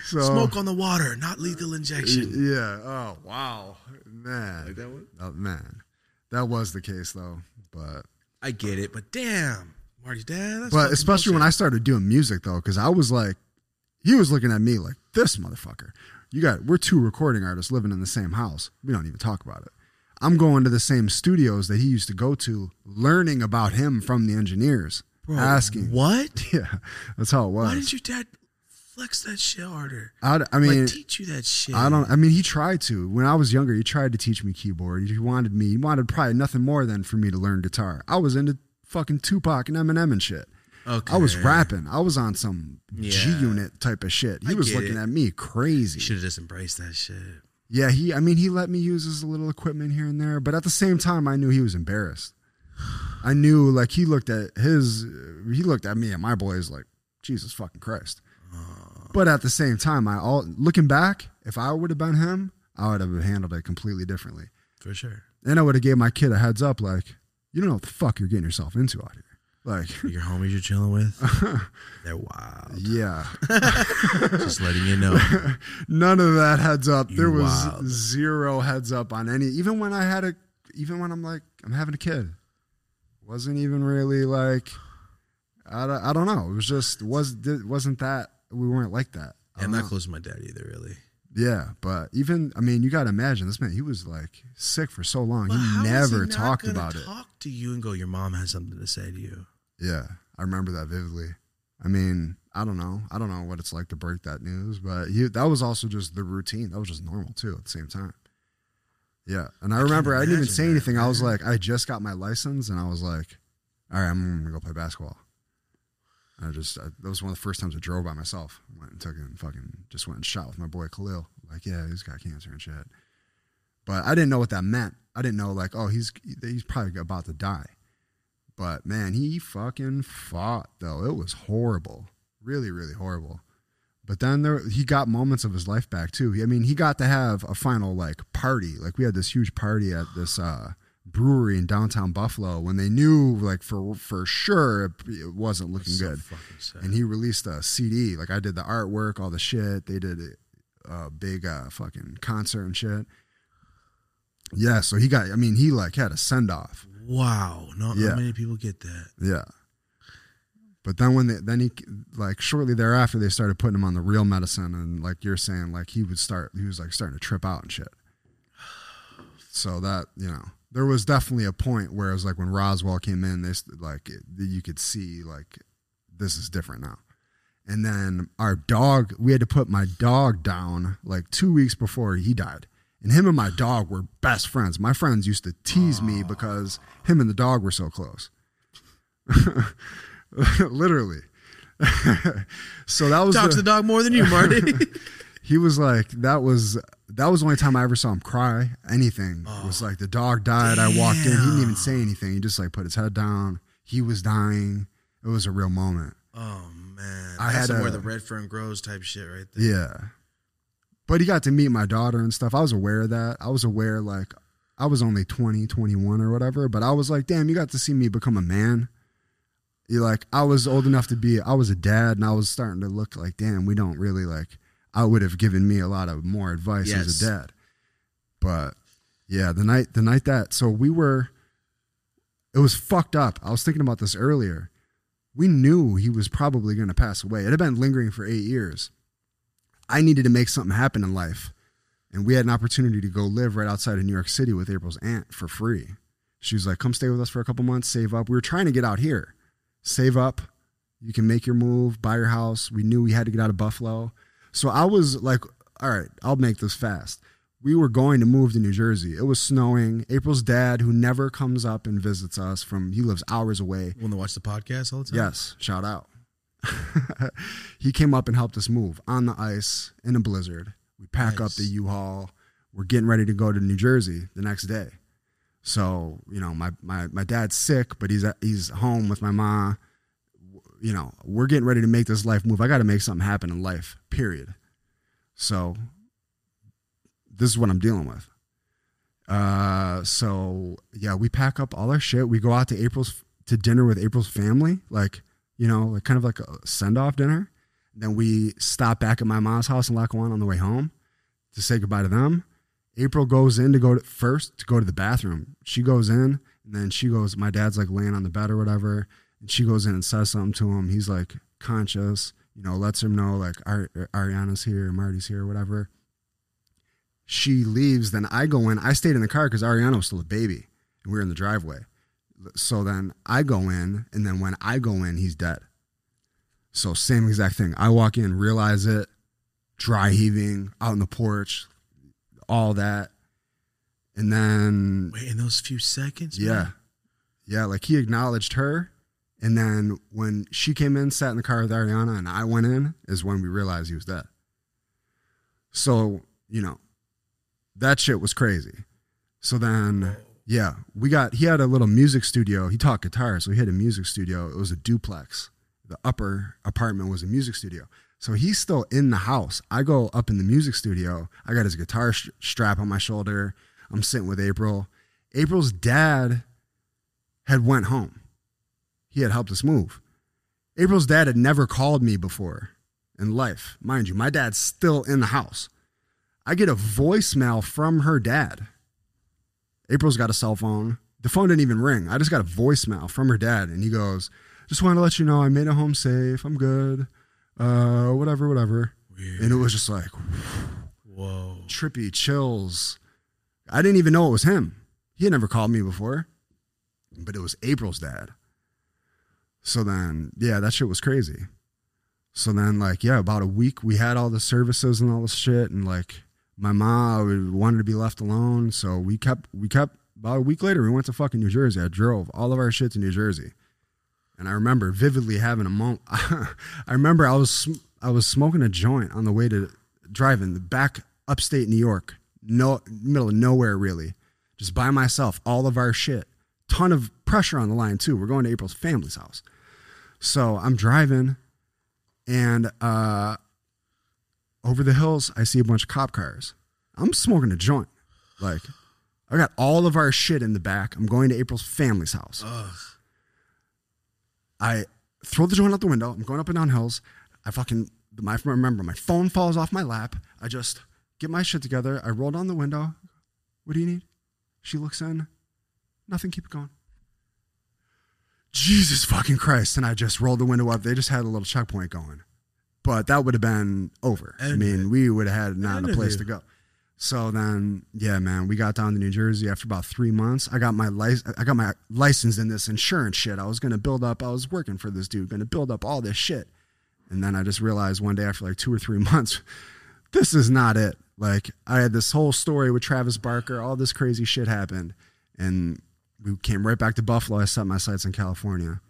So Smoke on the water, not lethal injection. yeah. Oh wow. Man. That one? Oh, man. That was the case though but I get it, but damn, Marty's dad. But especially when I started doing music though, because I was like, he was looking at me like this motherfucker. You got we're two recording artists living in the same house. We don't even talk about it. I'm going to the same studios that he used to go to, learning about him from the engineers, Bro, asking. what? Yeah, that's how it was. Why didn't your dad flex that shit harder? I, I mean, like teach you that shit. I don't. I mean, he tried to. When I was younger, he tried to teach me keyboard. He wanted me. He wanted probably nothing more than for me to learn guitar. I was into fucking Tupac and Eminem and shit. Okay. I was rapping. I was on some G Unit type of shit. He I was looking it. at me crazy. Should have just embraced that shit. Yeah, he. I mean, he let me use his little equipment here and there, but at the same time, I knew he was embarrassed. I knew, like, he looked at his. He looked at me and my boys like, Jesus fucking Christ. But at the same time, I all looking back, if I would have been him, I would have handled it completely differently. For sure. And I would have gave my kid a heads up, like, you don't know what the fuck you're getting yourself into out here. Like, Your homies you're chilling with, they're wild. yeah. Just letting you know. None of that heads up. You there was wild. zero heads up on any. Even when I had a, even when I'm like, I'm having a kid, wasn't even really like, I don't, I don't know. It was just was wasn't that we weren't like that. I'm not know. close to my dad either, really. Yeah, but even I mean, you got to imagine this man. He was like sick for so long. He never not talked about it. Talk to you and go. Your mom has something to say to you. Yeah, I remember that vividly. I mean, I don't know. I don't know what it's like to break that news, but he, that was also just the routine. That was just normal too at the same time. Yeah, and I, remember I didn't even say that, anything. I was like, I just got my license, and I was like, all right, I'm gonna go play basketball. I just I, that was one of the first times I drove by myself. Went and took it and fucking just went and shot with my boy Khalil. Like, yeah, he's got cancer and shit. But I didn't know what that meant. I didn't know like, oh, he's he's probably about to die. But man, he fucking fought though. It was horrible, really, really horrible. But then there, he got moments of his life back too. I mean, he got to have a final like party. Like we had this huge party at this uh, brewery in downtown Buffalo when they knew like for for sure it, it wasn't looking So good. And he released a CD. Like I did the artwork, all the shit. They did a big uh, fucking concert and shit. Yeah, so he got. I mean, he like had a send off. wow. Not Yeah. how many people get that. Yeah. But then when they then he like shortly thereafter they started putting him on the real medicine and like you're saying like he would start he was like starting to trip out and shit. So that you know there was definitely a point where it was like when Roswell came in they st- like it, you could see like this is different now. And then our dog we had to put my dog down like 2 weeks before he died. And him and my dog were best friends. My friends used to tease me because him and the dog were so close. Literally. so that was Talks the- the dog more than you, Marty. he was like that was that was the only time I ever saw him cry. Anything Oh, was like the dog died. I walked in. He didn't even say anything. He just like put his head down. He was dying. It was a real moment. Oh man, I that's had where the red fern grows type shit right there. Yeah. But he got to meet my daughter and stuff. I was aware of that. I was aware like I was only 20, 21 or whatever, but I was like, damn, you got to see me become a man. You like I was old enough to be I was a dad and I was starting to look like, damn, we don't really like I would have given me a lot of more advice as a dad. But yeah, the night the night that so we were it was fucked up. I was thinking about this earlier. We knew he was probably going to pass away. It had been lingering for 8 years. I needed to make something happen in life. And we had an opportunity to go live right outside of New York City with April's aunt for free. She was like, come stay with us for a couple months, save up. We were trying to get out here. Save up. You can make your move, buy your house. We knew we had to get out of Buffalo. So I was like, all right, I'll make this fast. We were going to move to New Jersey. It was snowing. April's dad, who never comes up and visits us from, he lives hours away. Want to watch the podcast all the time? Yes, shout out. he came up and helped us move on the ice in a blizzard. We pack up the U-Haul. We're getting ready to go to New Jersey the next day. So, you know, my my my dad's sick, but he's at, he's home with my mom. You know, we're getting ready to make this life move. I got to make something happen in life. Period. So, this is what I'm dealing with. Uh, so yeah, we pack up all our shit. We go out to April's to dinner with April's family, like you know, like kind of like a send off dinner. Then we stop back at my mom's house in Lackawanna on the way home to say goodbye to them. April goes in to go to, first to go to the bathroom. She goes in and then she goes. My dad's like laying on the bed or whatever, and she goes in and says something to him. He's like conscious, you know, lets him know like Ari- Ariana's here, Marty's here, whatever. She leaves. Then I go in. I stayed in the car because Ariana was still a baby, and we were in the driveway. So then I go in, and then when I go in, he's dead. So same exact thing. I walk in, realize it, dry heaving out on the porch, all that, and then Wait, in those few seconds. yeah, man? yeah, like he acknowledged her, and then when she came in, sat in the car with Ariana, and I went in, is when we realized he was dead. So you know, that shit was crazy. So then, yeah, we got. He had a little music studio. He taught guitar, so he had a music studio. It was a duplex. The upper apartment was a music studio. So he's still in the house. I go up in the music studio. I got his guitar sh- strap on my shoulder. I'm sitting with April. April's dad had went home. He had helped us move. April's dad had never called me before in life. Mind you, my dad's still in the house. I get a voicemail from her dad. April's got a cell phone. The phone didn't even ring. I just got a voicemail from her dad, and he goes, "Just wanted to let you know I made it home safe. I'm good. Uh, whatever, whatever." Weird. And it was just like Whoa. trippy chills. I didn't even know it was him. He had never called me before, but it was April's dad. So then, yeah, that shit was crazy. So then, like, yeah, about a week, we had all the services and all this shit, and like, my mom wanted to be left alone, so we kept, we kept. About a week later, we went to fucking New Jersey. I drove all of our shit to New Jersey, and I remember vividly having a moment. I remember I was, I was smoking a joint on the way to driving back upstate New York, no middle of nowhere really, just by myself. All of our shit, ton of pressure on the line too. We're going to April's family's house, so I'm driving, and uh, over the hills I see a bunch of cop cars. I'm smoking a joint, like I got all of our shit in the back. I'm going to April's family's house. Ugh. I throw the joint out the window. I'm going up and down hills. I fucking my remember my phone falls off my lap. I just get my shit together. I roll down the window. What do you need? She looks in. Nothing. Keep it going. Jesus fucking Christ! And I just rolled the window up. They just had a little checkpoint going, but that would have been over. I mean, we would have had not a place to go. So then, yeah, man, we got down to New Jersey after about three months. I got my license. I got my license in this insurance shit. I was gonna build up. I was working for this dude, gonna build up all this shit, and then I just realized one day after like two or three months, this is not it. Like I had this whole story with Travis Barker. All this crazy shit happened, and we came right back to Buffalo. I set my sights in California,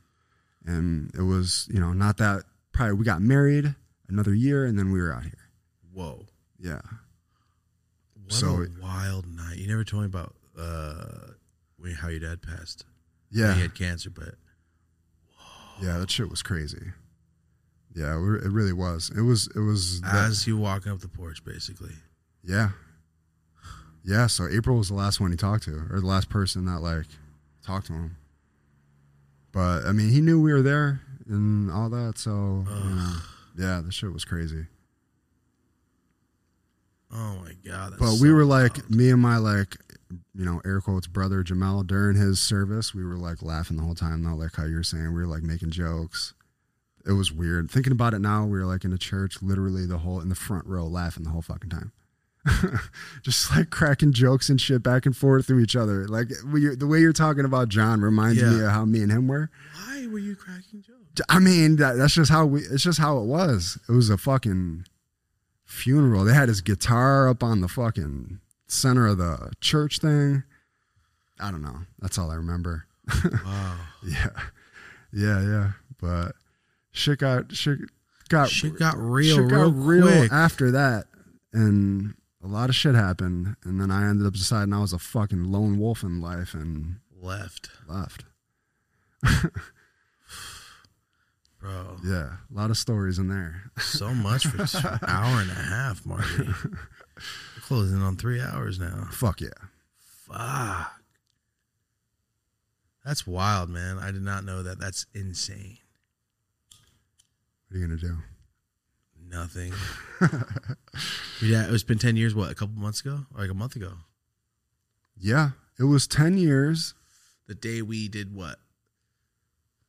and it was you know not that. Probably we got married another year, and then we were out here. Whoa. Yeah. What So- a wild night. You never told me about uh, when- how your dad passed. Yeah. He had cancer, but whoa. Yeah, that shit was crazy. Yeah, it really was. It was. It was. that- as you walking up the porch, basically. yeah. Yeah. So April was the last one he talked to, or the last person that like talked to him. But I mean, he knew we were there and all that. So you know, yeah, the shit was crazy. Oh my god! that's But we so were like, wild. me and my like, you know, air quotes brother Jamal during his service, we were like laughing the whole time. Not like how you were saying, we were like making jokes. It was weird. Thinking about it now, we were like in a church, literally the whole in the front row, laughing the whole fucking time. Just like cracking jokes and shit back and forth through each other. Like we, the way you're talking about John reminds me of how me and him were. Why were you cracking jokes? I mean, that, that's just how we. It's just how it was. It was a fucking funeral. They had his guitar up on the fucking center of the church thing. I don't know. That's all I remember. Wow. Yeah, yeah, yeah. But shit got shit got Shit got real, shit got real, real after that, and a lot of shit happened. And then I ended up deciding I was a fucking lone wolf in life and Left, left. bro. Yeah, a lot of stories in there. So much for just an hour and a half, Marty. We're closing on three hours now. Fuck yeah. Fuck. That's wild, man. I did not know that. That's insane. What are you gonna do? Nothing. yeah, it's been ten years. What? A couple months ago, or like a month ago. Yeah, it was 10 years. The day we did what?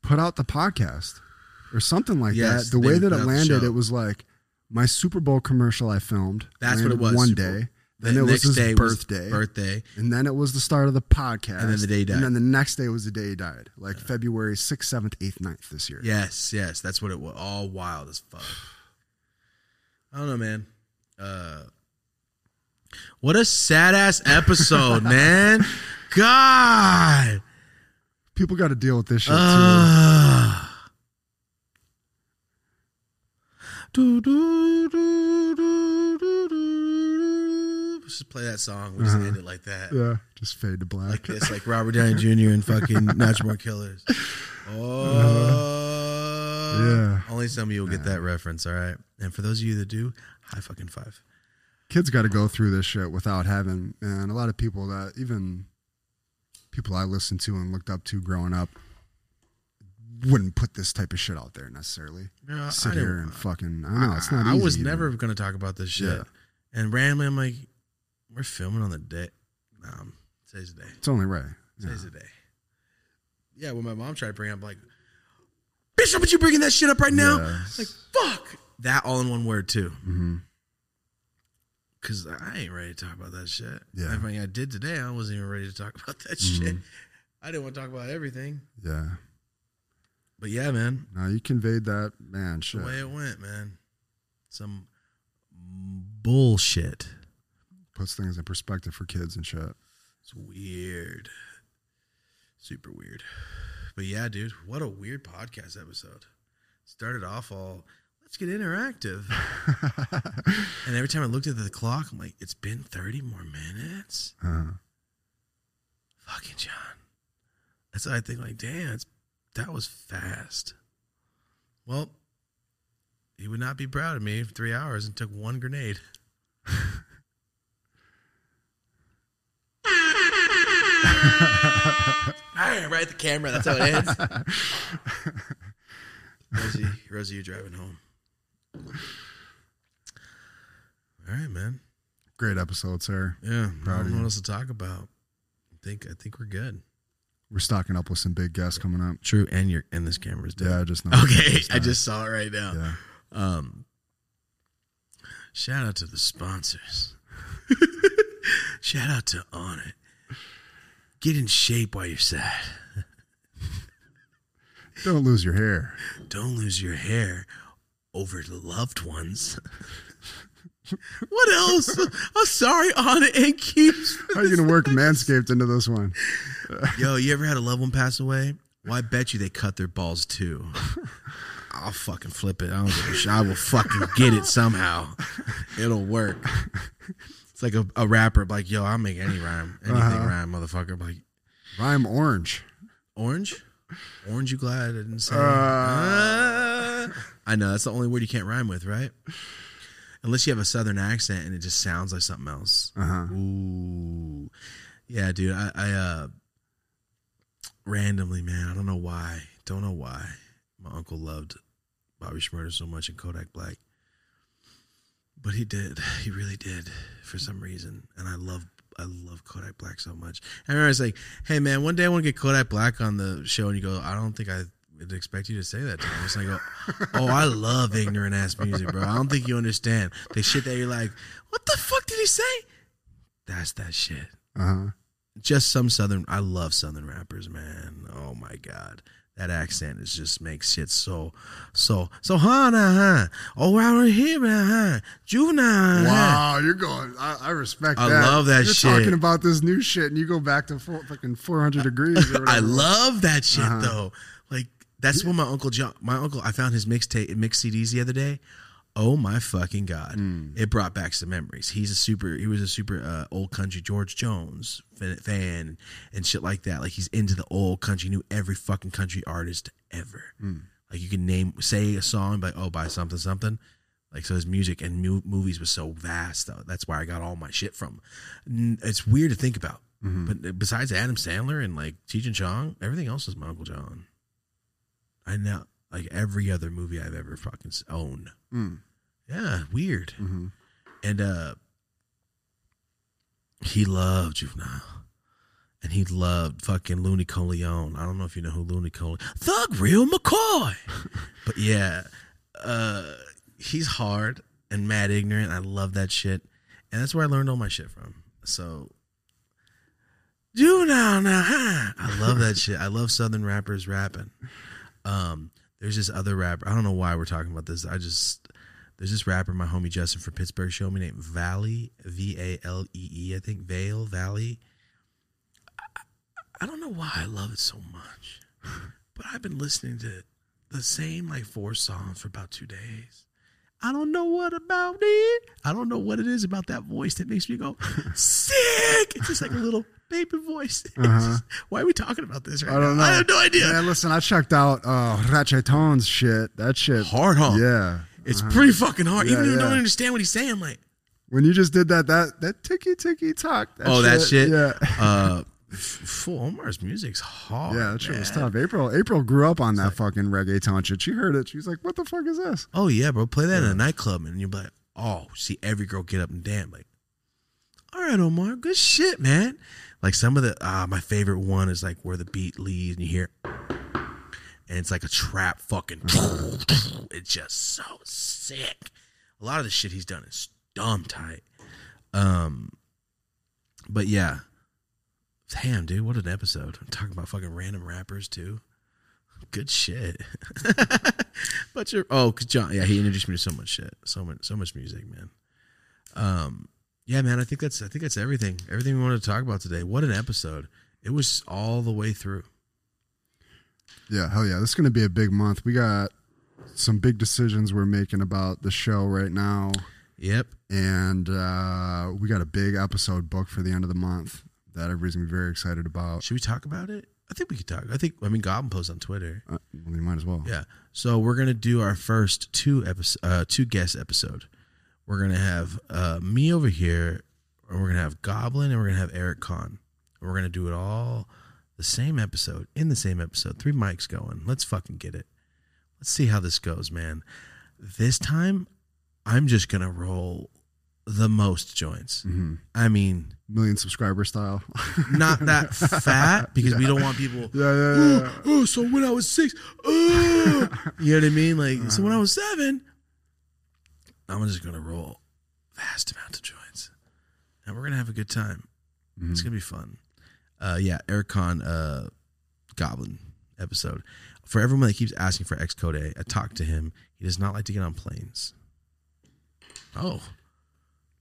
Put out the podcast or something like Yes, that. The way that it landed, it was like my Super Bowl commercial I filmed. That's what it was, One Super Bowl. day. The Then it was his day birthday. Was birthday. and then it was the start of the podcast. And then the day he died. And then the next day was the day he died. Like February 6th, 7th, 8th, 9th this year. Yes, yes, that's what it was. All wild as fuck. I don't know, man. Uh, what a sad ass episode, man. God. People got to deal with this shit too. Uh, do, do, do, do, do, do. Let's just play that song. We just Uh-huh. end it like that. Yeah, just fade to black. Like this, like Robert Downey Jr. and fucking Natural Born Killers. Oh. Yeah. Only some of you will get that reference, all right? And for those of you that do, high fucking five. kids got to go through this shit without having and a lot of people that even people i listened to and looked up to growing up wouldn't put this type of shit out there necessarily Yeah, sit I here and fucking i know it's not I, I was even. never going to talk about this shit. Yeah. And randomly, I'm like, we're filming on the day. Um, today's the day. it's only right yeah. Today's the day. Yeah, when my mom tried to bring up, like, bitch, how about you bringing that shit up right now? Yes. Like, fuck. That all in one word, too. Mhm. Because I ain't ready to talk about that shit. Yeah. Everything I did today, I wasn't even ready to talk about that Mhm. shit. I didn't want to talk about everything. yeah But yeah, man, no you conveyed that man shit the way it went, man. Some bullshit. puts things in perspective for kids and shit It's weird. Super weird. But yeah, dude, what a weird podcast episode. Started off all, let's get interactive. and every time I looked at the clock, I'm like, it's been 30 more minutes? uh, Fucking John. That's what I think, like, damn, it's, that was fast. Well, he would not be proud of me for three hours and took one grenade. right at the camera. That's how it ends. Rosie, Rosie, you're driving home. All right, man. great episode sir Yeah, I Proud of know you. what else to talk about. I think I think we're good. we're stocking up with some big guests coming up True, and your and this camera's dead. yeah i just Okay, I just saw it right now. yeah Um, shout out to the sponsors. shout out to Onnit. Get in shape while you're sad. don't lose your hair Don't lose your hair over the loved ones. what else? I'm sorry, Onnit and keeps. how are you gonna work manscaped into this one Yo, you ever had a loved one pass away? Well, I bet you they cut their balls too. I'll fucking flip it. I don't give a shit. I will fucking get it somehow. It'll work. It's like a, a rapper, like, yo, I'll make any rhyme, anything Uh-huh. rhyme, motherfucker. Like, Rhyme orange. orange, orange. You glad I didn't say? Uh. Ah. I know that's the only word you can't rhyme with, right? Unless you have a southern accent and it just sounds like something else. Uh huh. Ooh, yeah, dude. I, I uh, randomly, man. I don't know why. Don't know why. My uncle loved Bobby Shmurda so much and Kodak Black, but he did. He really did for some reason. And I love, I love Kodak Black so much. I remember I was like, "Hey, man, one day I want to get Kodak Black on the show," and you go, "I don't think I." would expect you to say that to me. It's like, oh, oh, I love ignorant ass music, bro. I don't think you understand the shit that you're like, what the fuck did he say? That's that shit Uh huh. just some southern i love southern rappers man oh my god that accent is just makes shit so so so huh nah, huh oh around here man, huh juvenile huh. Wow, you're going. I, I respect that I that. love that you're shit. talking about this new shit, and you go back to fucking 400 Degreez. Or i love that shit Uh-huh. though like that's what my uncle john my uncle i found his mixtape mix cds the other day oh my fucking god. Mm. it brought back some memories. He's a super he was a super uh, old country george jones fan, and shit like that. Like he's into the old country. Knew every fucking country artist ever. Mm. like you can name say a song like oh by something something. Like so his music and mu- movies was so vast though. That's where i got all my shit from. It's weird to think about. Mhm. but besides adam sandler and like cheech chong everything else is my uncle john. I know like every other movie i've ever fucking owned. Mm. Yeah weird Mhm. and uh he loved juvenile and he loved fucking Looney Coleon. I don't know if you know who Looney Coleon. Thug Real McCoy. but yeah, uh, he's hard and mad ignorant. I love that shit, and that's where I learned all my shit from. So, Juvenile now, huh? I love that shit. I love Southern rappers rapping. Um, there's this other rapper. I don't know why we're talking about this. I just there's this rapper my homie Justin from Pittsburgh showed me named Valee V A L E E I think Vale Valee. I, I don't know why I love it so much, but I've been listening to the same like four songs for about two days. I don't know what about it. I don't know what it is about that voice that makes me go sick. It's just like a little baby voice. Uh-huh. just- why are we talking about this right I don't now? know. I have no idea. Man, listen, I checked out uh, Ratcheton's shit. That shit. Hard, huh? Yeah. It's Uh-huh. pretty fucking hard. Yeah, Even if you yeah. don't understand what he's saying, I'm like, When you just did that, that that ticky ticky talk. That oh, that shit. Yeah. Uh, full Omar's music's hard. Yeah, that shit was tough. April April grew up on that fucking reggaeton shit. She heard it. She was like, "What the fuck is this?" Oh yeah, bro. Play that in a nightclub, and you'll be like, oh, see every girl get up and dance. Like, all right, Omar, good shit, man. Like some of the ah, my favorite one is like where the beat leaves and you hear, and it's like a trap fucking. It's just so sick. A lot of the shit he's done is dumb tight. Um, but yeah, damn, dude, what an episode! I'm talking about fucking random rappers too. Good shit. but you're oh, cause John, yeah, he introduced me to so much shit, so much, so much music, man. Um, yeah, man, I think that's I think that's everything. Everything we wanted to talk about today. What an episode! It was all the way through. Yeah, hell yeah. This is gonna be a big month. We got some big decisions we're making about the show right now, Yep. and uh, we got a big episode booked for the end of the month that everybody's gonna be very excited about. Should we talk about it? I think we could talk. I think I mean Goblin post on Twitter. Uh, well, you might as well. Yeah. So we're gonna do our first two episode, uh, two guest episode. We're gonna have uh, me over here, and we're gonna have Goblin, and we're gonna have Eric Kahn. And we're gonna do it all the same episode in the same episode. Three mics going. Let's fucking get it. Let's see how this goes, man. This time, I'm just gonna roll the most joints. hmm I mean, Million subscriber style. not that fat because we don't want people yeah, yeah, yeah. yeah. oh, so when I was six, oh, you know what I mean? Like, so when I was seven, I'm just gonna roll vast amount of joints, and we're gonna have a good time. It's Mhm. gonna be fun. Uh, yeah, Eric Con, uh, Goblin episode. For everyone that keeps asking for Xcode, I talked to him. He does not like to get on planes. Oh,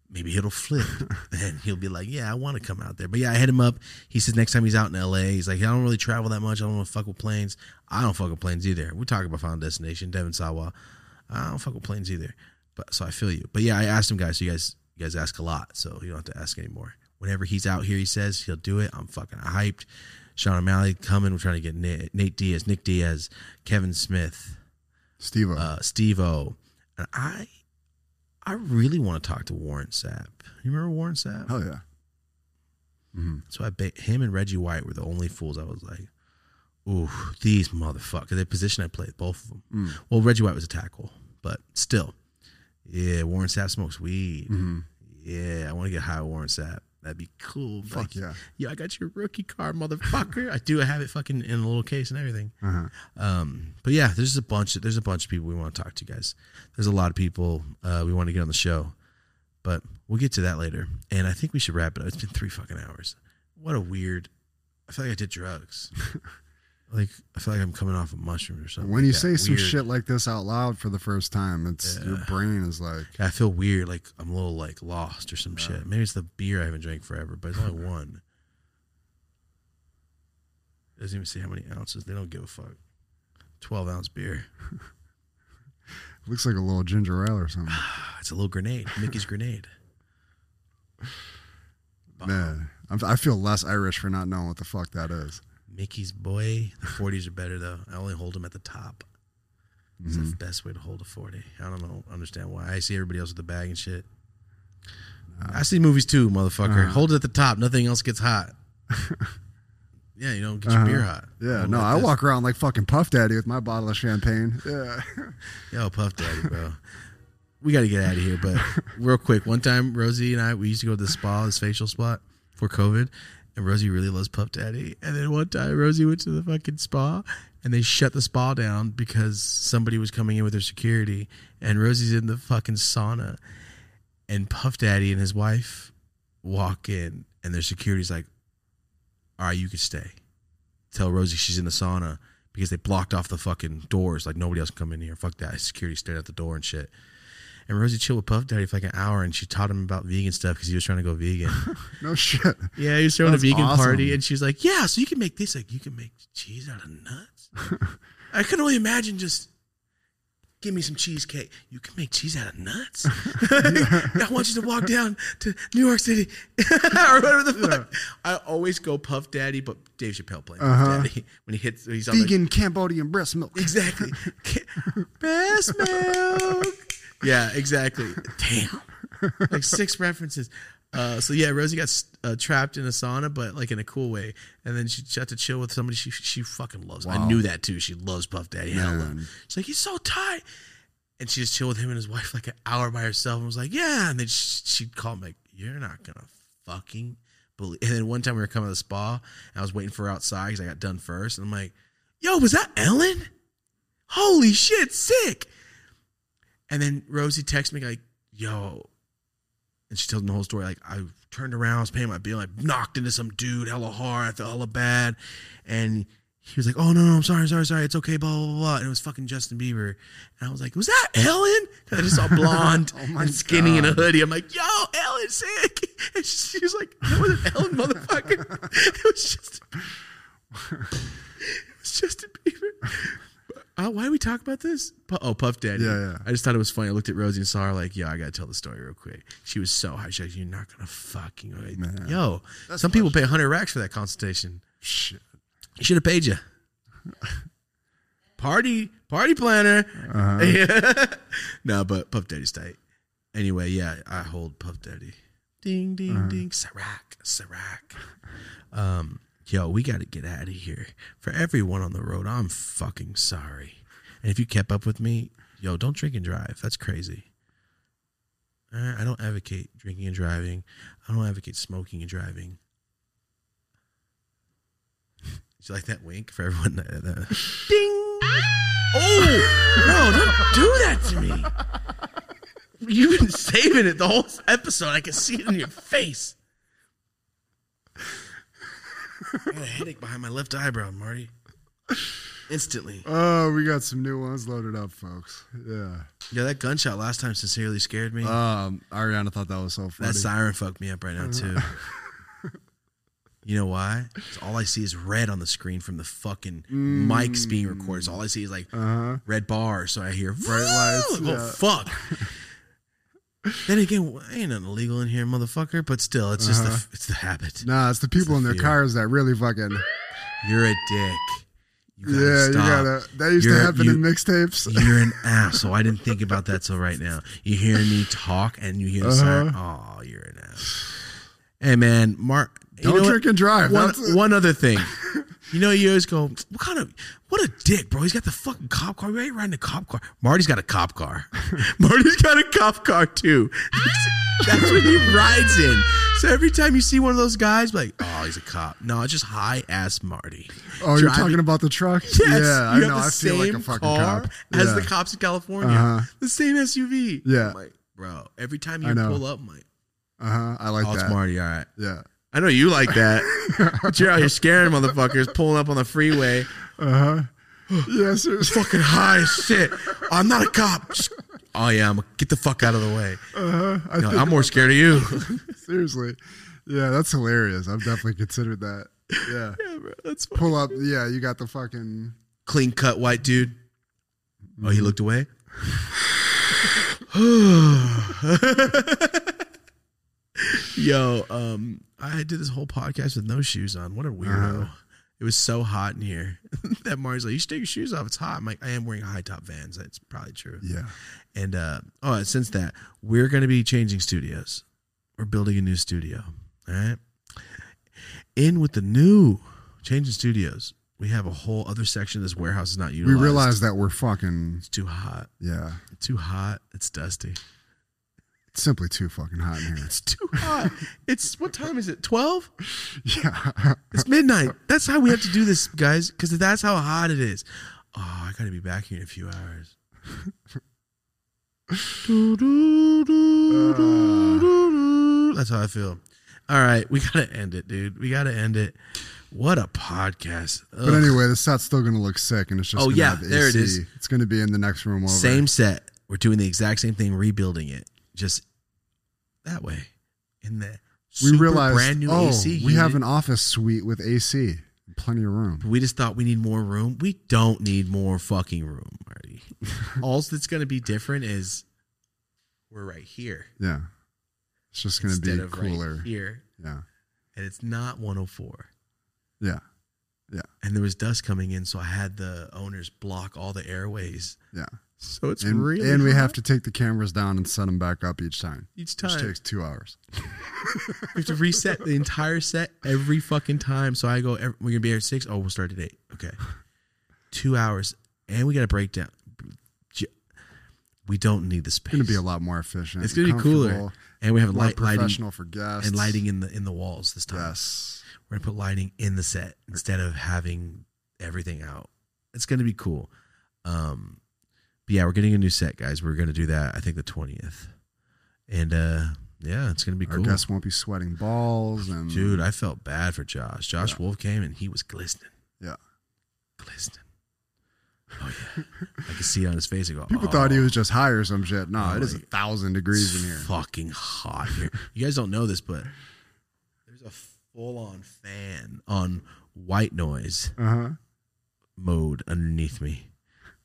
maybe it'll flip. and he'll be like, yeah, I want to come out there. But yeah, I hit him up. He says next time he's out in LA, he's like, I don't really travel that much. I don't want to fuck with planes. I don't fuck with planes either. We're talking about Final Destination, Devon Sawa. I don't fuck with planes either. But so I feel you. But yeah, I asked him guys. So you guys, you guys ask a lot, so you don't have to ask anymore. Whenever he's out here, he says he'll do it. I'm fucking hyped. Sean O'Malley coming. We're trying to get Nate, Nate Diaz, Nick Diaz, Kevin Smith, Steve. uh, Steve O, and I, I really want to talk to Warren Sapp. You remember Warren Sapp? Hell yeah. hmm So I bet him and Reggie White were the only fools. I was like, ooh, these motherfuckers. The position I played, both of them. Mm. Well, Reggie White was a tackle, but still, yeah. Warren Sapp smokes weed. hmm Yeah, I want to get high with Warren Sapp. That'd be cool. Fuck Like, yeah. yeah, I got your rookie car, motherfucker. I do. I have it fucking in a little case and everything. Uh-huh. Um, but yeah, there's a bunch. Of, there's a bunch of people we want to talk to, guys. There's a lot of people uh, we want to get on the show, but we'll get to that later. And I think we should wrap it up. It's been three fucking hours. What a weird. I feel like I did drugs. like I feel like I'm coming off a mushroom or something. When you like say some Weird. shit like this out loud for the first time, it's your brain is like, I feel weird. Like I'm a little like lost or some shit. Maybe it's the beer I haven't drank forever, but it's only one. It doesn't even say how many ounces. They don't give a fuck. Twelve ounce beer. looks like a little ginger ale or something. It's a little grenade. Mickey's grenade. Man, I'm, I feel less Irish for not knowing what the fuck that is. Mickey's boy. The 40s are better though. I only hold them at the top. It's Mm-hmm. the best way to hold a 40. I don't know, understand why. I see everybody else with the bag and shit. I see movies too, motherfucker. Uh-huh. Hold it at the top. Nothing else gets hot. yeah, you don't get your Uh-huh. beer hot. Yeah, no, I this. walk around like fucking Puff Daddy with my bottle of champagne. Yeah. Yo, Puff Daddy, bro. we got to get out of here, but real quick. One time, Rosie and I, we used to go to the spa, this facial spot for COVID, and Rosie really loves Puff Daddy. And then one time, Rosie went to the fucking spa, and they shut the spa down because somebody was coming in with their security, and Rosie's in the fucking sauna, and Puff Daddy and his wife walk in, and their security's like, "All right, you can stay." Tell Rosie she's in the sauna because they blocked off the fucking doors. Like nobody else can come in here. Fuck that. Security stayed at the door and shit. And Rosie chilled with Puff Daddy for like an hour, and she taught him about vegan stuff because he was trying to go vegan. No shit. yeah, he was throwing a vegan awesome. party, and she's like, "Yeah, so you can make this. Like, you can make cheese out of nuts." I can only imagine just. Give me some cheesecake. You can make cheese out of nuts. I want you to walk down to New York City or whatever the fuck. I always go Puff Daddy, but Dave Chappelle playing Uh-huh. Puff Daddy when he hits. He's on the, Vegan Cambodian breast milk. Exactly. Breast milk. Yeah, exactly. Damn. Like six references. Uh, so yeah, Rosie got uh, trapped in a sauna, but like in a cool way. And then she got to chill with somebody she she fucking loves. I knew that too. She loves Puff Daddy. Hella. She's like, he's so tight. And she just chilled with him and his wife like an hour by herself and was like, yeah. And then she, she'd call him like, you're not gonna fucking believe. And then one time we were coming to the spa and I was waiting for her outside because I got done first. And I'm like, yo, was that Ellen? Holy shit, sick. And then Rosie texts me like, yo. And she told me the whole story. Like, I turned around, I was paying my bill, I knocked into some dude hella hard. I felt hella bad. And he was like, oh, no, no, I'm sorry, sorry, sorry. It's okay, blah, blah, blah. And it was fucking Justin Bieber. And I was like, was that Ellen? 'Cause I just saw blonde Oh and skinny in a hoodie. I'm like, yo, Ellen, sick. And she was like, that wasn't Ellen, motherfucker. It was just, it was Justin Bieber. Uh, why do we talk about this? Pu- oh, Puff Daddy. Yeah, yeah. I just thought it was funny. I looked at Rosie and saw her like, yo, I gotta tell the story real quick. She was so high. She's like, you're not gonna fucking. Man. Yo, That's some people pay 100 racks for that consultation. Shit. He should have paid you. party, party planner. Uh-huh. no, but Puff Daddy's tight. Anyway, yeah, I hold Puff Daddy. Ding, ding, Uh-huh. ding. Sirac, Sirac. Um, yo, we got to get out of here. For everyone on the road, I'm fucking sorry. And if you kept up with me, yo, don't drink and drive. That's crazy. I don't advocate drinking and driving. I don't advocate smoking and driving. Did you like that wink for everyone? That, that- Ding! Oh, no, don't do that to me. You've been saving it the whole episode. I can see it in your face. I got a headache behind my left eyebrow, Marty. Instantly. Oh, we got some new ones loaded up, folks. Yeah. Yeah, that gunshot last time sincerely scared me. Um, Ariana thought that was so funny. that siren fucked me up right now too. you know why? 'Cause all I see is red on the screen from the fucking mics being recorded. So all I see is like uh-huh. red bars. So I hear Bright lights, Oh yeah. fuck. Then again, ain't nothing illegal in here, motherfucker. But still, it's just Uh-huh. the it's the habit. Nah, it's the people the in their fear. cars that really fucking. You're a dick. You gotta yeah, you stop. gotta. That used to You're- happen you- in mixtapes. You're an asshole. I didn't think about that till right now. You hear me talk and you hear the Uh-huh. siren. Oh, you're an asshole. Hey man, Mark. you Don't drink and drive. One, That's one other thing. You know, you always go, what kind of, what a dick, bro. He's got the fucking cop car. Why ain't riding a cop car? Marty's got a cop car. Marty's got a cop car too. That's what he rides in. So every time you see one of those guys, like, oh, he's a cop. No, it's just high ass Marty. Oh, you're talking about the truck? Yes, yeah, I know. the I feel like a fucking car cop. as yeah. the cops in California. Uh-huh. The same SUV. Yeah. I'm like, bro, every time you pull up, I'm like, Uh huh. I like oh, it's that. Marty. All right. Yeah. I know you like that. but you're out here scaring motherfuckers, pulling up on the freeway. Uh huh. yes. sir. Fucking high as shit. I'm not a cop. Just- oh, yeah. I'm gonna get the fuck out of the way. Uh-huh. I No, I'm more scared of you. seriously. Yeah, that's hilarious. I've definitely considered that. Yeah. yeah, bro. That's fun. Pull up. Yeah, you got the fucking. Clean cut white dude. Oh, he looked away? Yo, um, I did this whole podcast with no shoes on. What a weirdo. Uh-huh. It was so hot in here that Marty's like, You should take your shoes off. It's hot. I'm like, I am wearing high top vans. That's probably true. Yeah. And uh oh, since that, we're gonna be changing studios. We're building a new studio. All right. In with the new changing studios. We have a whole other section of this warehouse is not utilized. We realize that we're fucking. it's too hot. Yeah. It's too hot. It's dusty. It's simply too fucking hot in here. It's too hot. it's what time is it? Twelve? Yeah. It's midnight. That's how we have to do this, guys, because that's how hot it is. Oh, I gotta be back here in a few hours. Uh. That's how I feel. All right, we gotta end it, dude. We gotta end it. What a podcast. But anyway, the set's still going to look sick, and it's just Oh, gonna yeah, there it AC. is. It's going to be in the next room over. same set. We're doing the exact same thing, rebuilding it, just that way. In the We realized, brand new oh, AC. we have an office suite with AC, plenty of room. We just thought we need more room. We don't need more fucking room, Marty. All that's going to be different is we're right here Yeah, it's just going to be cooler. right here, Yeah, and it's not 104. Yeah. yeah, And there was dust coming in, so I had the owners block all the airways. yeah. So it's And, really and we hot have to take the cameras down and set them back up each time, each which time. takes two hours. We have to reset the entire set every fucking time. So I go, ev- we're gonna be here at six. Oh, we'll start at eight. Okay, two hours, and we got to break down. We don't need the space. It's going to be a lot more efficient. It's gonna be cooler, and we have light, lighting professional for guests and lighting in the in the walls this time. Yes, We're gonna put lighting in the set instead of having everything out. It's gonna be cool. Um, but yeah, we're getting a new set, guys. We're gonna do that. I think the twentieth, and uh, yeah, it's gonna be our cool. guests won't be sweating balls and Dude, I felt bad for Josh. Josh Wolf came and he was glistening. Yeah. Glistening. Oh yeah. I could see it on his face. I go, People oh, thought he was just high or some shit. No, Oh it is a thousand degrees in here. Fucking hot here. You guys don't know this, but there's a full on fan on white noise Uh huh. mode underneath me.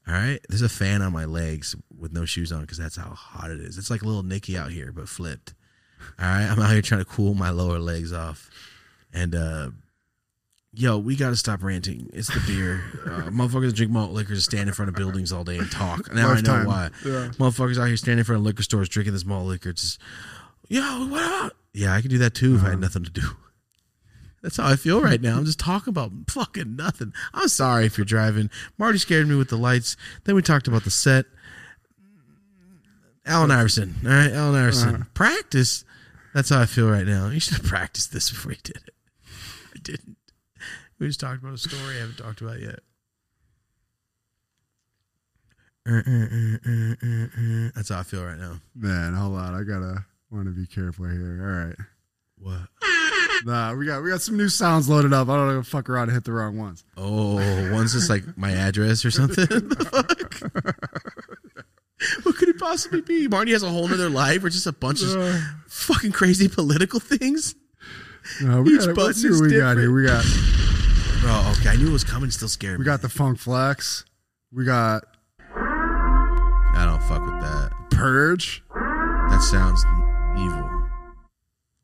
All right. There's a fan on my legs with no shoes on because that's how hot it is. It's like a little Nicky out here, but flipped. All right. I'm out here trying to cool my lower legs off. And, uh, yo, we got to stop ranting. It's the beer. Uh, motherfuckers drink malt liquor just stand in front of buildings all day and talk. Now I Lifetime. know why. Yeah. Motherfuckers out here standing in front of liquor stores drinking this malt liquor. It's just, yo, what about? Yeah, I could do that too if I had nothing to do. That's how I feel right now. I'm just talking about fucking nothing. I'm sorry if you're driving. Marty scared me with the lights. Then we talked about the set. Allen Iverson. All right, Allen Iverson. Practice. That's how I feel right now. You should have practiced this before you did it. I didn't. We just talked about a story I haven't talked about yet. Uh, uh, uh. That's how I feel right now. Man, hold on. I gotta want to be careful here. All right. What? Nah, we got we got some new sounds loaded up. I don't know fuck around and hit the wrong ones. Oh, one's just like my address or something. The fuck? what could it possibly be? Marty has a whole nother life, or just a bunch of Uh, fucking crazy political things. no, we Each got, button let's see what we got here. We got Oh, okay. I knew it was coming. Still scared we me. got the Funk Flex. We got I don't fuck with that. Purge. That sounds evil.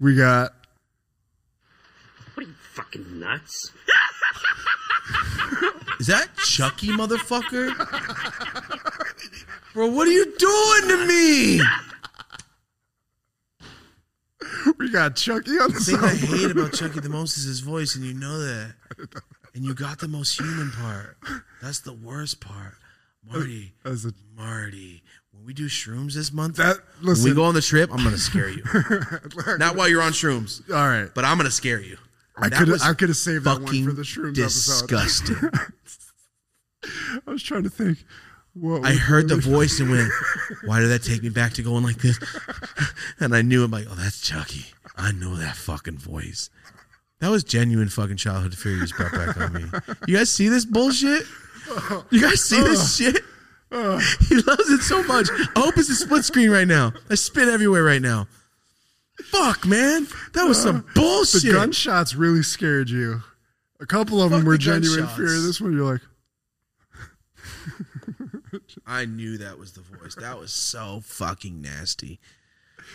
We got What are you fucking nuts? Is that Chucky, motherfucker? Bro, what are you doing to me? we got Chucky on the The thing I song. hate about Chucky the most is his voice, and you know that. And you got the most human part. That's the worst part. Marty, As a, Marty, when we do shrooms this month, that when listen. we go on the trip, I'm gonna scare you. Not while you're on shrooms, all right. but I'm gonna scare you. I could I could have saved that one for the shrooms episode. disgusting. I was trying to think. What I heard the voice and went, "Why did that take me back to going like this?" And I knew I'm like, "Oh, that's Chucky. I know that fucking voice." That was genuine fucking childhood fear you just brought back on me. You guys see this bullshit? You guys see this shit? He loves it so much. I hope it's a split screen right now. I spit everywhere right now. Fuck, man. That was some uh, the bullshit. The gunshots really scared you. A couple of them were the genuine gunshots. fear. This one, you're like, I knew that was the voice. That was so fucking nasty.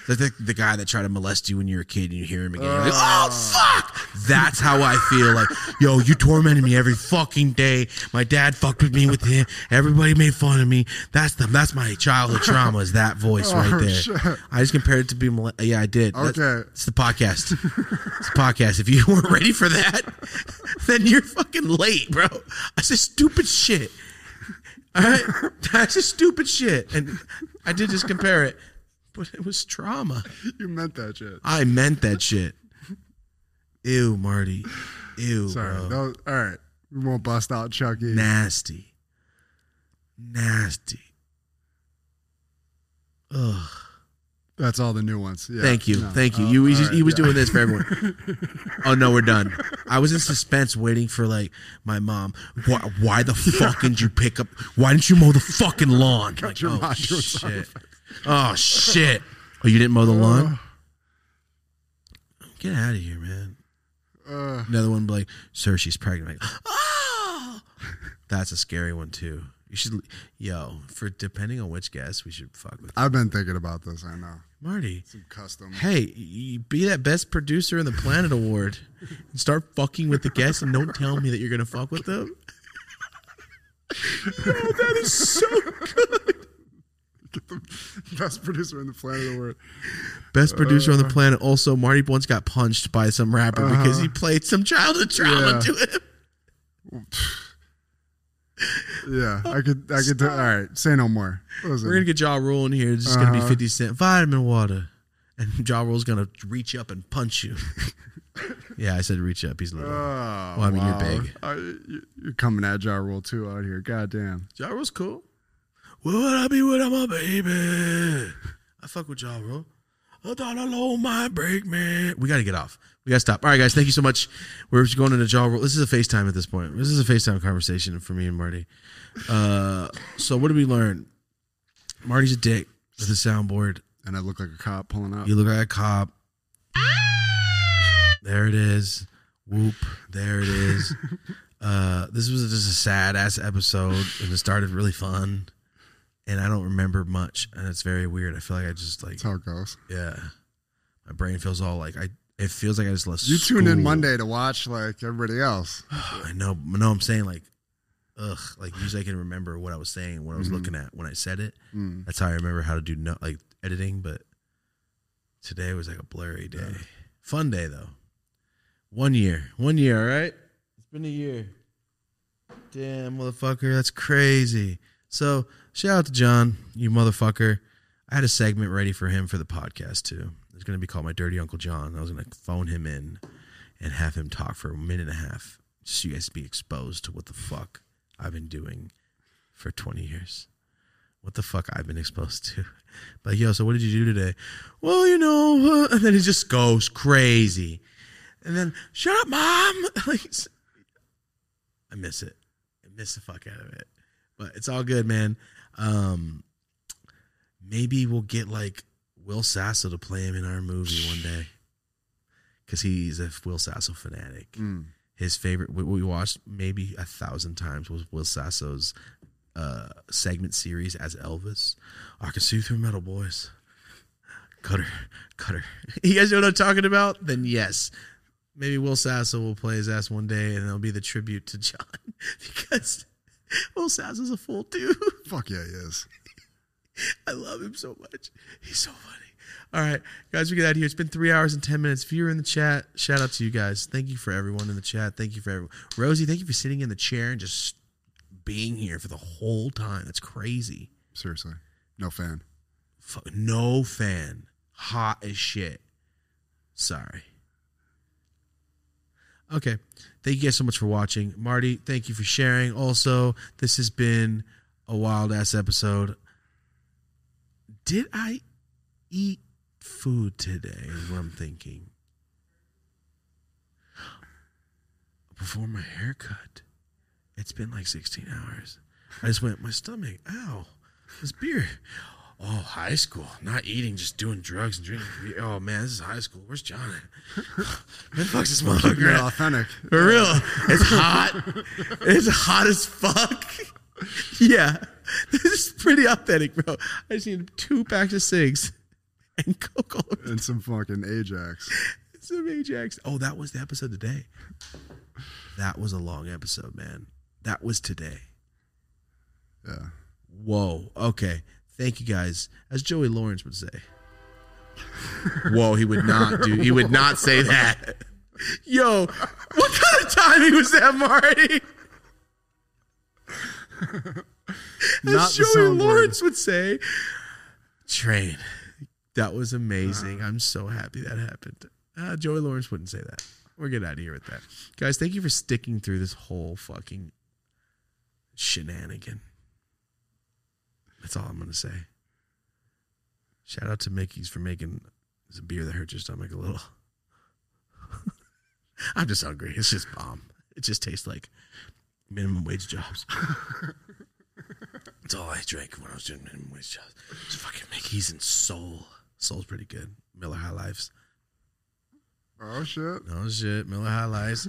The, the, the guy that tried to molest you when you were a kid and you hear him again. You're like, oh, fuck. That's how I feel. Like, yo, you tormented me every fucking day. My dad fucked with me with him. Everybody made fun of me. That's the that's my childhood trauma is that voice oh, right Oh, there. shit. I just compared it to be mole- Yeah, I did. That's- Okay. It's the podcast. It's the podcast. If you weren't ready for that, then you're fucking late, bro. That's just stupid shit. All right, that's just stupid shit, and I did just compare it, but it was trauma. you meant that shit. I meant that shit. Ew, Marty. Ew, Sorry. bro. Was- all right. We won't bust out Chucky. Nasty. Nasty. Ugh. That's all the new ones. Yeah. Thank you. No. Thank you. Oh, you he, right, he was yeah. doing this for everyone. oh no, we're done. I was in suspense waiting for like my mom. Why, why the fuck didn't you pick up? Why didn't you mow the fucking lawn? Like, oh mom doing sound shit. Oh shit. Oh, you didn't mow the lawn? Get out of here, man. Uh, Another one like, sir, she's pregnant. Like, oh, that's a scary one too. You should, yo, for depending on which guest, we should fuck with I've been thinking about this. I know. Marty. Some custom. Hey, you be that best producer in the planet award and start fucking with the guests and don't tell me that you're gonna fuck with them. Yo, that is so good. Best producer in the planet award. Best producer on the planet. Also, Marty once got punched by some rapper because he played some childhood trauma Yeah. to him. Yeah, I could. I could. Do, all right, say no more. Listen, We're gonna get Ja Rule in here. It's just gonna be Uh-huh. 50 Cent vitamin water. And Ja Rule's gonna reach up and punch you. yeah, I said reach up. He's little. Oh, Well, I mean, you're big. Uh, you- you're coming at Ja Rule too out here. God damn. Ja Rule's cool. Where would I be without my baby? I fuck with y'all, bro. I thought I low my break, man. We gotta get off. We gotta stop. All right, guys. Thank you so much. We're just going into Ja Rule. This is a FaceTime at this point. This is a FaceTime conversation for me and Marty. Uh, so what did we learn? Marty's a dick with a soundboard. And I look like a cop pulling up. You look like a cop. There it is. Whoop. There it is. Uh, this was just a sad ass episode, and it started really fun. And I don't remember much, and it's very weird. I feel like I just like, That's how it goes. yeah, my brain feels all like I. It feels like I just left. You tuned in school. Monday to watch like everybody else. I know. No, I'm saying like, ugh. Like usually I can remember what I was saying, what I was Mhm. looking at when I said it. Mm. That's how I remember how to do no, like editing. But today was like a blurry day. Fun day though. One year, one year. All right, it's been a year. Damn, motherfucker, that's crazy. So shout out to John, you motherfucker. I had a segment ready for him for the podcast too. It's gonna be called my Dirty Uncle John. I was gonna phone him in and have him talk for a minute and a half, just so you guys be exposed to what the fuck I've been doing for twenty years what the fuck I've been exposed to. Like, yo, so what did you do today? Well, you know, uh, and then he just goes crazy. And then, shut up, mom. I miss it. I miss the fuck out of it. But it's all good, man. Um, maybe we'll get like Will Sasso to play him in our movie one day. Cause he's a Will Sasso fanatic. Mm. His favorite we watched maybe a thousand times was Will Sasso's uh segment series as Elvis. I can see through metal boys. Cutter, cutter. You guys know what I'm talking about? Then yes. Maybe Will Sasso will play his ass one day and it'll be the tribute to John. because Will is a fool too. Fuck yeah, he is. I love him so much. He's so funny. All right, guys, we get out of here. It's been three hours and ten minutes. If you're in the chat, shout out to you guys. Thank you for everyone in the chat. Thank you for everyone. Rosie, thank you for sitting in the chair and just being here for the whole time. That's crazy. Seriously. No fan. Fu- No fan. Hot as shit. Sorry. Okay. Thank you guys so much for watching. Marty, thank you for sharing. Also, this has been a wild ass episode. Did I eat food today? Is what I'm thinking. Before my haircut. It's been like 16 hours. I just went, my stomach, ow, this beer. Oh, high school. Not eating, just doing drugs and drinking. Oh, man, this is high school. Where's John at? Where the fuck's this motherfucker authentic. For real. It's hot. it's hot as fuck. Yeah. This is pretty authentic, bro. I just need two packs of cigs and Coke all over And some fucking Ajax. some Ajax. Oh, that was the episode today. That was a long episode, man. That was today. Yeah. Whoa. Okay. Thank you guys. As Joey Lawrence would say. Whoa, he would not do he would not say that. Yo, what kind of timing was that, Marty? As the Joey. Lawrence would say. Train. That was amazing. I'm so happy that happened. Uh, Joey Lawrence wouldn't say that. We're getting out of here with that. Guys, thank you for sticking through this whole fucking shenanigan. That's all I'm going to say. Shout out to Mickey's for making this beer that hurts your stomach a little. I'm just hungry. It's just bomb. It just tastes like minimum wage jobs. That's all I drank when I was doing minimum wage jobs. Just fucking Mickey's and Soul. Soul's pretty good. Miller High Lives. Oh shit. Oh shit, Miller High Lives.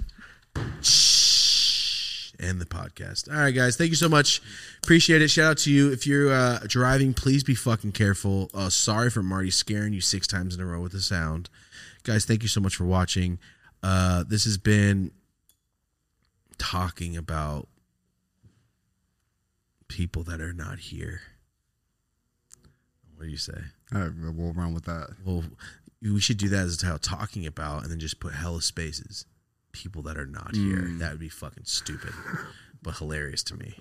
End the podcast. All right, guys. Thank you so much. Appreciate it. Shout out to you. If you're uh, driving, please be fucking careful. Uh, sorry for Marty scaring you six times in a row with the sound. Guys, thank you so much for watching. Uh, this has been talking about people that are not here. What do you say? Right, we'll run with that. Well, we should do that as a title, talking about, and then just put hella spaces. People that are not here. That would be fucking stupid, but hilarious to me.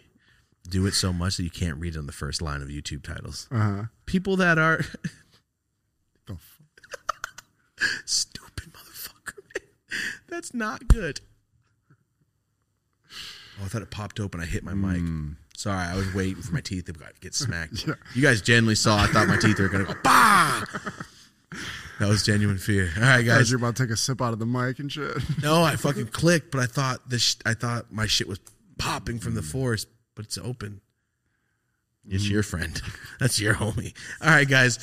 Do it so much that you can't read it on the first line of YouTube titles. Uh huh. People that are f- stupid motherfucker. That's not good. Oh, I thought it popped open. I hit my mic. Sorry, I was waiting for my teeth to get smacked. You guys genuinely saw. I thought my teeth were gonna go. Bah! That was genuine fear. All right, guys. you're about to take a sip out of the mic and shit. No, I fucking clicked, but I thought this. I thought my shit was popping from the mm. forest, but it's open. It's mm. your friend. That's your homie. All right, guys.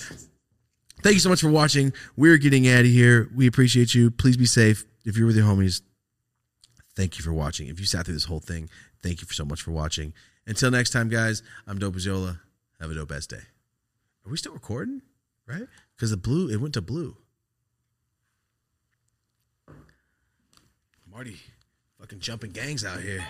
Thank you so much for watching. We're getting out of here. We appreciate you. Please be safe. If you're with your homies, thank you for watching. If you sat through this whole thing, thank you for so much for watching. Until next time, guys. I'm Dope Zola. Have a dope best day. Are we still recording? Right? Because the blue, it went to blue. Marty, fucking jumping gangs out here.